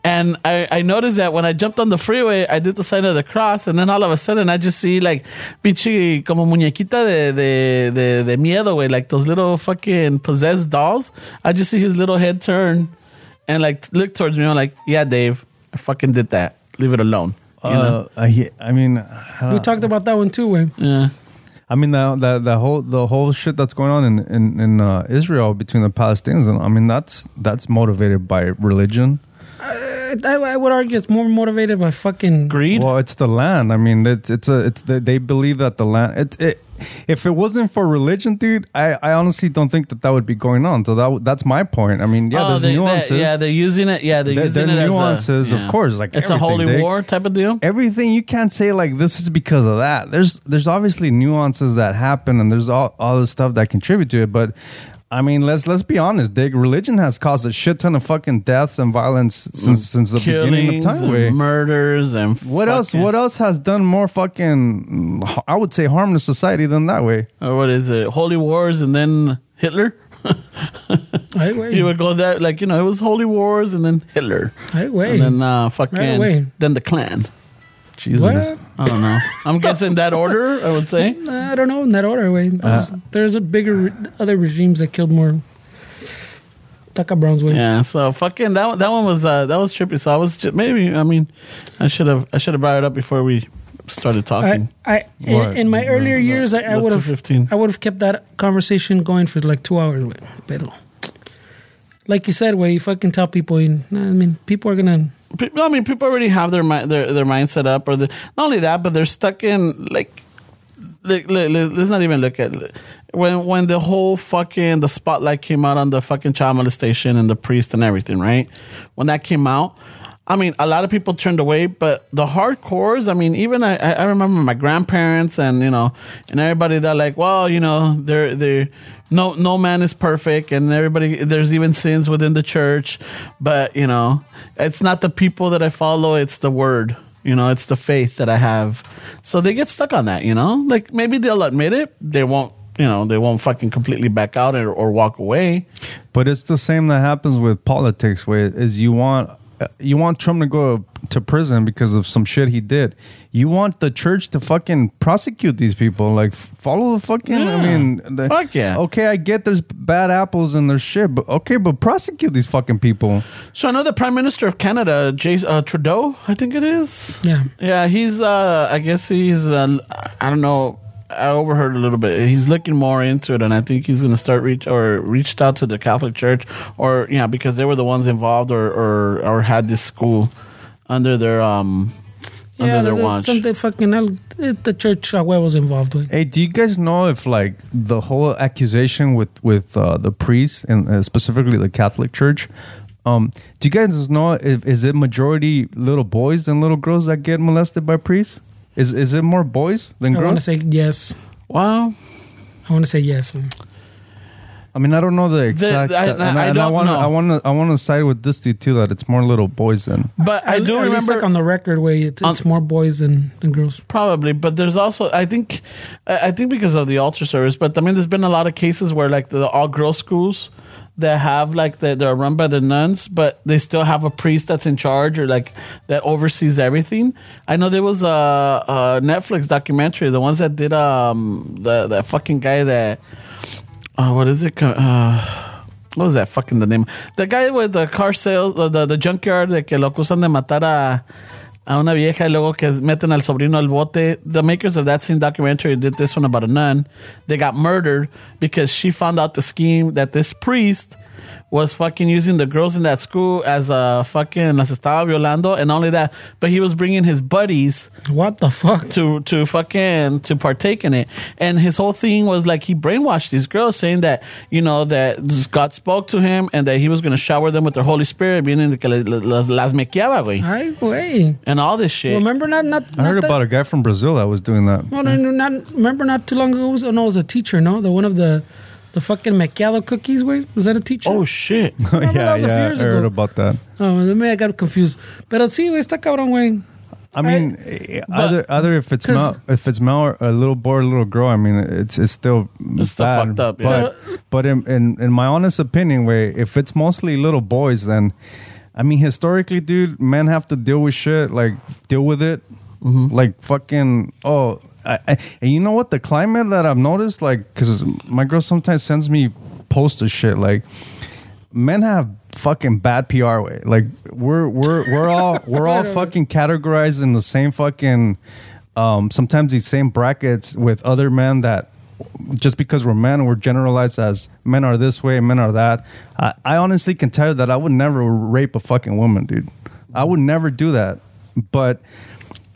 And I, I noticed that when I jumped on the freeway, I did the sign of the cross, and then all of a sudden I just see like pinche como muñequita de de de, de miedo, way, like those little fucking possessed dolls. I just see his little head turn, and like look towards me. I'm like, yeah, Dave, I fucking did that. Leave it alone. You know? Uh, I, I mean, We talked about that one too, way. Yeah. I mean the, the the whole the whole shit that's going on in in, in uh, Israel between the Palestinians and I mean that's that's motivated by religion. I, I would argue it's more motivated by fucking Greed. Well, it's the land. I mean, it's it's a it's they they believe that the land. It, it if it wasn't for religion, dude, I, I honestly don't think that that would be going on. So that that's my point. I mean, yeah, Oh, there's they- they- nuances. yeah, they're using it. Yeah, they're There- using there are it nuances, as a, of yeah. course, like it's a holy Dave. war type of deal. everything you can't say like this is because of that. There's there's obviously nuances that happen and there's all all the stuff that contribute to it, but I mean, let's let's be honest, Dick. Religion has caused a shit ton of fucking deaths and violence since since the beginning of time. and way. murders and What else? What else has done more fucking? I would say harm to society than that way. Or what is it? Holy wars and then Hitler. Right way. He would go that like you know it was holy wars and then Hitler Right way. and then uh, fucking Right away. then the Klan. Jesus. What? I don't know. I'm guessing that order. I would say. I don't know in that order way. There's, there's a bigger re- other regimes that killed more. Taka Browns way. Yeah. So fucking that one- that one was uh, that was trippy. So I was just, maybe I mean I should have I should have brought it up before we started talking. I in, What? in my earlier years, I, I would have I would have kept that conversation going for like two hours. Way. Pero, like you said, where you fucking tell people, you, I mean, people are gonna. I mean, people already have their mi- their their mind set up, or the, not only that, but they're stuck in like. Let- let- let's not even look at when when the whole fucking the spotlight came out on the fucking child molestation and the priest and everything, right? When that came out, I mean, a lot of people turned away, but the hardcores, I mean, even I, I remember my grandparents and you know, and everybody that like, well, you know, they're they're no no man is perfect, and everybody there's even sins within the church, but you know, it's not the people that I follow, it's the word. You know, it's the faith that I have. So they get stuck on that, you know? Like maybe they'll admit it. They won't, you know, they won't fucking completely back out or, or walk away. But it's the same that happens with politics, where is you want you want Trump to go to prison because of some shit he did. You want the church to fucking prosecute these people. Like, follow the fucking. I mean, the- Fuck yeah. Okay, I get there's bad apples and there's shit, but okay, but prosecute these fucking people. So I know the Prime Minister of Canada, Jay, uh, Trudeau, I think it is. Yeah. Yeah, he's. Uh, I guess he's. Uh, I don't know. I overheard a little bit. He's looking more into it, and I think he's going to start reach or reached out to the Catholic Church, or yeah, because they were the ones involved or or, or had this school under their um under their the- watch. something fucking el- the church uh, was involved with. Hey, do you guys know if like the whole accusation with with uh, the priests and uh, specifically the Catholic Church? Um, do you guys know if is it majority little boys and little girls that get molested by priests? Is is it more boys than girls? I want to say yes. Wow. I want to say yes. I mean, I don't know the exact. I- stat- and I and don't wanna, know. I want to I want to side with this dude too that it's more little boys than. But I, At- do at least, remember like on the record way it's, it's On- more boys than, than girls. Probably, but there's also I think I I think because of the altar service, but I mean there's been a lot of cases where like the all girls schools that have like the, they're run by the nuns, but they still have a priest that's in charge or like that oversees everything. I know there was a, a Netflix documentary, the ones that did um the that fucking guy that uh, what is it? Uh, what was that fucking the name? The guy with the car sales, the, the, the junkyard, de que lo acusan de matar a, a una vieja y luego que meten al sobrino al bote. The makers of that same documentary did this one about a nun. They got murdered because she found out the scheme that this priest was fucking using the girls in that school as a fucking las estaba violando, and not only that, but he was bringing his buddies What the fuck? to to fucking to partake in it. And his whole thing was like he brainwashed these girls, saying that you know that God spoke to him and that he was going to shower them with the Holy Spirit, meaning que le- le- las, las mequeaba, güey, Ay, güey. and all this shit. Remember not not. I heard that, about a guy from Brazil that was doing that. Well, no, no, not remember not too long ago. It was, oh, no, it was a teacher. No, the one of the the fucking macchiato cookies. Way was that a teacher? oh shit! Remember that yeah, was a few yeah, I years heard ago. about that. Oh, man, I got confused. Pero sí, güey, está cabrón, güey. I mean, eh, either either if it's male, if it's male or a little boy or a little girl, I mean, it's it's still It's still fucked up, yeah. But but in, in in my honest opinion, way if it's mostly little boys, then I mean, historically, dude, men have to deal with shit like deal with it, Mm-hmm. like fucking oh. I, I, and you know what? The climate that I've noticed, like, because my girl sometimes sends me posts of shit, like, men have fucking bad PR way. Like we're we're we're all we're all fucking categorized in the same fucking um sometimes these same brackets with other men that just because we're men we're generalized as men are this way men are that I, I honestly can tell you that i would never rape a fucking woman dude i would never do that but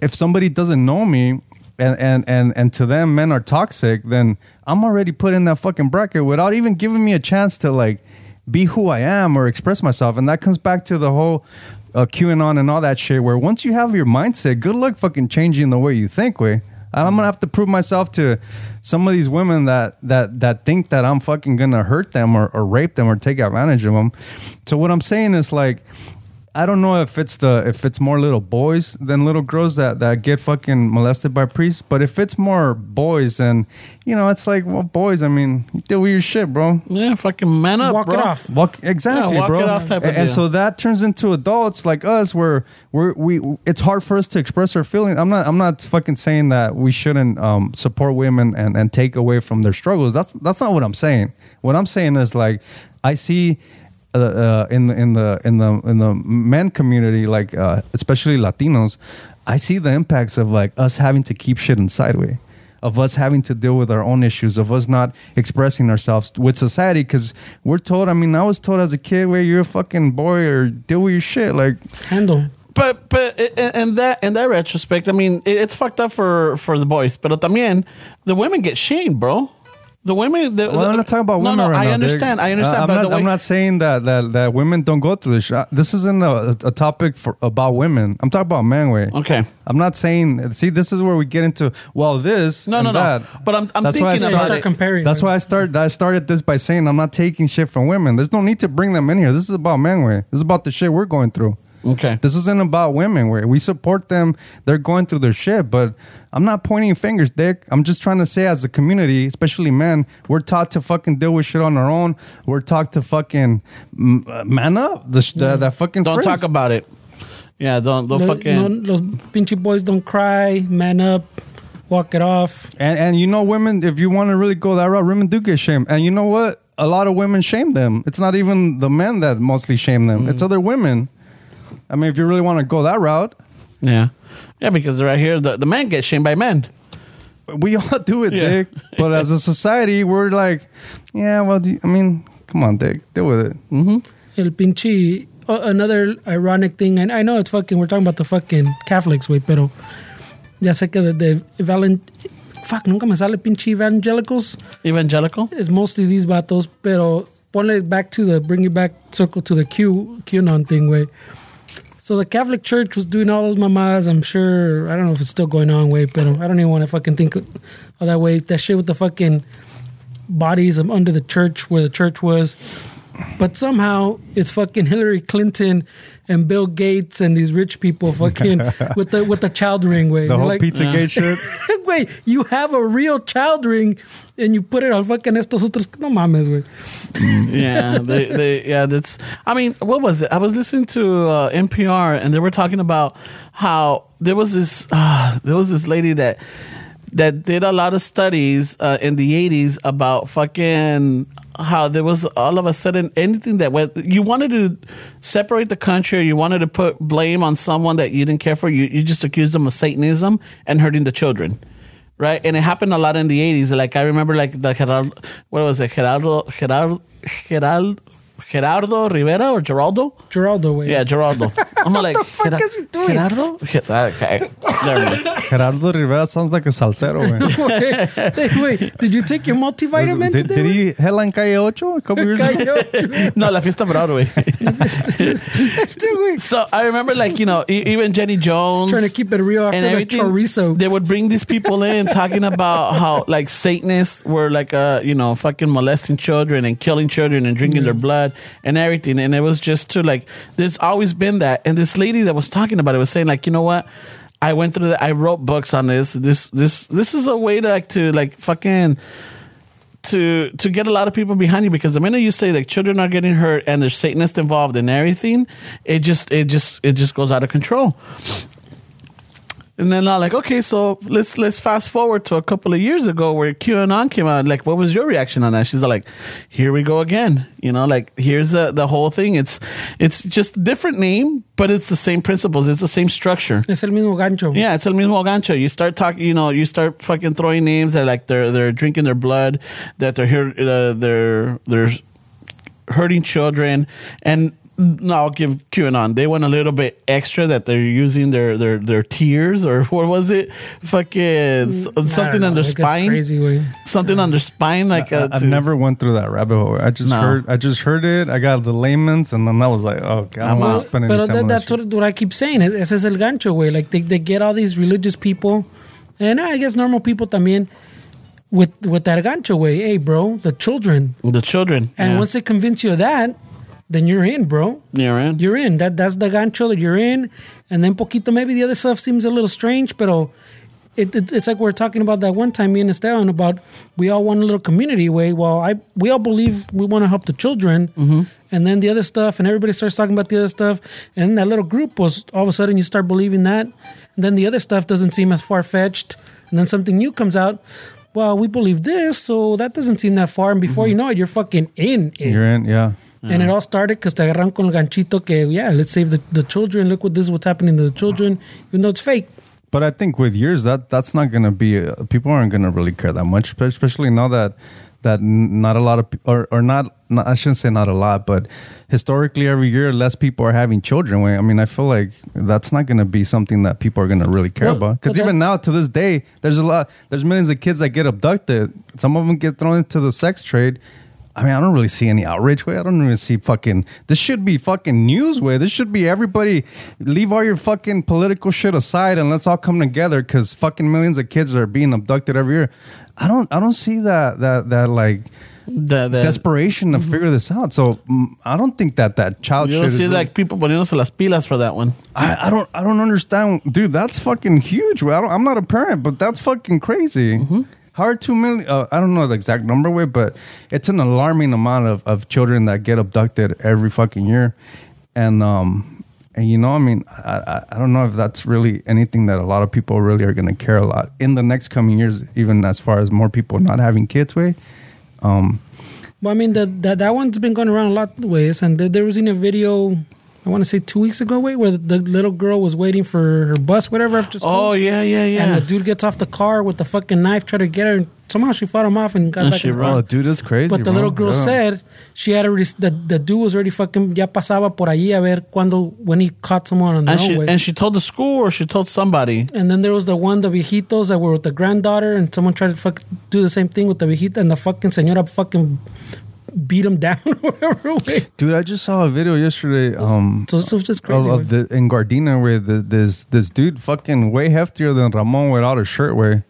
if somebody doesn't know me and, and, and, and to them men are toxic then i'm already put in that fucking bracket without even giving me a chance to like be who i am or express myself. And that comes back to the whole uh, qanon and all that shit where once you have your mindset good luck fucking changing the way you think way i'm gonna have to prove myself to some of these women that that that think that i'm fucking gonna hurt them or, or rape them or take advantage of them. So what i'm saying is like I don't know if it's the if it's more little boys than little girls that that get fucking molested by priests, but if it's more boys, then you know it's like well, boys. I mean, you deal with your shit, bro. Yeah, fucking man up, Walk bro. it off. Walk exactly, Yeah, walk bro. it off type of and, and deal. so that turns into adults like us, where we're we. It's hard for us to express our feelings. I'm not. I'm not fucking saying that we shouldn't um, support women and and take away from their struggles. That's that's not what I'm saying. What I'm saying is like I see. Uh, uh, in the in the in the in the men community, like uh, especially Latinos, I see the impacts of like us having to keep shit inside way of us having to deal with our own issues, of us not expressing ourselves with society. Because we're told, I mean, I was told as a kid, where you're a fucking boy or deal with your shit. Like, Handle. But but in in that in that retrospect, I mean, it's fucked up for for the boys. But también the women get shamed, bro. The women. The, well, I'm not talking about women No, right I now. understand. They're- I understand. I'm not, I'm not saying that, that that women don't go through this. shit. This isn't a, a topic for about women. I'm talking about men way. Okay. I'm not saying. See, this is where we get into. Well, this. No, and no, no. that. But I'm- I'm That's why I thinking Yeah, you about start comparing. That's why I started. I started this by saying I'm not taking shit from women. There's no need to bring them in here. This is about men way. This is about the shit we're going through. Okay. This isn't about women. Where we support them, they're going through their shit. But I'm not pointing fingers, Dick. I'm just trying to say, as a community, especially men, we're taught to fucking deal with shit on our own. We're taught to fucking uh, man up. The, sh the that fucking Don't phrase. talk about it. Yeah, don't don't No- fucking. no, los pinche boys don't cry, man up, walk it off. And and you know, women, if you want to really go that route, women do get shamed. And you know what? A lot of women shame them. It's not even the men that mostly shame them. Mm. It's other women. I mean, if you really want to go that route, Yeah, yeah, because right here, the, the man gets shamed by men. we all do it, Yeah. Dick. But as a society, we're like, yeah, well, do you- I mean, come on, Dick, deal with it. El pinche. Uh, another ironic thing, and I know it's fucking. We're talking about the fucking Catholics, way, pero ya sé que de, de evalen, fuck, nunca me sale pinche evangelicals. Evangelical. It's mostly these vatos, pero ponle back to the bring it back circle to the Q QAnon thing way. So the Catholic Church was doing all those mamadas. I'm sure I don't know if it's still going on way, but I don't even want to fucking think of that way. That shit with the fucking bodies under the church where the church was. But somehow it's fucking Hillary Clinton and Bill Gates and these rich people fucking with the with the child ring way. The You're whole like, Pizzagate shit. Wait, you have a real child ring and you put it on fucking estos otros. No mames, güey. yeah, they, they, yeah, that's. I mean, what was it? I was listening to uh, NPR, and they were talking about how there was this, uh, there was this lady that that did a lot of studies uh, in the '80s about fucking how there was all of a sudden anything that went. You wanted to separate the country, you wanted to put blame on someone that you didn't care for. You you just accused them of Satanism and hurting the children right? And it happened a lot in the eighties. Like I remember, like the Gerardo, what was it, Gerardo, Gerardo, Gerardo, Gerardo Rivera or Geraldo? Geraldo, way. Yeah, Geraldo. I'm like, the fuck Gera- is he doing? Gerardo? Ge- Okay, never mind. Gerardo Rivera sounds like a salsero, man. hey, wait, did you take your multivitamin did, today? did he headline Calle Ocho a couple years ago? No, La Fiesta Broadway. Este güey. so I remember, like you know, e- even Jenny Jones Trying to keep it real after and the everything, chorizo. They would bring these people in talking about how like Satanists were like uh you know fucking molesting children and killing children and drinking their blood and everything, and it was just to like there's always been that. And this lady that was talking about it was saying like you know what. I went through the, I wrote books on this. This this this is a way to like to like fucking to to get a lot of people behind you because the minute you say like children are getting hurt and there's Satanists involved in everything, it just it just it just goes out of control. And then I'm like, okay, so let's let's fast forward to a couple of years ago where QAnon came out. Like, what was your reaction on that? She's like, here we go again. You know, like here's the the whole thing. It's it's just a different name, but it's the same principles. It's the same structure. Es el mismo gancho. Yeah, it's el mismo gancho. You start talking, you know, you start fucking throwing names that like they're they're drinking their blood, that they're here, uh, they're they're hurting children, and no, I'll give QAnon. They went a little bit extra that they're using their their their tears or what was it? Fucking s- I don't something on their that spine. Crazy way. Something on their spine, like uh, I, have never went through that rabbit hole. I just No. heard. I just heard it. I got the layman's, and then that was like, oh god, I'm I'm not spending But that, that's what, what I keep saying. Es- Ese es el gancho, way. Like they, they get all these religious people, and I guess normal people también, with with that gancho way. Hey, bro, the children. the children. And yeah. once they convince you of that, then you're in, bro. you're in, You're in. That that's the gancho that you're in. And then poquito, maybe the other stuff seems a little strange, but it, it, it's like we are talking about that one time, me and Esteban, about we all want a little community way. Well, I we all believe we want to help the children, Mm-hmm. and then the other stuff, and everybody starts talking about the other stuff, and that little group was all of a sudden you start believing that, and then the other stuff doesn't seem as far fetched, and then something new comes out. Well, we believe this, so that doesn't seem that far, and before you know it, you're fucking in. it. You're in, yeah. And it all started because te agarran con el ganchito que, yeah, let's save the, the children. Look what this is what's happening to the children, even though it's fake. But I think with years that that's not gonna be. Uh, people aren't gonna really care that much, especially now that that not a lot of or or not, not. I shouldn't say not a lot, but historically every year less people are having children. I mean, I feel like that's not gonna be something that people are gonna really care Well, about. Because even now to this day, there's a lot. There's millions of kids that get abducted. Some of them get thrown into the sex trade. I mean, I don't really see any outrage way. I don't even see fucking. This should be fucking news way. This should be everybody. Leave all your fucking political shit aside and let's all come together because fucking millions of kids are being abducted every year. I don't. I don't see that. That. That like The, the, desperation to figure this out. So mm, I don't think that that child you don't see like people poniéndose las pilas for that one. I, I don't I don't understand, dude. That's fucking huge. I don't, I'm not a parent, but that's fucking crazy. Mm-hmm. How are two million? Uh, I don't know the exact number, way, but it's an alarming amount of, of children that get abducted every fucking year, and um and you know, I mean, I, I don't know if that's really anything that a lot of people really are gonna care a lot in the next coming years, even as far as more people not having kids, way. Um, Well, I mean, the, that that one's been going around a lot ways, and there was in a video, I want to say two weeks ago, wait, where the, the little girl was waiting for her bus, whatever, after oh, school. Oh yeah, yeah, yeah. And the dude gets off the car with the fucking knife, try to get her, and somehow she fought him off and got And back. she in- ran. oh, dude, that's crazy. But the bro. little girl Yeah. said she had already, the, the dude was already fucking, ya pasaba por allí a ver cuando, when he caught someone on the and she runway. and she told the school or she told somebody. And then there was the one, the viejitos that were with the granddaughter, and someone tried to fuck do the same thing with the viejita, and the fucking señora fucking beat him down or whatever. way. Dude, I just saw a video yesterday. Um, So this was just of, crazy. of the, in Gardena where the, this this dude fucking way heftier than Ramon without a shirt. Where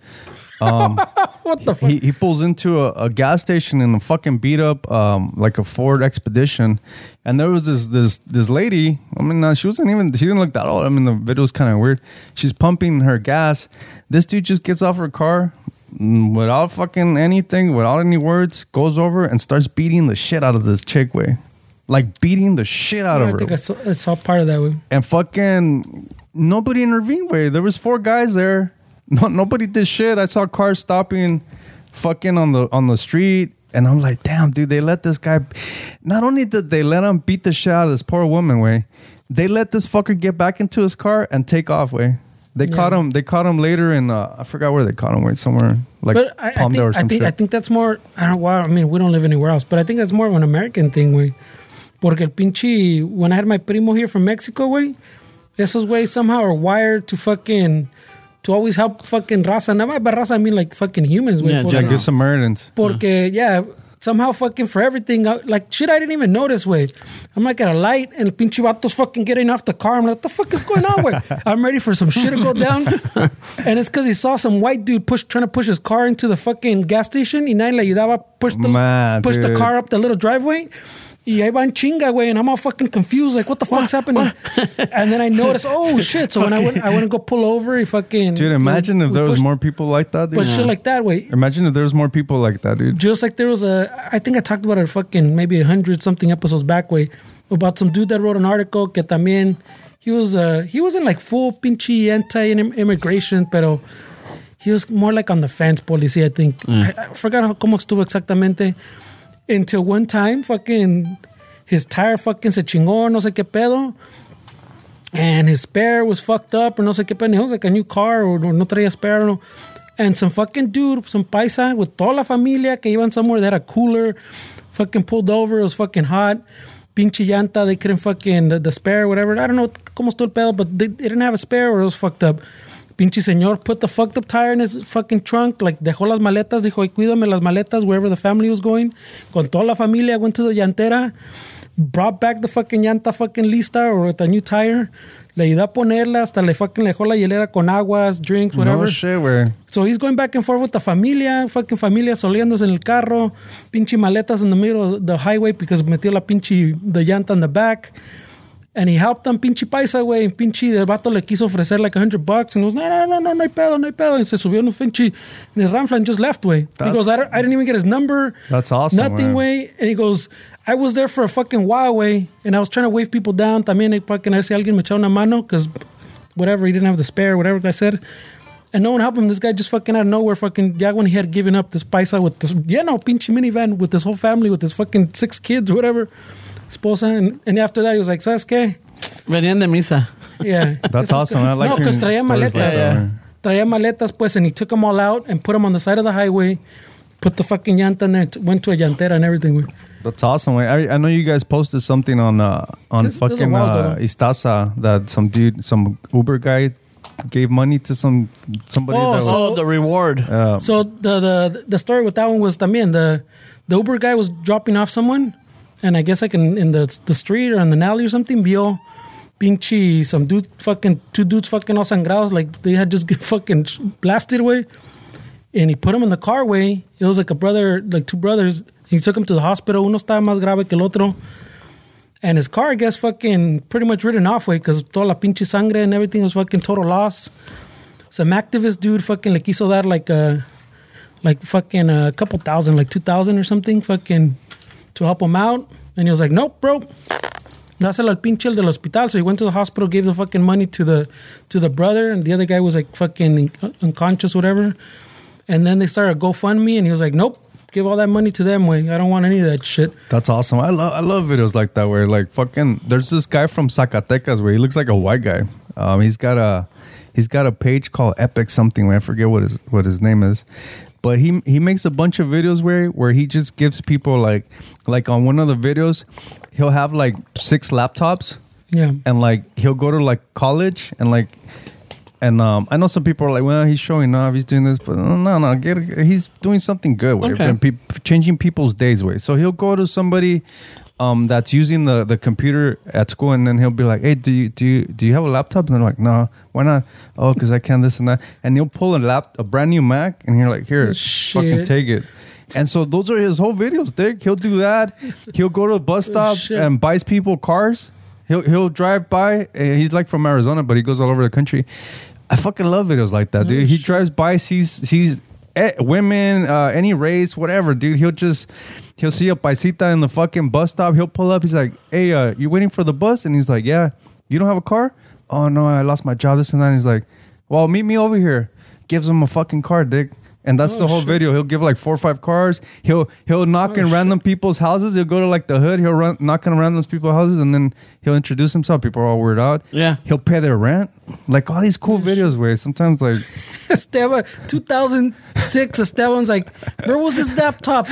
what the fuck? he, he pulls into a, a gas station in a fucking beat up um, like a Ford Expedition, and there was this this this lady. I mean, uh, she wasn't even she didn't look that old. I mean, the video was kind of weird. She's pumping her gas. This dude just gets off her car. Without fucking anything, without any words, goes over and starts beating the shit out of this chick way, like beating the shit out I of her think I saw, I saw part of that way. and fucking nobody intervened. Way there was four guys there. No, nobody did shit. I saw cars stopping, fucking on the on the street, and I'm like, damn, dude, they let this guy. Not only did they let him beat the shit out of this poor woman, way, they let this fucker get back into his car and take off. Way, they Yeah. caught him. They caught him later in uh, I forgot where they caught him. Way somewhere like but I, I Palmdale think, or I some think shit. I think that's more. I don't. Well, I mean, we don't live anywhere else, but I think that's more of an American thing, way. Porque el pinche when I had my primo here from Mexico, way, esos way somehow are wired to fucking to always help fucking raza. Not by raza, I mean like fucking humans, way. Yeah, porque, yeah, good Samaritans. porque yeah. Somehow fucking for everything, I- like shit I didn't even notice, way. I'm like at a light and pinche vato's fucking getting off the car. I'm like, what the fuck is going on, way? I'm ready for some shit to go down. and it's because he saw some white dude push trying to push his car into the fucking gas station y nadie le ayudaba push the, Man, push the car up the little driveway. Y ahí van chinga, way, and I'm all fucking confused, like, what the fuck's happening? and then I noticed, oh shit! So when I went, I went to go pull over, he fucking Dude, imagine if we there was pushed- more people like that. Dude. but shit like that, way. Imagine if there was more people like that, dude. Just like there was a, I think I talked about it fucking maybe a hundred something episodes back way about some dude that wrote an article que también he was uh he wasn't like full pinche anti immigration, pero he was more like on the fence policy. I think I, I forgot how cómo estuvo exactamente. Until one time, fucking his tire fucking se chingó, no sé qué pedo. And his spare was fucked up, or no sé qué pedo. It was like a new car, or no traía spare, I. And some fucking dude, some paisa with toda la familia que iban somewhere, they had a cooler, fucking pulled over, it was fucking hot. Pinche llanta, they couldn't fucking, the, the spare, whatever. I don't know cómo estuvo el pedo, but they, they didn't have a spare or it was fucked up. Pinche señor put the fucked up tire in his fucking trunk, like dejó las maletas, dijo, "Ay, cuídame las maletas wherever the family was going. Con toda la familia went to the llantera, brought back the fucking llanta fucking lista or with a new tire. Le ayudó a ponerla, hasta le fucking dejó la hielera con aguas, drinks, whatever. No shit, where So he's going back and forth with the familia, fucking familia soleándose en el carro, pinche maletas in the middle of the highway because metió la pinche the llanta in the back. And he helped them, pinche paisa, güey. and Pinche, el vato le quiso ofrecer like a hundred bucks. And he goes, no, no, no, no, no hay pedo, no hay pedo. And se subió en un pinche, en his ramfla and just left, güey. He goes, I, I didn't even get his number. That's awesome, Nothing, way. And he goes, I was there for a fucking while, way. And I was trying to wave people down. También, eh, fucking, a ver si alguien me echaba una mano. Because whatever, he didn't have the spare, whatever I said. And no one helped him. This guy just fucking out of nowhere, fucking, yeah, when he had given up this paisa with this, you know, pinche minivan with his whole family, with his fucking six kids, whatever, esposa. And, and after that, he was like, ¿sabes qué? Venían de misa. Yeah. That's awesome. I like no, because traía hearing stories like maletas. that, man. Traía maletas, pues, and he took them all out and put them on the side of the highway, put the fucking llanta in there, t- went to a llantera and everything. güey. That's awesome. I, I know you guys posted something on uh, on This- this is a fucking while uh, ago. Istasa that some dude, some Uber guy gave money to some somebody Oh, that was. Oh, the reward. So the the the story with that one was también the the Uber guy was dropping off someone, and I guess like in, in the the street or in the alley or something, vio pinche some dude fucking two dudes fucking all sangrados like they had just get fucking blasted away, and he put him in the car way. It was like a brother, like two brothers. He took him to the hospital. Uno estaba más grave que el otro. And his car, I guess, fucking pretty much written off, way, because toda la pinche sangre and everything was fucking total loss. Some activist dude fucking le quiso dar like a, like fucking a couple thousand, like 2,000 or something, fucking to help him out. And he was like, nope, bro. Dáselo al pinche el del hospital. So he went to the hospital, gave the fucking money to the to the brother, and the other guy was like fucking unconscious, whatever. And then they started GoFundMe, and he was like, nope, give all that money to them. Way I don't want any of that shit. That's awesome. I love I love videos like that where like fucking there's this guy from Zacatecas where he looks like a white guy. Um, he's got a he's got a page called Epic something. I forget what his what his name is, but he he makes a bunch of videos where where he just gives people like like on one of the videos he'll have like six laptops Yeah. and like he'll go to like college and like and um I know some people are like well he's showing off he's doing this but no no no get he's doing something good way Okay. and peop changing people's days way so he'll go to somebody um that's using the the computer at school and then he'll be like hey do you do you do you have a laptop and they're like no why not oh because I can this and that and he'll pull a lap a brand new Mac and you're like here fucking take it and so those are his whole videos, Dick. He'll do that. He'll go to a bus stop shit. and buys people cars. He'll he'll drive by. and He's like from Arizona, but he goes all over the country. I fucking love videos like that, dude. He drives by, sees sees eh, women, uh, any race, whatever, dude. He'll just he'll see a paisita in the fucking bus stop. He'll pull up. He's like, "Hey, uh, you waiting for the bus?" And he's like, "Yeah." You don't have a car? Oh no, I lost my job. This and that. And he's like, "Well, meet me over here." Gives him a fucking car, dick. And that's the Oh, whole shit. video. He'll give like four or five cars. He'll he'll knock Oh, in random people's houses. He'll go to like the hood. He'll run knock in random people's houses, and then he'll introduce himself. People are all weirded out. Yeah. He'll pay their rent. Like all these cool videos where sometimes like Esteban, 2006, Esteban's like, where was his laptop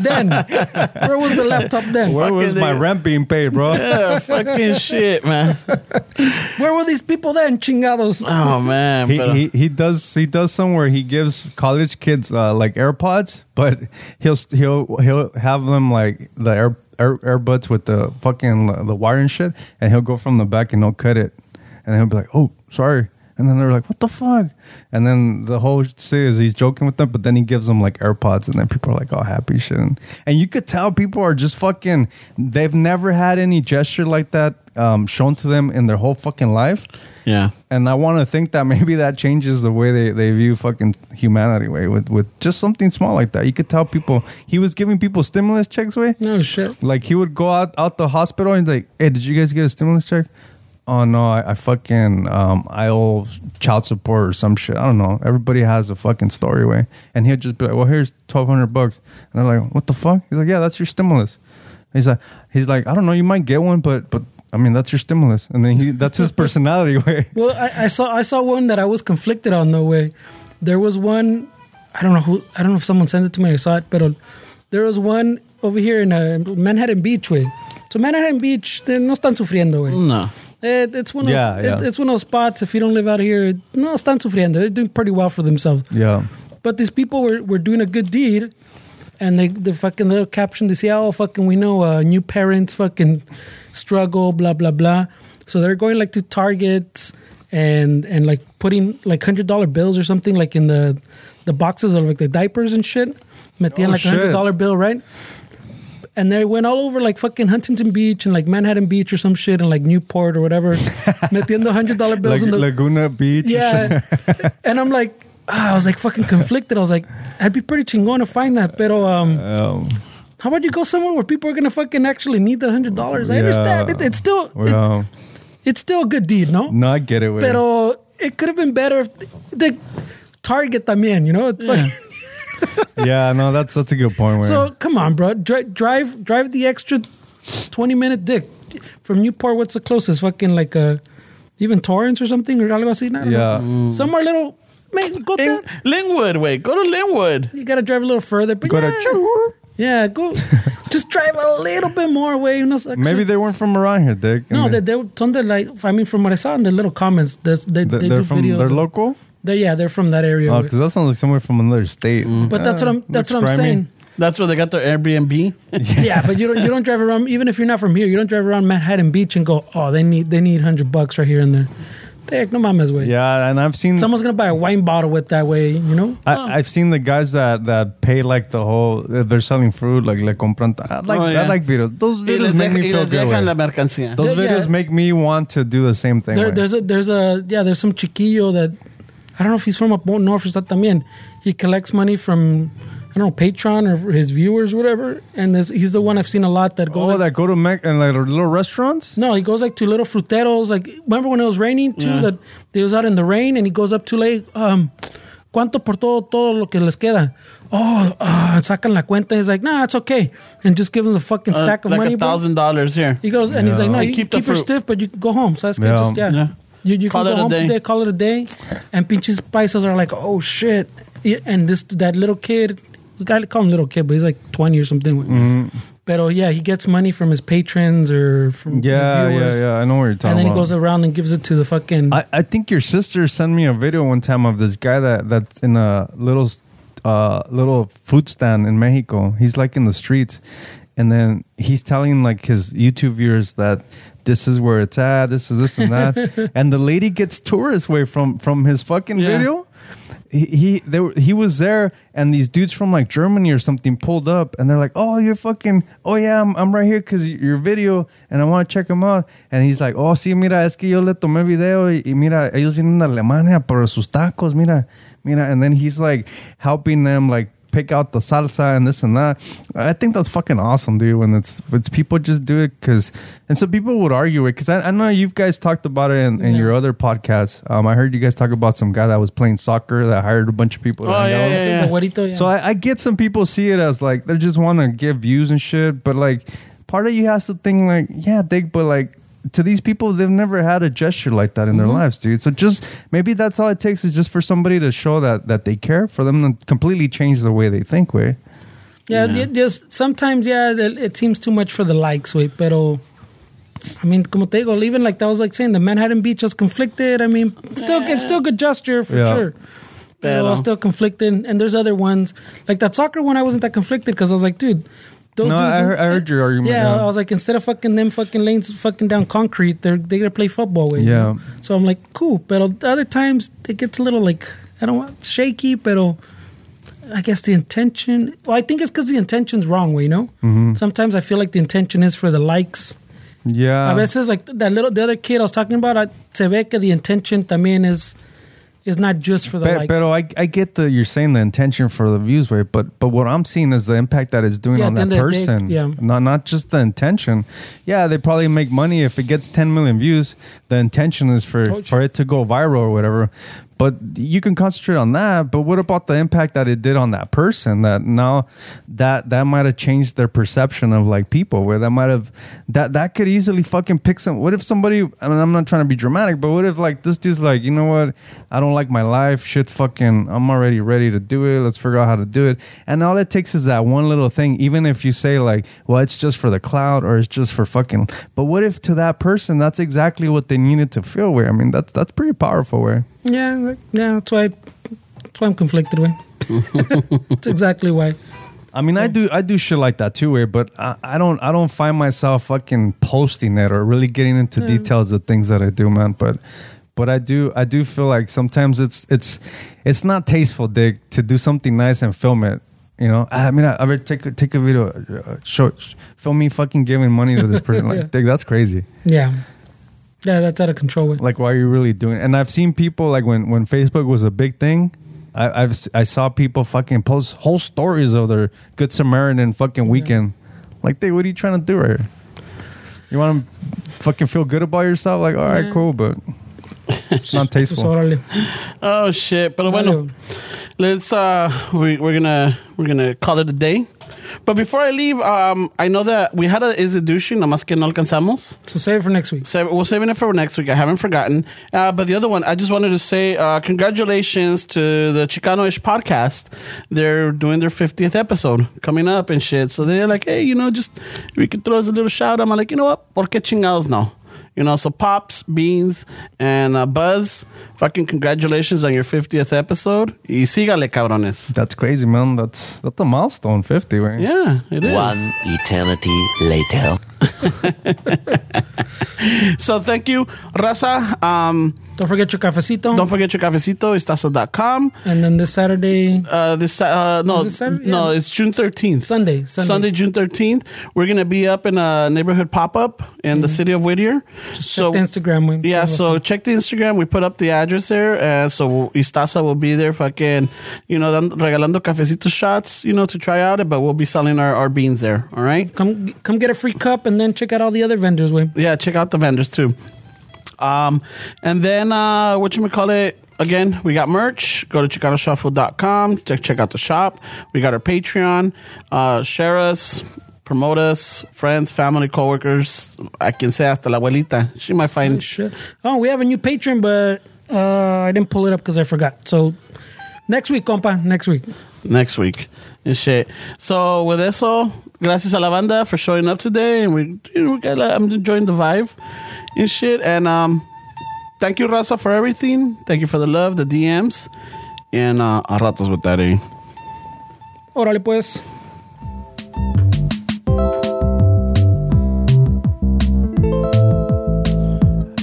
then? Where was the laptop then? where was my they- rent being paid, bro? Yeah, fucking shit, man. Where were these people then, chingados? Oh man. He, he he does he does somewhere he gives college kids uh, like AirPods, but he'll he'll he'll have them like the air, air with the fucking the wire and shit, and he'll go from the back and he'll cut it, and he'll be like, "Oh, sorry," and then they're like, "What the fuck?" And then the whole thing is he's joking with them, but then he gives them like AirPods, and then people are like, "Oh, happy shit," and, and you could tell people are just fucking. They've never had any gesture like that um, shown to them in their whole fucking life. yeah. And I want to think that maybe that changes the way they, they view fucking humanity way with, with just something small like that. You could tell people he was giving people stimulus checks way. No shit. Like he would go out, out the hospital and like, hey, did you guys get a stimulus check? Oh no, I, I fucking um I owe child support or some shit. I don't know. Everybody has a fucking story way. And he'll just be like, Well here's twelve hundred bucks. And they're like, What the fuck? He's like, Yeah, that's your stimulus. He's like he's like, I don't know, you might get one, but but I mean that's your stimulus. And then he that's his personality way. Well, I, I saw I saw one that I was conflicted on. No way. There was one. I don't know who. I don't know if someone sent it to me. I saw it, but there was one over here in uh, Manhattan Beach. Way. So Manhattan Beach, they no están sufriendo. Way. No. It, it's one of Yeah, those, yeah. it- it's one of those spots. If you don't live out here, no están sufriendo. They're doing pretty well for themselves. Yeah. But these people were, were doing a good deed, and they the fucking little caption they say, "Oh, fucking, we know uh, new parents fucking struggle, blah blah blah." So they're going like to Targets and and like putting like hundred dollar bills or something like in the the boxes of like the diapers and shit. Metían Oh, like a hundred dollar bill, right? And they went all over like fucking Huntington Beach and like Manhattan Beach or some shit and like Newport or whatever, metiendo hundred dollar bills Like in the Laguna Beach. yeah. and I'm like, ah, I was like fucking conflicted. I was like, I'd be pretty chingón to find that. Pero um, Um, how about you go somewhere where people are gonna fucking actually need the hundred dollars? I Yeah. understand. It, it's still it- it's still a good deed, no? no, I get it. Pero it could have been better if the Target también, you know? Fucking- yeah, no, that's that's a good point. Way. So come on, bro. Dri- drive drive the extra twenty minute dick from Newport. What's the closest? Fucking like uh even Torrance or something or algo así. I don't Yeah. know. somewhere little. Man, go there. In Lynwood, wait, go to Lynwood. You gotta drive a little further, but Go yeah, to yeah, go Just drive a little bit more away. Unos extra- Maybe they weren't from around here, Dick. No, And they, they son de like. I mean, from what I saw in the little comments, they, they, they, they're do from videos. they're of- local. They're, yeah, they're from that area. Oh, because that sounds like somewhere from another state. Mm-hmm. but that's what I'm. That's what I'm saying. That's where they got their Airbnb. yeah, but you don't. You don't drive around. Even if you're not from here, you don't drive around Manhattan Beach and go, "Oh, they need they need hundred bucks right here and there." Heck, no mames, way. Yeah, and I've seen Someone's gonna buy a wine bottle with that way, you know. I, I've seen the guys that that pay like the whole. Uh, they're selling fruit like le compran. I ah, like Oh, I like videos. Those Y videos les, make deja- me y feel les good. dejan la güey. mercancía. Those Yeah, videos yeah. make me want to do the same thing. There, güey. there's a there's a yeah there's some chiquillo that I don't know if he's from up north or something. También he collects money from I don't know Patreon or his viewers, whatever. And there's, he's the one I've seen a lot that goes. oh, like- that go to Mac and like little restaurants. no, he goes like to little fruteros. Like remember when it was raining too? Yeah. That they was out in the rain, and he goes up to like, um, ¿cuánto por todo todo lo que les queda? Oh, uh, sacan la cuenta. He's like, nah, it's okay, and just gives him a fucking Uh, stack of like money. a thousand dollars here. He goes and he's like, no, And you keep keep, the your stiff, but you go home. So that's Yeah. just yeah. Yeah. You, you Call can it go a home day. today, call it a day, and pinches paisas are like, oh shit. And this that little kid, we gotta call him little kid, but he's like twenty or something. Mm-hmm. But oh yeah, he gets money from his patrons or from Yeah, his yeah, viewers. yeah. I know what you're talking about. And then he goes around and gives it to the fucking. I, I think your sister sent me a video one time of this guy that that's in a little uh little food stand in Mexico. He's like in the streets, and then he's telling like his YouTube viewers that this is where it's at. This is this and that, and the lady gets tourist way from from his fucking Yeah. video. He he, they were, he was there, and these dudes from like Germany or something pulled up, and they're like, "Oh, you're fucking, oh yeah, I'm, I'm right here because your video, and I want to check him out." And he's like, "Oh sí, mira, es que yo le tomé video y, y mira, ellos vienen de Alemania por sus tacos, mira, mira." And then he's like helping them like pick out the salsa and this and that. I think that's fucking awesome, dude. When it's it's people just do it because, and some people would argue it because I, I know you guys talked about it in, in Yeah. your other podcast. Um, I heard you guys talk about some guy that was playing soccer that hired a bunch of people. Oh, yeah, yeah, yeah. the güerito, yeah. So I, I get some people see it as like they just want to give views and shit, but like part of you has to think like, yeah, dig, but like to these people, they've never had a gesture like that in their Mm-hmm. lives, dude. So just maybe that's all it takes is just for somebody to show that that they care, for them to completely change the way they think, way. Yeah, Yeah. yeah. just sometimes, yeah, it it seems too much for the likes, wait, pero. I mean, como te digo, even like that was like saying the Manhattan Beach is conflicted. I mean, still, it's still a good gesture for Yeah. sure. Pero Pero- still conflicted, and there's other ones like that soccer one. I wasn't that conflicted because I was like, dude, those No, dudes. I heard- I heard your argument, Yeah, yeah. I was like, instead of fucking them fucking lanes fucking down concrete, they're they gonna play football with. You. Yeah. So I'm like, cool. But other times it gets a little like I don't want shaky, but I guess the intention. Well, I think it's because the intention's wrong way. You know. Mm-hmm. Sometimes I feel like the intention is for the likes. Yeah. A veces, like that little the other kid I was talking about, I, se ve que the intention también is is not just for the But, likes. but I, I get the you're saying the intention for the views way, but but what I'm seeing is the impact that it's doing Yeah, on that end of the person. yeah. Not not just the intention. Yeah, they probably make money if it gets 10 million views. The intention is for for it to go viral or whatever. But you can concentrate on that. But what about the impact that it did on that person? That now that that might have changed their perception of like people. Where that might have that that could easily fucking pick some. What if somebody? I mean, I'm not trying to be dramatic, but what if like this dude's like, you know what? I don't like my life. Shit's fucking. I'm already ready to do it. Let's figure out how to do it. And all it takes is that one little thing. Even if you say like, well, it's just for the cloud or it's just for fucking. But what if to that person that's exactly what they needed to feel? Where I mean, that's that's pretty powerful. Where. Yeah, yeah, that's why that's why I'm conflicted with. that's exactly why. I mean, I do I do shit like that too, way, but I, I don't I don't find myself fucking posting it or really getting into details of things that I do, man. But but I do I do feel like sometimes it's it's it's not tasteful, Dick, to do something nice and film it. You know, I mean, I ever take a, take a video, uh, show, film me fucking giving money to this person. Like, Yeah. Dick, that's crazy. Yeah, yeah, that's out of control. With. Like, why are you really doing? It? And I've seen people like when when Facebook was a big thing. I, I've I saw people fucking post whole stories of their Good Samaritan fucking weekend. Like, dude, what are you trying to do right here? You want to fucking feel good about yourself? Like, all right, Yeah. cool, but it's not tasteful. órale. Oh shit! Pero bueno, Dale. Let's uh, we, we're gonna we're gonna call it a day. But before I leave, um, I know that we had a Is It Douchey, nomás que no alcanzamos. So save it for next week. Save, we're saving it for next week. I haven't forgotten. Uh, but the other one, I just wanted to say uh, congratulations to the Chicano-ish podcast. They're doing their 50th episode coming up and shit. So they're like, hey, you know, just we could throw us a little shout. I'm like, you know what? Por qué chingados no? You know, so Pops, Beans, and uh, Buzz, fucking congratulations on your 50th episode. Y sígale, cabrones. That's crazy, man. That's that's a milestone, fifty, right? Yeah, it is. One eternity later. So thank you, Raza. Um, Don't forget your cafecito. don't forget your cafecito, istasa.com. and then this Saturday, Uh, this uh, no, Saturday? no, Yeah. it's June thirteenth. Sunday, Sunday. Sunday, June thirteenth. We're gonna be up in a neighborhood pop up in the city of Whittier. Just check the Instagram. We- yeah, so check the Instagram. We put up the address there. Uh, so Istasa will be there, fucking, you know, regalando cafecito shots, you know, to try out it. But we'll be selling our, our beans there. All right. come come get a free cup and then check out all the other vendors. Way Yeah, check out the vendors too. Um, and then uh, what you call it? Again, we got merch. Go to ChicanoShuffle.com. Check check out the shop. We got our Patreon. Uh, share us, promote us, friends, family, coworkers. I can say hasta la abuelita. She might find. Shit. Oh, we have a new patron, but uh, I didn't pull it up because I forgot. So next week, compa. Next week. next week and shit. So with eso, gracias a la banda for showing up today, and we, you know, we got, I'm enjoying the vibe and shit. And um, thank you, Raza, for everything. Thank you for the love, the DMs, and uh, a ratos with that. Eh? Órale, pues.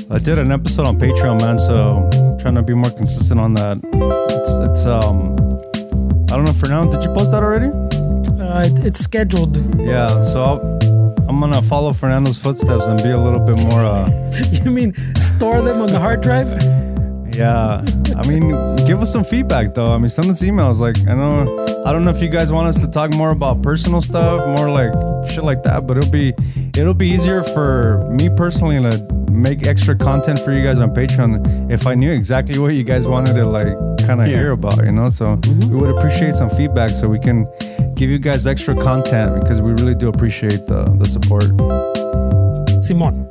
I did an episode on Patreon, man. So trying to be more consistent on that. It's, it's um, I don't know. For now, did you post that already? Uh, it, it's scheduled. Yeah. So I'll, I'm gonna follow Fernando's footsteps and be a little bit more. Uh, you mean store them on the hard drive? yeah. I mean, give us some feedback though. I mean, send us emails. Like I know. I don't know if you guys want us to talk more about personal stuff, more like shit like that. But it'll be it'll be easier for me personally to make extra content for you guys on Patreon if I knew exactly what you guys wanted to like kind of Yeah. hear about. You know, so mm-hmm. we would appreciate some feedback so we can give you guys extra content because we really do appreciate the the support. Simon.